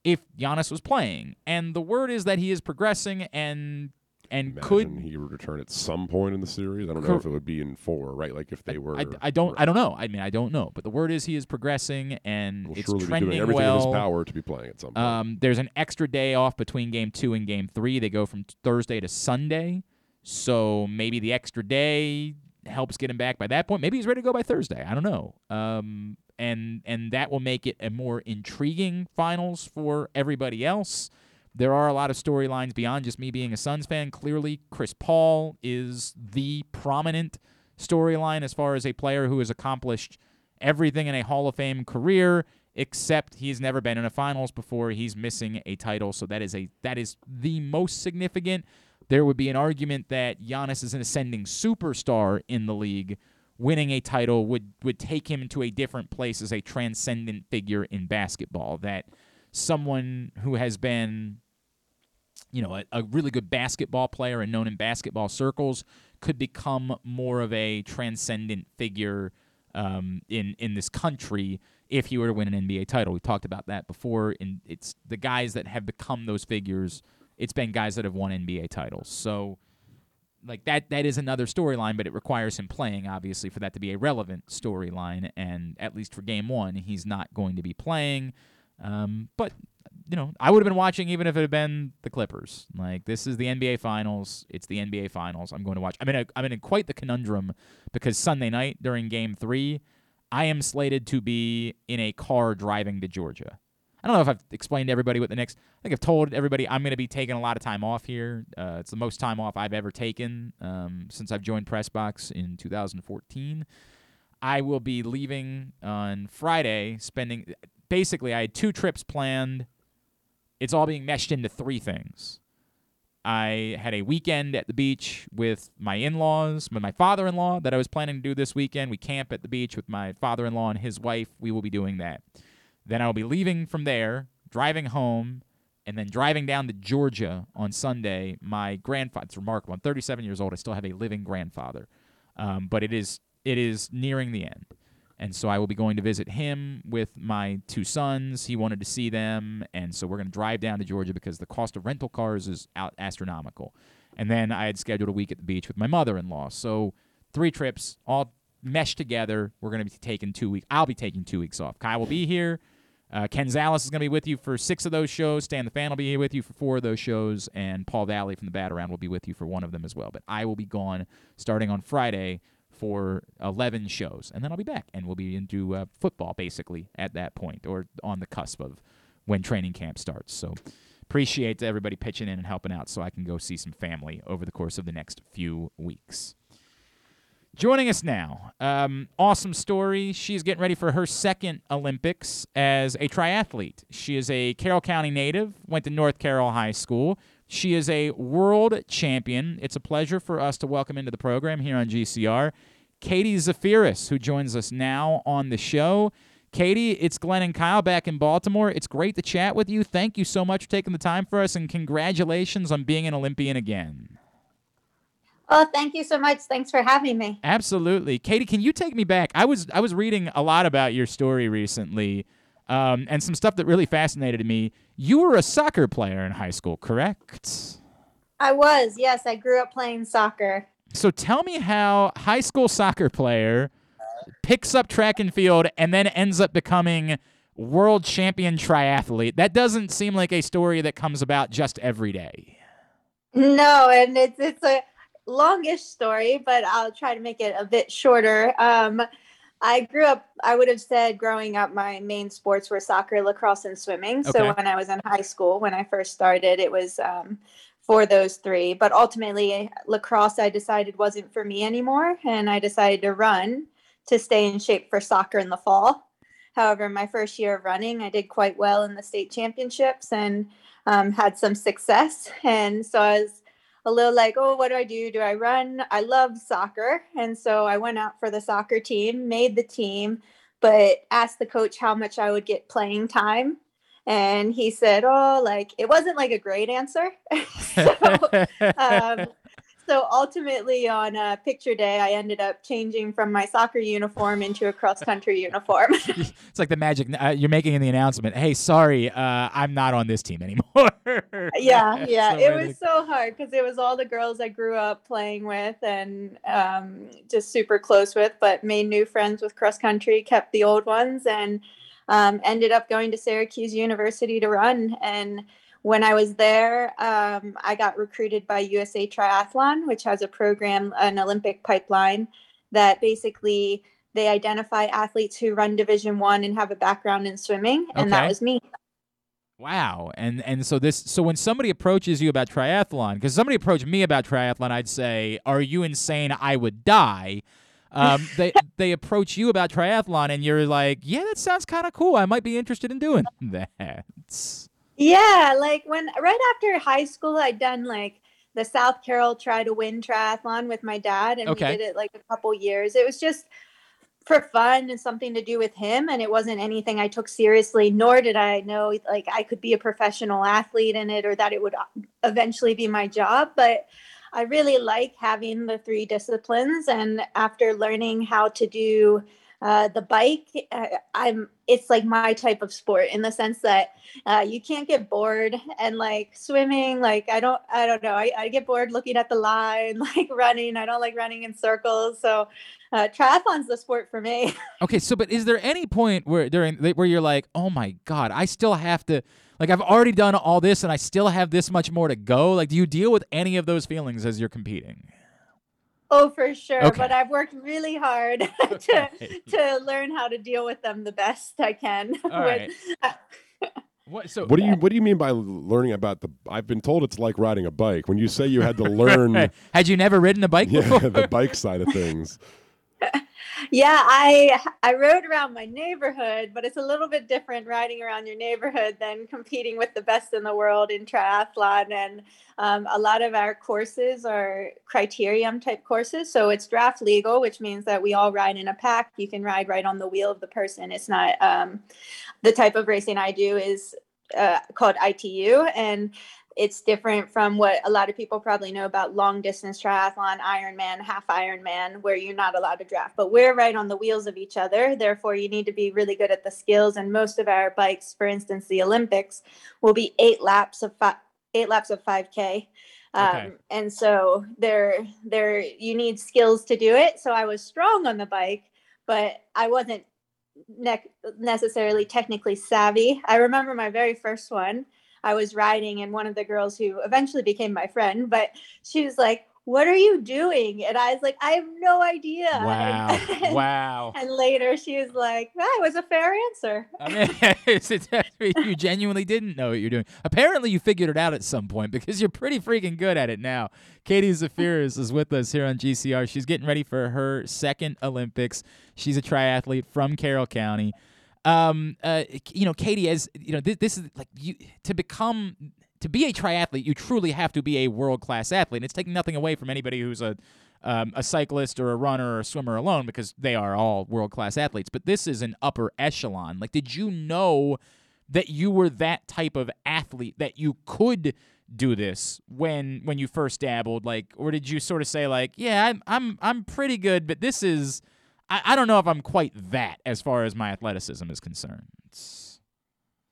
if Giannis was playing, and the word is that he is progressing and and Imagine could he would return at some point in the series. I don't know Cor- if it would be in four, right? Like if they were. I, I don't I don't know. I mean I don't know, but the word is he is progressing and will it's surely be doing everything well. in his power to be playing at some point. Um, there's an extra day off between game two and game three. They go from Thursday to Sunday, so maybe the extra day helps get him back by that point. Maybe he's ready to go by Thursday. I don't know. Um, and and that will make it a more intriguing finals for everybody else. There are a lot of storylines beyond just me being a Suns fan. Clearly, Chris Paul is the prominent storyline as far as a player who has accomplished everything in a Hall of Fame career, except he's never been in a finals before. He's missing a title, so that is a that is the most significant. There would be an argument that Giannis is an ascending superstar in the league. Winning a title would would take him to a different place as a transcendent figure in basketball. That someone who has been you know, a, a really good basketball player and known in basketball circles could become more of a transcendent figure um, in in this country if he were to win an NBA title. We talked about that before, and it's the guys that have become those figures. It's been guys that have won NBA titles. So, like that that is another storyline, but it requires him playing obviously for that to be a relevant storyline. And at least for Game One, he's not going to be playing. Um, but you know, I would have been watching even if it had been the Clippers. Like this is the NBA Finals. It's the NBA Finals. I'm going to watch. I'm in a, I'm in quite the conundrum because Sunday night during Game Three, I am slated to be in a car driving to Georgia. I don't know if I've explained to everybody what the next. I think I've told everybody I'm going to be taking a lot of time off here. Uh, it's the most time off I've ever taken um, since I've joined Pressbox in 2014. I will be leaving on Friday, spending. Basically, I had two trips planned it's all being meshed into three things. I had a weekend at the beach with my in laws, with my father in law that I was planning to do this weekend. We camp at the beach with my father in law and his wife. We will be doing that. Then I will be leaving from there, driving home, and then driving down to Georgia on Sunday. My grandfather, it's remarkable. I'm 37 years old. I still have a living grandfather. Um, but it is it is nearing the end. And so I will be going to visit him with my two sons. He wanted to see them, and so we're going to drive down to Georgia because the cost of rental cars is out astronomical. And then I had scheduled a week at the beach with my mother-in-law. So three trips all meshed together. We're going to be taking two weeks. I'll be taking two weeks off. Kyle will be here. Uh, Ken Zales is going to be with you for six of those shows. Stan the Fan will be with you for four of those shows, and Paul Valley from the Bat Around will be with you for one of them as well. But I will be gone starting on Friday for 11 shows, and then I'll be back, and we'll be into uh, football basically at that point, or on the cusp of when training camp starts. So appreciate everybody pitching in and helping out, so I can go see some family over the course of the next few weeks. Joining us now, um, awesome story. She's getting ready for her second Olympics as a triathlete. She is a Carroll County native, went to North Carroll High School. She is a world champion. It's a pleasure for us to welcome into the program here on GCR Katie Zaferes, who joins us now on the show. Katie, it's Glenn and Kyle back in Baltimore. It's great to chat with you. Thank you so much for taking the time for us, and congratulations on being an Olympian again. Oh, thank you so much. Thanks for having me. Absolutely, Katie. Can you take me back? I was I was reading a lot about your story recently, um, and some stuff that really fascinated me. You were a soccer player in high school, correct? I was. Yes, I grew up playing soccer. So tell me how high school soccer player picks up track and field and then ends up becoming world champion triathlete. That doesn't seem like a story that comes about just every day. No, and it's it's a longish story, but I'll try to make it a bit shorter. Um, I grew up, I would have said growing up, my main sports were soccer, lacrosse, and swimming. Okay. So when I was in high school, when I first started, it was um, for those three. But ultimately, lacrosse, I decided wasn't for me anymore. And I decided to run to stay in shape for soccer in the fall. However, my first year of running, I did quite well in the state championships and um, had some success. And so I was a little like, oh, what do I do? Do I run? I love soccer. And so I went out for the soccer team, made the team, but asked the coach how much I would get playing time. And he said, oh, like it wasn't like a great answer. so, um, so ultimately on uh, picture day i ended up changing from my soccer uniform into a cross country uniform. It's like the magic uh, you're making in the announcement hey sorry uh, i'm not on this team anymore. Yeah yeah. So it was so hard because it was all the girls i grew up playing with and um, just super close with but made new friends with cross country kept the old ones and um, ended up going to syracuse university to run and when I was there, um, I got recruited by USA Triathlon, which has a program, an Olympic pipeline that basically they identify athletes who run Division One and have a background in swimming, and okay. that was me. Wow, and and so this so when somebody approaches you about triathlon, because somebody approached me about triathlon, I'd say, "Are you insane? I would die." Um, they they approach you about triathlon, and you're like, "Yeah, that sounds kind of cool. I might be interested in doing that." Yeah, like when right after high school, I'd done like the South Carroll try to win triathlon with my dad, and okay. we did it like a couple years. It was just for fun and something to do with him, and it wasn't anything I took seriously. Nor did I know like I could be a professional athlete in it, or that it would uh, eventually be my job. But I really like having the three disciplines, and after learning how to do Uh, the bike, uh, I'm. It's like my type of sport in the sense that uh, you can't get bored, and like swimming, like I don't, I don't know. I, I get bored looking at the line, like running. I don't like running in circles. So, uh, triathlon's the sport for me. Okay, so but is there any point where during where you're like, oh my god, I still have to like I've already done all this and I still have this much more to go? Like, do you deal with any of those feelings as you're competing? Oh, for sure. Okay. But I've worked really hard to to learn how to deal with them the best I can. All right. What so What do you uh, What do you mean by learning about the? I've been told it's like riding a bike. When you say you had to learn, Had you never ridden a bike yeah, before? the bike side of things. yeah, I I rode around my neighborhood, but it's a little bit different riding around your neighborhood than competing with the best in the world in triathlon. And um, a lot of our courses are criterium type courses, so it's draft legal, which means that we all ride in a pack. You can ride right on the wheel of the person. It's not um, the type of racing I do is uh, called ITU, and it's different from what a lot of people probably know about long distance triathlon, Ironman, half Ironman, where you're not allowed to draft. But we're right on the wheels of each other. Therefore, you need to be really good at the skills. And most of our bikes, for instance, the Olympics, will be eight laps of fi- eight laps of 5K. Um, Okay. And so there, there, you need skills to do it. So I was strong on the bike, but I wasn't ne- necessarily technically savvy. I remember my very first one. I was riding, and one of the girls who eventually became my friend, but she was like, "What are you doing?" And I was like, "I have no idea." Wow. And, wow. and later she was like, "That was a fair answer." I mean, you genuinely didn't know what you're doing. Apparently, you figured it out at some point because you're pretty freaking good at it now. Katie Zaferes is with us here on GCR. She's getting ready for her second Olympics. She's a triathlete from Carroll County. Um, uh, you know, Katie, as you know, this, this is like you to become to be a triathlete, you truly have to be a world class athlete. And it's taking nothing away from anybody who's a um, a cyclist or a runner or a swimmer alone because they are all world class athletes. But this is an upper echelon. Like, did you know that you were that type of athlete that you could do this when when you first dabbled? Like, or did you sort of say like, yeah, I'm I'm I'm pretty good, but this is I, I don't know if I'm quite that as far as my athleticism is concerned.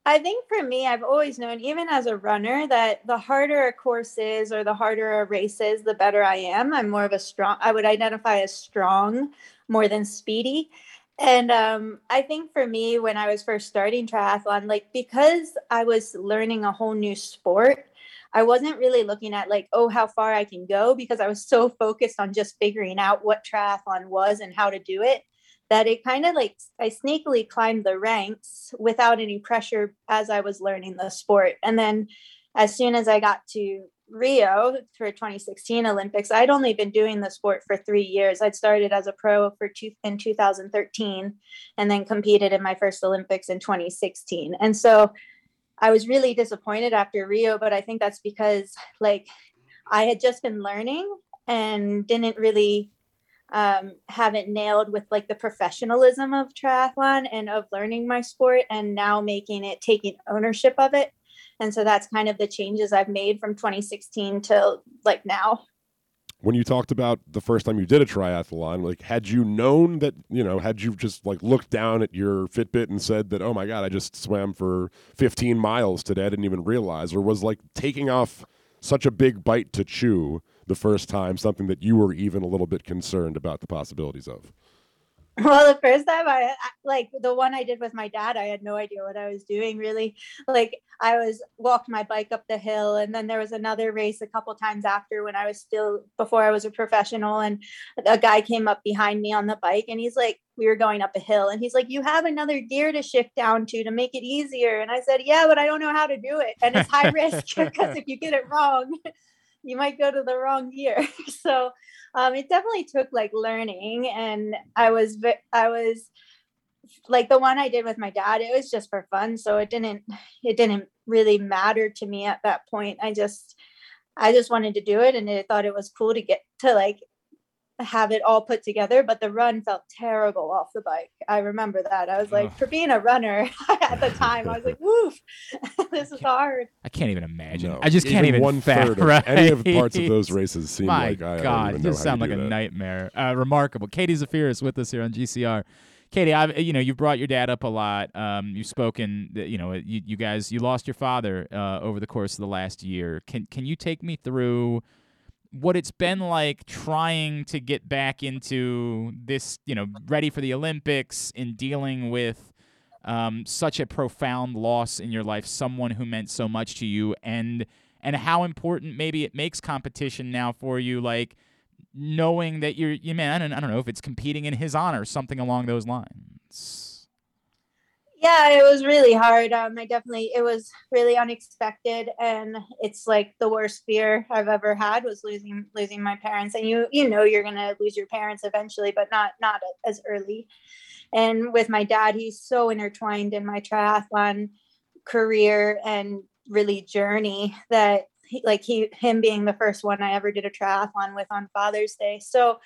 I think for me, I've always known, even as a runner, that the harder a course is or the harder a race is, the better I am. I'm more of a strong, I would identify as strong more than speedy. And um, I think for me, when I was first starting triathlon, like because I was learning a whole new sport, I wasn't really looking at like, oh, how far I can go because I was so focused on just figuring out what triathlon was and how to do it that it kind of like I sneakily climbed the ranks without any pressure as I was learning the sport. And then as soon as I got to Rio for 2016 Olympics, I'd only been doing the sport for three years. I'd started as a pro for two, in 2013 and then competed in my first Olympics in 2016. And so I was really disappointed after Rio, but I think that's because like I had just been learning and didn't really um, have it nailed with like the professionalism of triathlon and of learning my sport and now making it taking ownership of it. And so that's kind of the changes I've made from 2016 to like now. When you talked about the first time you did a triathlon, like had you known that, you know, had you just like looked down at your Fitbit and said that, oh my God, I just swam for 15 miles today, I didn't even realize, or was like taking off such a big bite to chew the first time something that you were even a little bit concerned about the possibilities of? Well, the first time I like the one I did with my dad, I had no idea what I was doing really. Like I was walked my bike up the hill and then there was another race a couple times after when I was still before I was a professional and a guy came up behind me on the bike and he's like we were going up a hill and he's like you have another gear to shift down to to make it easier and I said yeah but I don't know how to do it and it's high risk because if you get it wrong you might go to the wrong year. so um, it definitely took like learning, and I was I was like the one I did with my dad. It was just for fun, so it didn't it didn't really matter to me at that point. I just I just wanted to do it, and I thought it was cool to get to like have it all put together but the run felt terrible off the bike i remember that i was like Ugh. for being a runner at the time i was like woof this is hard I can't even imagine. No. I just can't even one fa- third of any of the parts of those races seem My like I God, don't even know you sound like a that. nightmare. Uh, remarkable. Katie Zaferes with us here on GCR. Katie, I've, you know, you've brought your dad up a lot. Um, you've spoken, you know, you, you guys, you lost your father uh, over the course of the last year. Can can you take me through what it's been like trying to get back into this, you know, ready for the Olympics and dealing with um, such a profound loss in your life, someone who meant so much to you, and and how important maybe it makes competition now for you, like knowing that you're, you man, and I don't know if it's competing in his honor, something along those lines. Yeah, it was really hard. Um, I definitely, it was really unexpected, and it's like the worst fear I've ever had was losing losing my parents. And you, you know, you're gonna lose your parents eventually, but not not as early. And with my dad, he's so intertwined in my triathlon career and really journey that he, like he him being the first one I ever did a triathlon with on Father's Day. So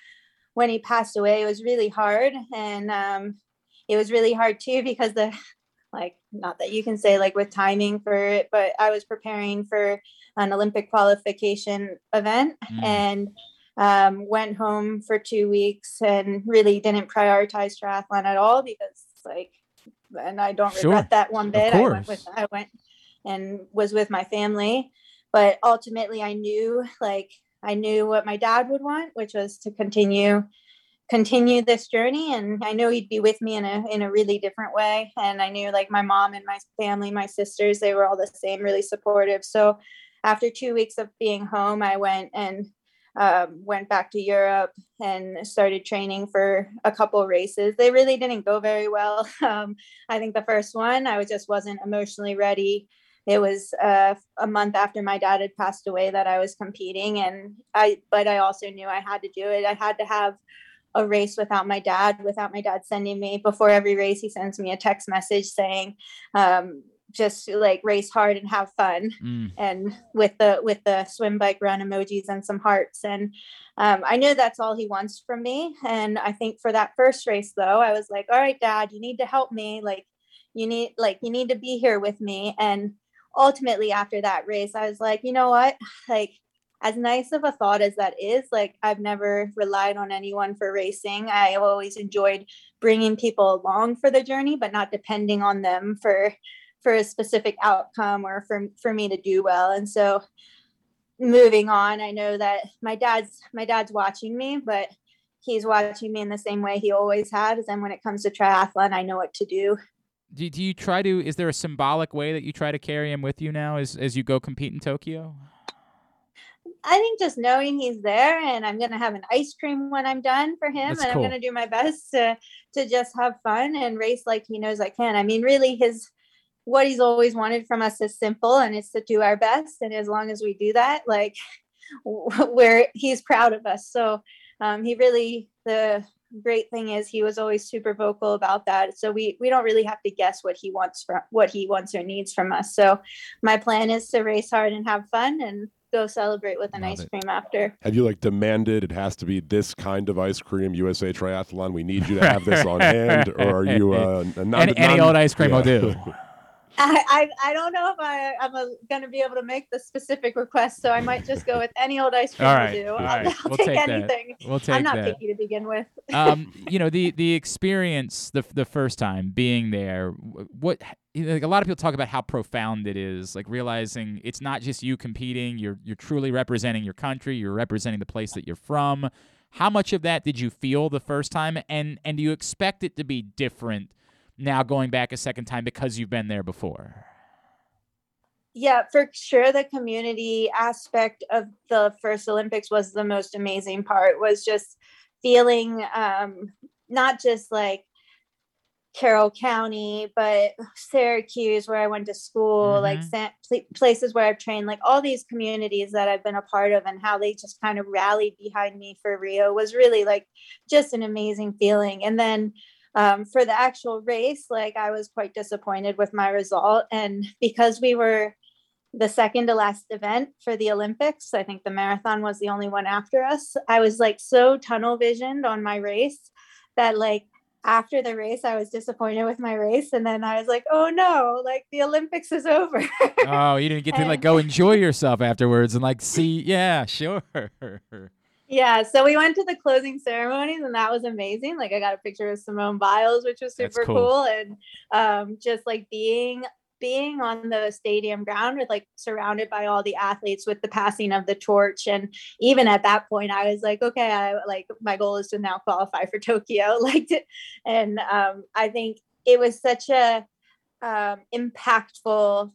when he passed away, it was really hard, and um, it was really hard too because the like not that you can say like with timing for it, but I was preparing for an Olympic qualification event mm. and um, went home for two weeks and really didn't prioritize triathlon at all because like and I don't sure. regret that one bit. I went with I went and was with my family but ultimately i knew like i knew what my dad would want which was to continue continue this journey and i know he'd be with me in a in a really different way. And i knew like my mom and my family my sisters they were all the same really supportive. So after two weeks of being home i went and um, went back to europe and started training for a couple races. They really didn't go very well. Um, i think the first one i just wasn't emotionally ready. It was uh, a month after my dad had passed away that I was competing, and I but I also knew I had to do it. I had to have a race without my dad, without my dad sending me before every race. He sends me a text message saying, um, "Just like race hard and have fun," mm. and with the with the swim, bike, run emojis and some hearts. And um, I know that's all he wants from me. And I think for that first race, though, I was like, "All right, Dad, you need to help me. Like, you need like you need to be here with me." And ultimately after that race, I was like, you know what? Like, as nice of a thought as that is, like, I've never relied on anyone for racing. I always enjoyed bringing people along for the journey, but not depending on them for for a specific outcome or for for me to do well. And so moving on, I know that my dad's my dad's watching me, but he's watching me in the same way he always has. And when it comes to triathlon, I know what to do do, do you try to is there a symbolic way that you try to carry him with you now as as you go compete in Tokyo? I think just knowing he's there and I'm gonna have an ice cream when I'm done for him That's and cool. I'm gonna do my best to to just have fun and race like he knows I can. I mean really his what he's always wanted from us is simple and it's to do our best and as long as we do that like where he's proud of us so um, he really the great thing is he was always super vocal about that so we we don't really have to guess what he wants from what he wants or needs from us so my plan is to race hard and have fun and go celebrate with an Love ice it. cream after have you like demanded it has to be this kind of ice cream usa triathlon we need you to have this on hand or are you uh, non, any, non, any old ice cream yeah. will do I, I, I don't know if I, I'm going to be able to make the specific request, so I might just go with any old ice cream all right, do. All I'll. I'll we'll take, take anything. That. We'll take I'm not that. picky to begin with. um, you know the the experience the the first time being there. What like a lot of people talk about how profound it is. Like realizing it's not just you competing. You're you're truly representing your country. You're representing the place that you're from. How much of that did you feel the first time, and and do you expect it to be different now going back a second time because you've been there before? yeah, for sure the community aspect of the first Olympics was the most amazing part was just feeling um not just like Carroll County, but Syracuse, where I went to school, mm-hmm. like places where I've trained, like all these communities that I've been a part of, and how they just kind of rallied behind me for Rio was really like just an amazing feeling. And then um, for the actual race, like I was quite disappointed with my result. And because we were the second to last event for the Olympics, I think the marathon was the only one after us. I was like so tunnel visioned on my race that like after the race I was disappointed with my race and then I was like, "Oh no, like the Olympics is over." oh, you didn't get to like go enjoy yourself afterwards and like see, yeah, sure. Yeah, so we went to the closing ceremonies and that was amazing. Like I got a picture of Simone Biles, which was super cool. cool. and um, just like being being on the stadium ground with like surrounded by all the athletes with the passing of the torch and even at that point I was like okay I like my goal is to now qualify for Tokyo like and um, I think it was such a um, impactful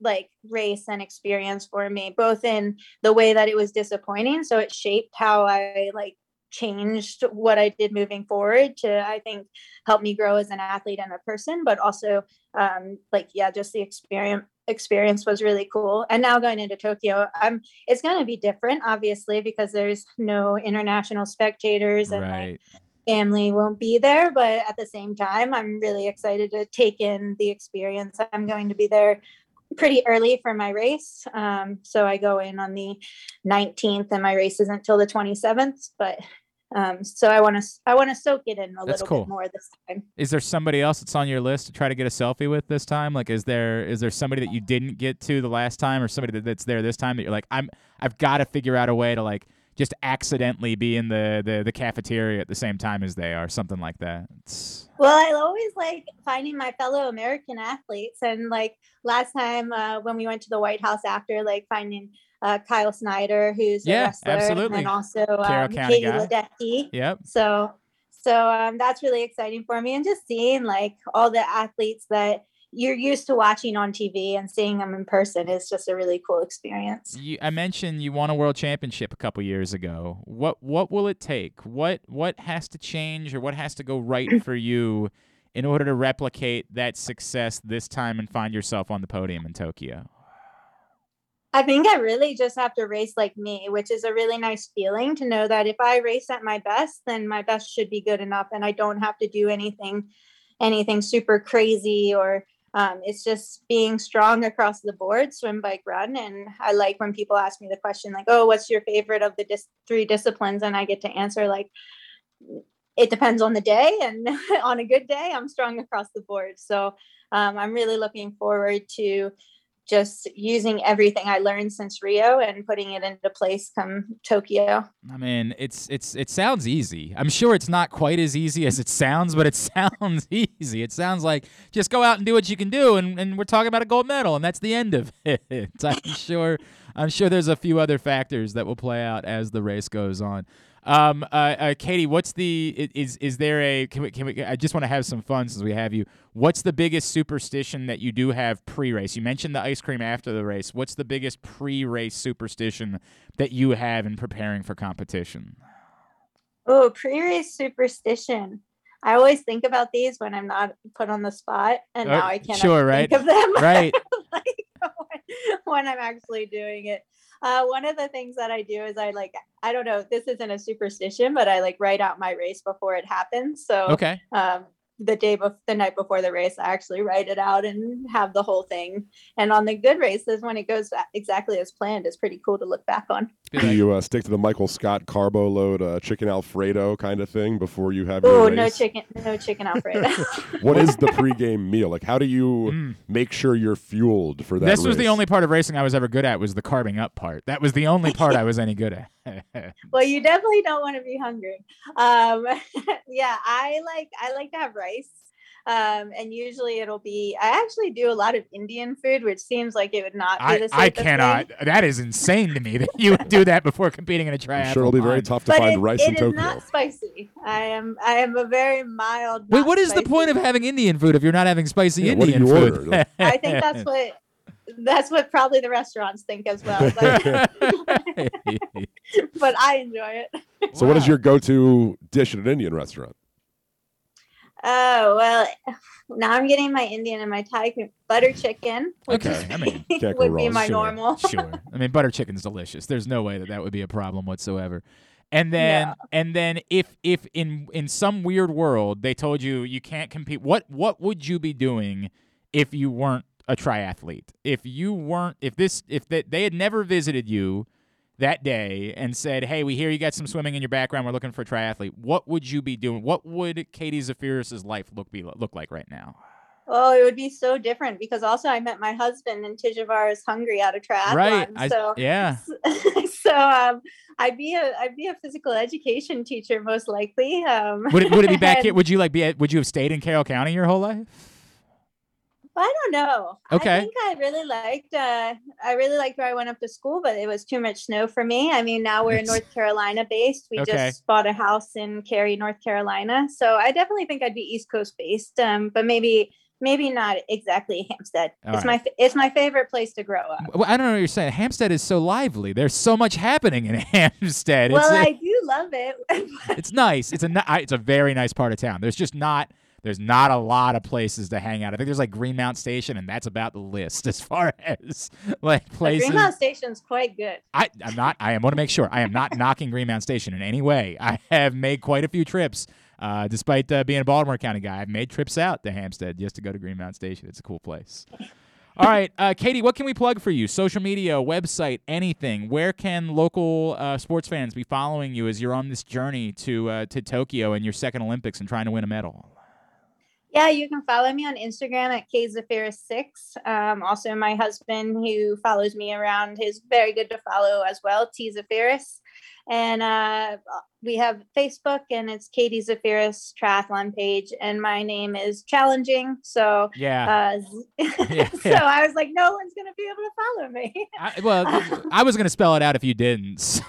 like race and experience for me both in the way that it was disappointing. So it shaped how i like changed what i did moving forward to i think help me grow as an athlete and a person but also um like yeah just the experience experience was really cool. And now going into tokyo i'm it's going to be different obviously because there's no international spectators and my Right. family won't be there but at the same time i'm really excited to take in the experience. I'm going to be there pretty early for my race um, so i go in on the 19th and my race isn't until the 27th but um, so i want to i want to soak it in a That's little cool. bit more this time Is there somebody else that's on your list to try to get a selfie with this time? Like, is there is there somebody that you didn't get to the last time, or somebody that, that's there this time that you're like, I'm I've got to figure out a way to like just accidentally be in the, the the cafeteria at the same time as they are, something like that. It's, Well, I always like finding my fellow American athletes, and like last time uh, when we went to the White House after, like finding uh, Kyle Snyder, who's Yeah, a wrestler, absolutely. and also um, Katie. Ledecky. Yep. So, so um, that's really exciting for me, and just seeing like all the athletes that you're used to watching on TV and seeing them in person is just a really cool experience. you, I mentioned you won a world championship a couple years ago. What what will it take? What what has to change, or what has to go right for you in order to replicate that success this time and find yourself on the podium in Tokyo? I think I really just have to race like me, which is a really nice feeling to know that if I race at my best, then my best should be good enough and I don't have to do anything anything super crazy or um, it's just being strong across the board, swim, bike, run. And I like when people ask me the question like, "Oh, what's your favorite of the dis- three disciplines?" And I get to answer like, "It depends on the day, and on a good day, I'm strong across the board." So um, I'm really looking forward to just using everything I learned since Rio and putting it into place come Tokyo. I mean, it's it's it sounds easy. I'm sure it's not quite as easy as it sounds, but it sounds easy. It sounds like just go out and do what you can do, and, and we're talking about a gold medal, and that's the end of it. I'm sure I'm sure there's a few other factors that will play out as the race goes on. Um, uh, uh, Katie, what's the is is there a can we, can we I just want to have some fun since we have you. What's the biggest superstition that you do have pre-race? You mentioned the ice cream after the race. What's the biggest pre-race superstition that you have in preparing for competition? Oh, pre-race superstition. I always think about these when I'm not put on the spot, and Uh, now I can't sure, right? think of them. Right. like when, I'm actually doing it. Uh, one of the things that I do is I like I don't know this isn't a superstition, but I like write out my race before it happens. So Okay. um, the day bef- the night before the race, I actually write it out and have the whole thing. And on the good races, when it goes exactly as planned, it's pretty cool to look back on. Do you uh, stick to the Michael Scott carbo load uh, chicken Alfredo kind of thing before you have Oh, no chicken, no chicken Alfredo. What is the pregame meal? Like, how do you make sure you're fueled for that? Mm. this was the only part of racing I was ever good at was the carving up part. That was the only part I was any good at. well you definitely don't want to be hungry um yeah i like i like to have rice um and usually it'll be i actually do a lot of indian food which seems like it would not be I, the I safest cannot. thing. That is insane to me that you would do that before competing in a triathlon. I'm sure it'll be very tough to but find it, rice it in is Tokyo. not spicy i am i am a very mild Wait, not what is the point of having Indian food if you're not having spicy Yeah, what do Indian you food? order? i think that's what that's what probably the restaurants think as well but, but i enjoy it So, what is your go-to dish at an Indian restaurant? Oh well, now I'm getting my Indian and my Thai butter chicken. Which Okay, I mean, Can't go would be my Sure, normal. sure. I mean, butter chicken's delicious. There's no way that that would be a problem whatsoever. And then, and then, if if in in some weird world they told you you can't compete, what what would you be doing if you weren't a triathlete? If you weren't, if this, if that they had never visited you that day and said, "Hey, we hear you got some swimming in your background. We're looking for a triathlete." What would you be doing? What would Katie Zaferes' life look be look like right now? Oh, it would be so different because also I met my husband in Tijavaras, hungry out of triathlon. Right. I- so yeah. so um, I'd be a I'd be a physical education teacher most likely. Um, Would it, would it be back and- here? Would you like be? At, would you have stayed in Carroll County your whole life? I don't know. Okay. I think I really liked uh I really liked where I went up to school, but it was too much snow for me. I mean, now we're in It's- North Carolina based. We Okay. just bought a house in Cary, North Carolina. So I definitely think I'd be East Coast based. Um, but maybe maybe not exactly Hampstead. All it's right. my it's my favorite place to grow up. Well, I don't know what you're saying. Hampstead is so lively. There's so much happening in Hampstead. well, I do love it. it's nice. It's a it's a very nice part of town. There's just not there's not a lot of places to hang out. I think there's like Greenmount Station, and that's about the list as far as like places. Greenmount Station's quite good. I, I'm not. I am want to make sure I am not knocking Greenmount Station in any way. I have made quite a few trips, uh, despite uh, being a Baltimore County guy. I've made trips out to Hampstead just to go to Greenmount Station. It's a cool place. All right, uh, Katie, what can we plug for you? Social media, website, anything. Where can local uh, sports fans be following you as you're on this journey to uh, to Tokyo and your second Olympics and trying to win a medal? Yeah, you can follow me on Instagram at kzafira6. Um, also, my husband, who follows me around, is very good to follow as well, T Zaferes. And uh, we have Facebook, and it's Katie Zaferes triathlon page, and my name is challenging. So Yeah. uh, Yeah, so yeah. I was like, no one's gonna be able to follow me. I, well, I was going to spell it out if you didn't. so-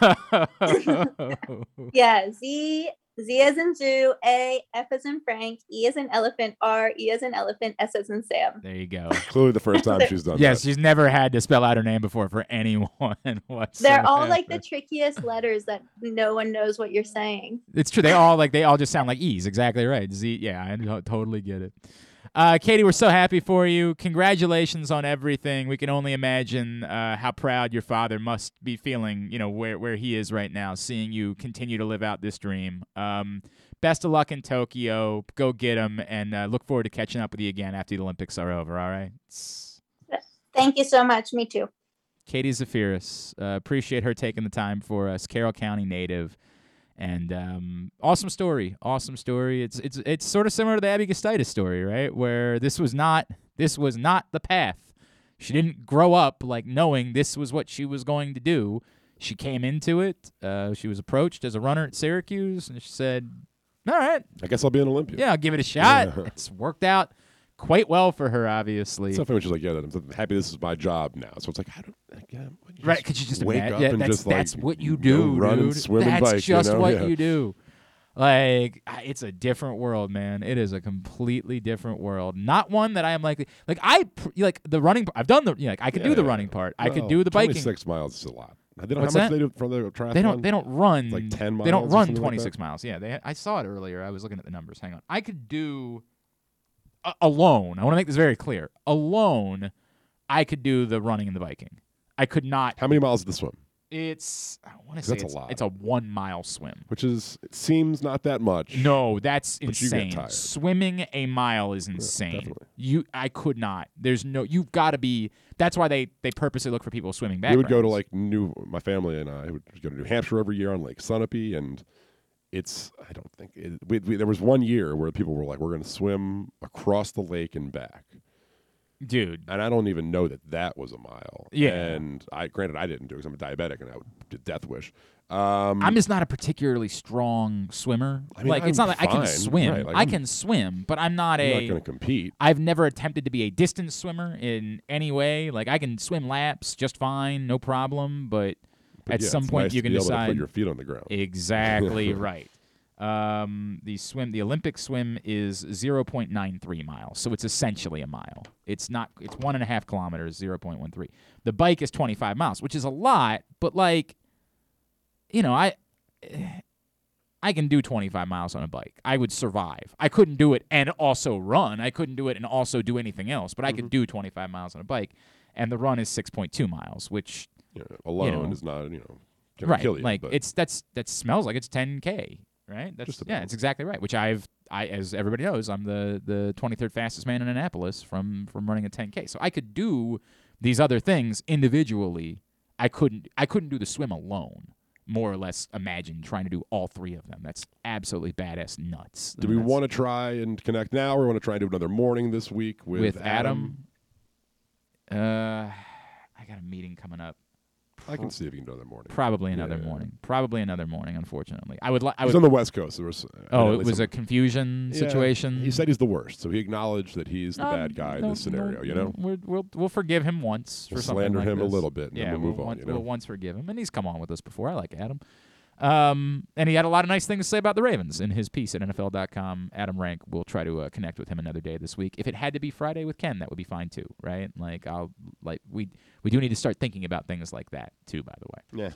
yeah, Z Z as in zoo, A F as in Frank, E as in elephant, R E as in elephant, S as in Sam. There you go. Clearly, the first time she's done Yes, that. she's never had to spell out her name before for anyone whatsoever. They're all like the trickiest letters that no one knows what you're saying. It's true. They all like they all just sound like E's. Exactly right. Z. Yeah, I totally get it. Uh, Katie, we're so happy for you. Congratulations on everything. We can only imagine uh, how proud your father must be feeling. You know where where he is right now, seeing you continue to live out this dream. Um, best of luck in Tokyo. Go get him, and uh, look forward to catching up with you again after the Olympics are over. All right. Thank you so much. Me too. Katie Zaferes. Uh, appreciate her taking the time for us. Carroll County native, and um, awesome story. Awesome story. It's it's it's sort of similar to the Abby Gustitis story, right? Where this was not this was not the path. She didn't grow up like knowing this was what she was going to do. She came into it. Uh, she was approached as a runner at Syracuse, and she said, "All right, I guess I'll be an Olympian. yeah, I'll give it a shot." Yeah. It's worked out quite well for her, obviously. It's so funny when she's like, "Yeah, I'm happy this is my job now." So it's like, I don't, yeah, you Right, could you just wake imagine? up Yeah, and that's, just like that's what you do, run dude. and swim that's and bike. just you know? what Yeah. you do. Like it's a different world, man. It is a completely different world. Not one that I am likely like. I like the running. I've done the you know, like I could do the running part. I could do the biking. 26 miles is a lot. They don't, What's how much that? they do from the triathlon? They don't. They don't run It's like 10 miles. They don't run something like 26 miles. Yeah, they. I saw it earlier. I was looking at the numbers. Hang on. I could do alone. I want to make this very clear. Alone, I could do the running and the biking. I could not. How many miles is the swim? It's. I want to say that's a lot. it's a one mile swim. Which is it seems not that much. No, that's But you get insane. Swimming a mile is insane. definitely. you, I could not. There's no. You've got to be. That's why they they purposely look for people swimming back. we would go to like New. My family and I would go to New Hampshire every year on Lake Sunapee, and it's. I don't think it, we, we, there was one year where people were like, "We're going to swim across the lake and back." dude. And I don't even know that that was a mile. Yeah. And I, granted, I didn't do it because I'm a diabetic and I did Death Wish. Um, I'm just not a particularly strong swimmer. I mean, like it's I'm not like I can swim. right, like, I I'm- can swim, but I'm not I'm a. not going to compete. I've never attempted to be a distance swimmer in any way. Like I can swim laps just fine, no problem. But at yeah, some point nice you can be able to decide put your feet on the ground. Exactly right. Um, the swim, the Olympic swim is 0.93 miles, so it's essentially a mile. It's not. It's one and a half kilometers, 0.13. The bike is 25 miles, which is a lot, but like, you know, I. I can do 25 miles on a bike. I would survive. I couldn't do it and also run. I couldn't do it and also do anything else, but I Mm-hmm. could do 25 miles on a bike. And the run is 6.2 miles, which You know, alone know, is not, you know, going right. kill you. like but it's that's that smells like it's 10k, right? That's yeah, it's exactly right. Which I've I as everybody knows, I'm the the 23rd fastest man in Annapolis from from running a 10k. So I could do these other things individually. I couldn't I couldn't do the swim alone. more or less imagine trying to do all three of them. That's absolutely badass nuts. Do we want to try and connect now, or want to try and do another morning this week with, with Adam? Uh, I got a meeting coming up. I can see if you can do another morning. Probably another Yeah. morning. Probably another morning. Unfortunately, I would. Li- I would. on the West Coast. There was, uh, oh, it was a confusion Yeah, situation. He said he's the worst, so he acknowledged that he's the Um, bad guy in this scenario. no, you know, we're, we'll we'll forgive him once We'll for something slander like him a little bit and then yeah, we'll move we'll, on, once- you know? we'll once forgive him, and he's come on with us before. I like Adam. Um, and he had a lot of nice things to say about the Ravens in his piece at NFL.com. Adam Rank will try to uh, connect with him another day this week. If it had to be Friday with Ken, that would be fine too, right? Like I'll like we we do need to start thinking about things like that too. By the way. Yeah.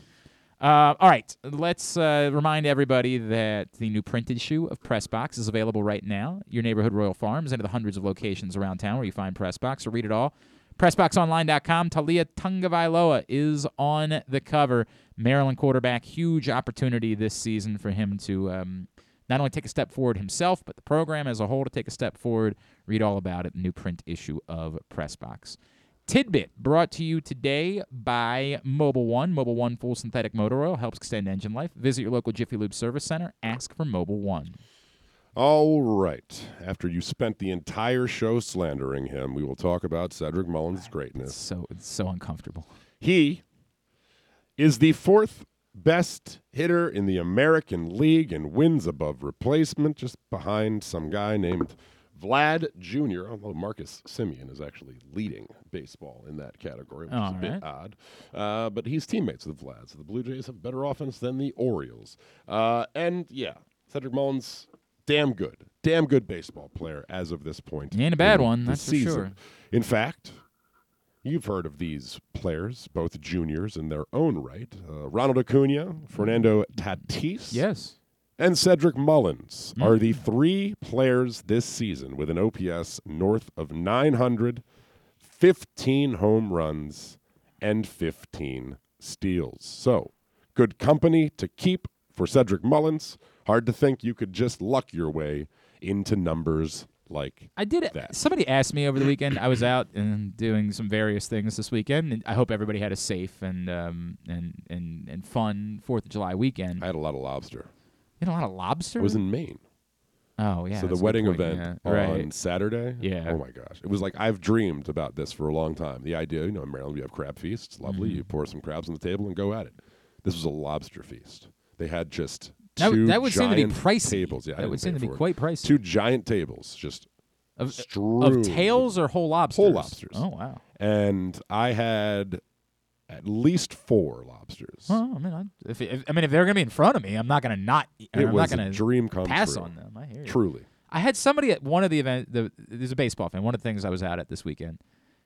Uh, all right, let's uh, remind everybody that the new print issue of Pressbox is available right now. Your neighborhood Royal Farms and the hundreds of locations around town where you find Pressbox. So read it all. PressBoxOnline.com. Taulia Tagovailoa is on the cover. Maryland quarterback. Huge opportunity this season for him to um, not only take a step forward himself, but the program as a whole to take a step forward. Read all about it. New print issue of Pressbox. Tidbit brought to you today by Mobil 1. Mobil 1 full synthetic motor oil helps extend engine life. Visit your local Jiffy Lube service center. Ask for Mobil 1. All right. After you spent the entire show slandering him, we will talk about Cedric Mullins' greatness. So it's so uncomfortable. He is the fourth best hitter in the American League and wins above replacement, just behind some guy named Vlad Jr., although Marcus Semien is actually leading baseball in that category, which is All a bit odd. Uh, but he's teammates with Vlad, so the Blue Jays have better offense than the Orioles. Uh, and yeah, Cedric Mullins, damn good. Damn good baseball player as of this point. He ain't a bad one, that's for season. sure. In fact, You've heard of these players, both juniors in their own right. Uh, Ronald Acuna, Fernando Tatis, Yes. and Cedric Mullins Mm. are the three players this season with an OPS north of 900, 15 home runs, and 15 steals. So, good company to keep for Cedric Mullins. Hard to think you could just luck your way into numbers like I did. that. Somebody asked me over the weekend. I was out and doing some various things this weekend. And I hope everybody had a safe and um and and and fun Fourth of July weekend. I had a lot of lobster. You had a lot of lobster. I was in Maine. Oh yeah. so the that's a good wedding event yeah, on right. Saturday. Yeah. Oh my gosh, it was like I've dreamed about this for a long time. The idea, you know, in Maryland we have crab feasts. Lovely. Mhm. You pour some crabs on the table and go at it. This was a lobster feast. They had just That would- that would seem to be giant pricey. tables. Yeah, I That would didn't seem to be for it. quite pricey. Two giant tables, just Of- strewn of tails or whole lobsters. Whole lobsters. Oh wow. And I had at least four lobsters. Well, I mean, I, if, if I mean if they're gonna be in front of me, I'm not gonna not. It I'm was not gonna dream come pass true. on them. I hear you. Truly. I had somebody at one of the event. The, there's a baseball fan. One of the things I was out at this weekend,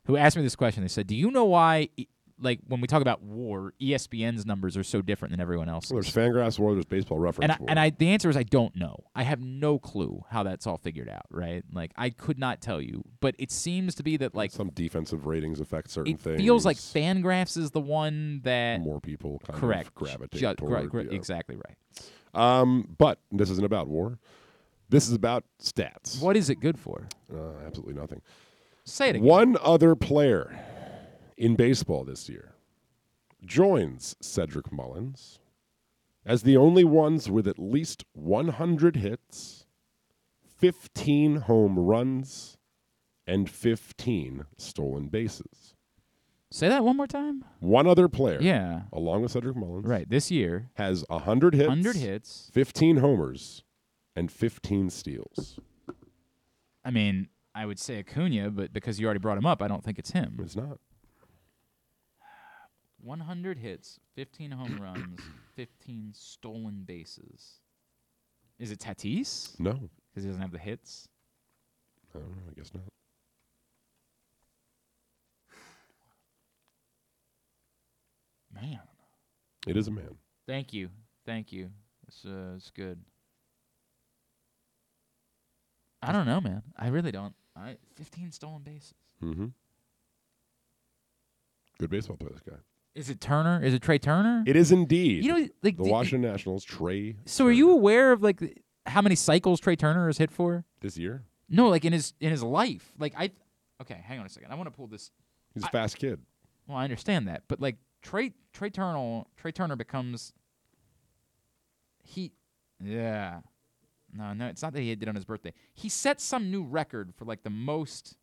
who asked me this question. They said, "Do you know why, e- like when we talk about WAR, ESPN's numbers are so different than everyone else's?" Well, there's Fangraphs War, there's Baseball Reference and I, War. and I, the answer is I don't know. I have no clue how that's all figured out. Right? Like I could not tell you. But it seems to be that like some defensive ratings affect certain it things. It feels like Fangraphs is the one that more people kind correct of gravitate Ju- toward. gra- yeah. Exactly right. Um, but this isn't about war. This is about stats. What is it good for? Uh, absolutely nothing. Say it again. One other player in baseball this year joins Cedric Mullins as the only ones with at least 100 hits, 15 home runs, and 15 stolen bases. Say that one more time. One other player, Yeah. along with Cedric Mullins, Right. This year, has 100 hits, 100 hits. 15 homers, and 15 steals. I mean, I would say Acuna, but because you already brought him up, I don't think it's him. It's not. 100 hits, 15 home runs, 15 stolen bases. Is it Tatis? No. Because he doesn't have the hits. I don't know. I guess not. Man. It is a man. Thank you. Thank you. It's, uh, it's good. I don't know, man. I really don't. I 15 stolen bases. Mm-hmm. Good baseball player, this guy. Is it Turner? Is it Trea Turner? It is indeed. You know, like the the- Washington Nationals, Trea, So are you aware of like how many cycles Trea Turner has hit for? this year. No, like in his in his life. Like I Okay, hang on a second. I want to pull this He's a fast kid. Well, I understand that, but like Trea Trea Turner Trea Turner becomes he, yeah, no, no, it's not that he did on his birthday. He set some new record for like the most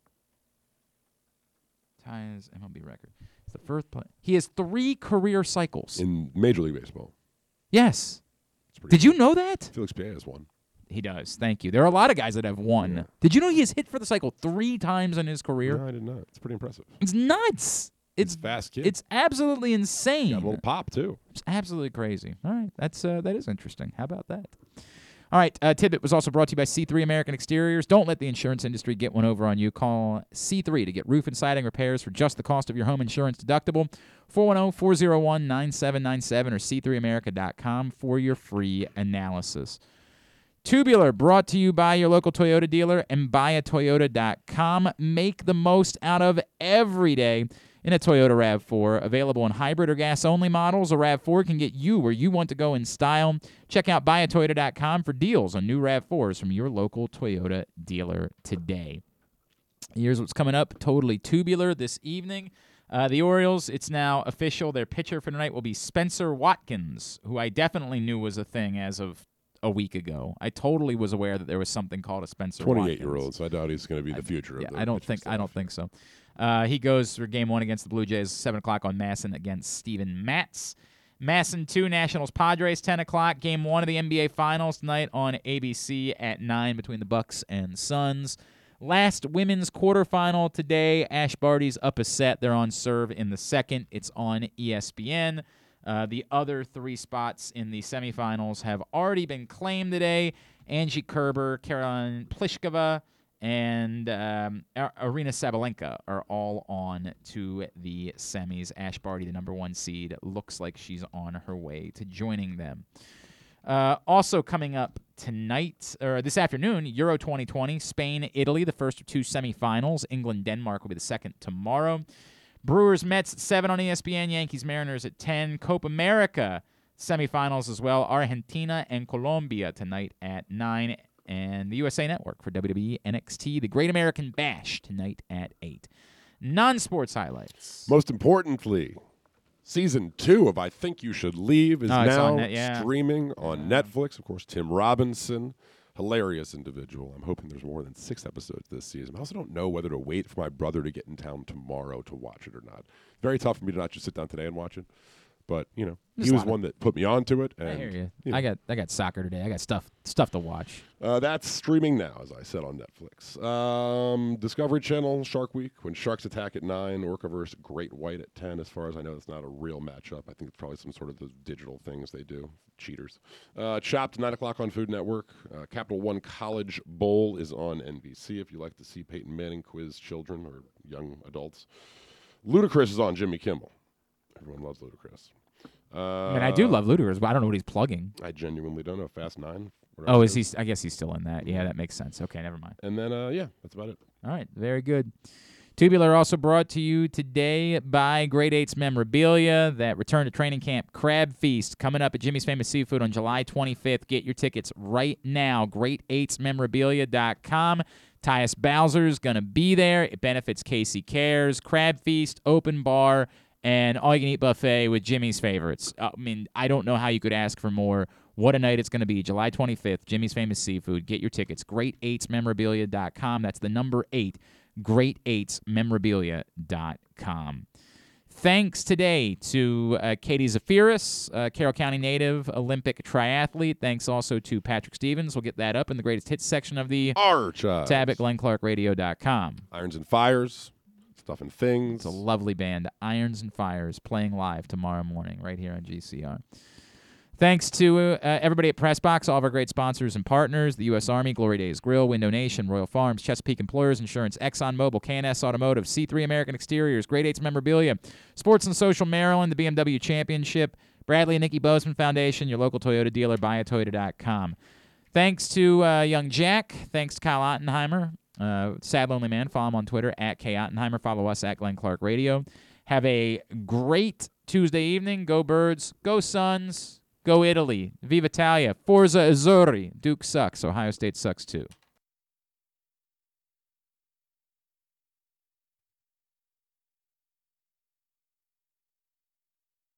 ties MLB record. It's the first play. He has three career cycles. in Major League Baseball. yes. Did you know that? Felix Pierre has one. He does. Thank you. There are a lot of guys that have one. Did you know he has hit for the cycle three times in his career? No, I did not. It's pretty impressive. It's nuts. It's fast kid. It's absolutely insane. Got a little pop too. It's absolutely crazy. All right, that's uh, that is interesting. How about that? All right, uh, tidbit was also brought to you by C3 American Exteriors. Don't let the insurance industry get one over on you. Call C3 to get roof and siding repairs for just the cost of your home insurance deductible. 410-401-9797 or c3america.com for your free analysis. Tubular brought to you by your local Toyota dealer and buyatoyota.com. Make the most out of every day in a Toyota RAV4. Available in hybrid or gas only models, a RAV4 can get you where you want to go in style. Check out buyatoyota.com for deals on new RAV4s from your local Toyota dealer today. Here's what's coming up totally tubular this evening. Uh, the Orioles, it's now official. Their pitcher for tonight will be Spencer Watkins, who I definitely knew was a thing as of a week ago. I totally was aware that there was something called a Spencer Twenty-eight year old. So I doubt he's going to be the future Yeah, of the. I don't think I don't think so. Uh, he goes for game one against the Blue Jays, seven o'clock on MASN against Steven Matz. MASN two, Nationals Padres, ten o'clock. Game one of the NBA Finals tonight on ABC at nine between the Bucks and Suns. Last women's quarterfinal today. Ash Barty's up a set. They're on serve in the second. It's on ESPN. Uh, the other three spots in the semifinals have already been claimed today. Angie Kerber, Caroline Pliskova, and um, Aryna Sabalenka are all on to the semis. Ash Barty, the number one seed, looks like she's on her way to joining them. Uh, also coming up tonight or this afternoon, Euro 2020, Spain, Italy, the first of two semifinals. England, Denmark will be the second tomorrow. Brewers, Mets at seven on ESPN. Yankees, Mariners at ten. Copa America semifinals as well. Argentina and Colombia tonight at nine. And the USA Network for WWE NXT, the Great American Bash tonight at eight. Non-sports highlights. Most importantly, season two of I Think You Should Leave is Oh, now on net- yeah. streaming on Netflix. Of course, Tim Robinson, hilarious individual. I'm hoping there's more than six episodes this season. I also don't know whether to wait for my brother to get in town tomorrow to watch it or not. Very tough for me to not just sit down today and watch it. But you know, he was one that put me onto it. And, I hear you. know, I got I got soccer today. I got stuff stuff to watch. uh, that's streaming now, as I said on Netflix. Um, Discovery Channel, Shark Week, when sharks attack at nine, Orca versus Great White at ten. As far as I know, it's not a real matchup. I think it's probably some sort of those digital things they do. Cheaters. Uh, Chopped nine o'clock on Food Network. Uh, Capital One College Bowl is on NBC. If you like to see Peyton Manning quiz children or young adults, Ludacris is on Jimmy Kimmel. Everyone loves Ludacris. Uh, I mean, I do love Ludacris, but I don't know what he's plugging. I genuinely don't know. Fast Nine. Oh, is he? I guess he's still in that. Yeah, that makes sense. Okay, never mind. And then, uh, yeah, that's about it. All right, very good. Tubular also brought to you today by Great Eights Memorabilia. That return to training camp crab feast coming up at Jimmy's Famous Seafood on July 25th. Get your tickets right now. Great8sMemorabilia.com. Tyus Bowser's going to be there. It benefits Casey Cares. Crab feast, open bar, and all you can eat buffet with Jimmy's favorites. Uh, I mean, I don't know how you could ask for more. What a night it's going to be. July 25th, Jimmy's Famous Seafood. Get your tickets. Great8smemorabilia.com. That's the number eight. Great8smemorabilia.com. Thanks today to uh, Katie Zaferes, uh, Carroll County native, Olympic triathlete. Thanks also to Patrick Stevens. We'll get that up in the greatest hits section of the Archives. tab at GlennClarkRadio.com. Irons and Fires, Stuff and Things. It's a lovely band, Irons and Fires, playing live tomorrow morning right here on GCR. Thanks to uh, everybody at Pressbox, all of our great sponsors and partners, the U.S. Army, Glory Days Grill, Window Nation, Royal Farms, Chesapeake Employers Insurance, ExxonMobil, KNS Automotive, C3 American Exteriors, Great Eights Memorabilia, Sports and Social Maryland, the BMW Championship, Bradley and Nikki Bozeman Foundation, your local Toyota dealer, buyatoyota.com. Thanks to uh, Young Jack. Thanks to Kyle Ottenheimer. Uh, Sad Lonely Man. Follow him on Twitter at K Ottenheimer. Follow us at Glenn Clark Radio. Have a great Tuesday evening. Go Birds. Go Suns. Go Italy. Viva Italia. Forza Azzurri. Duke sucks. Ohio State sucks too.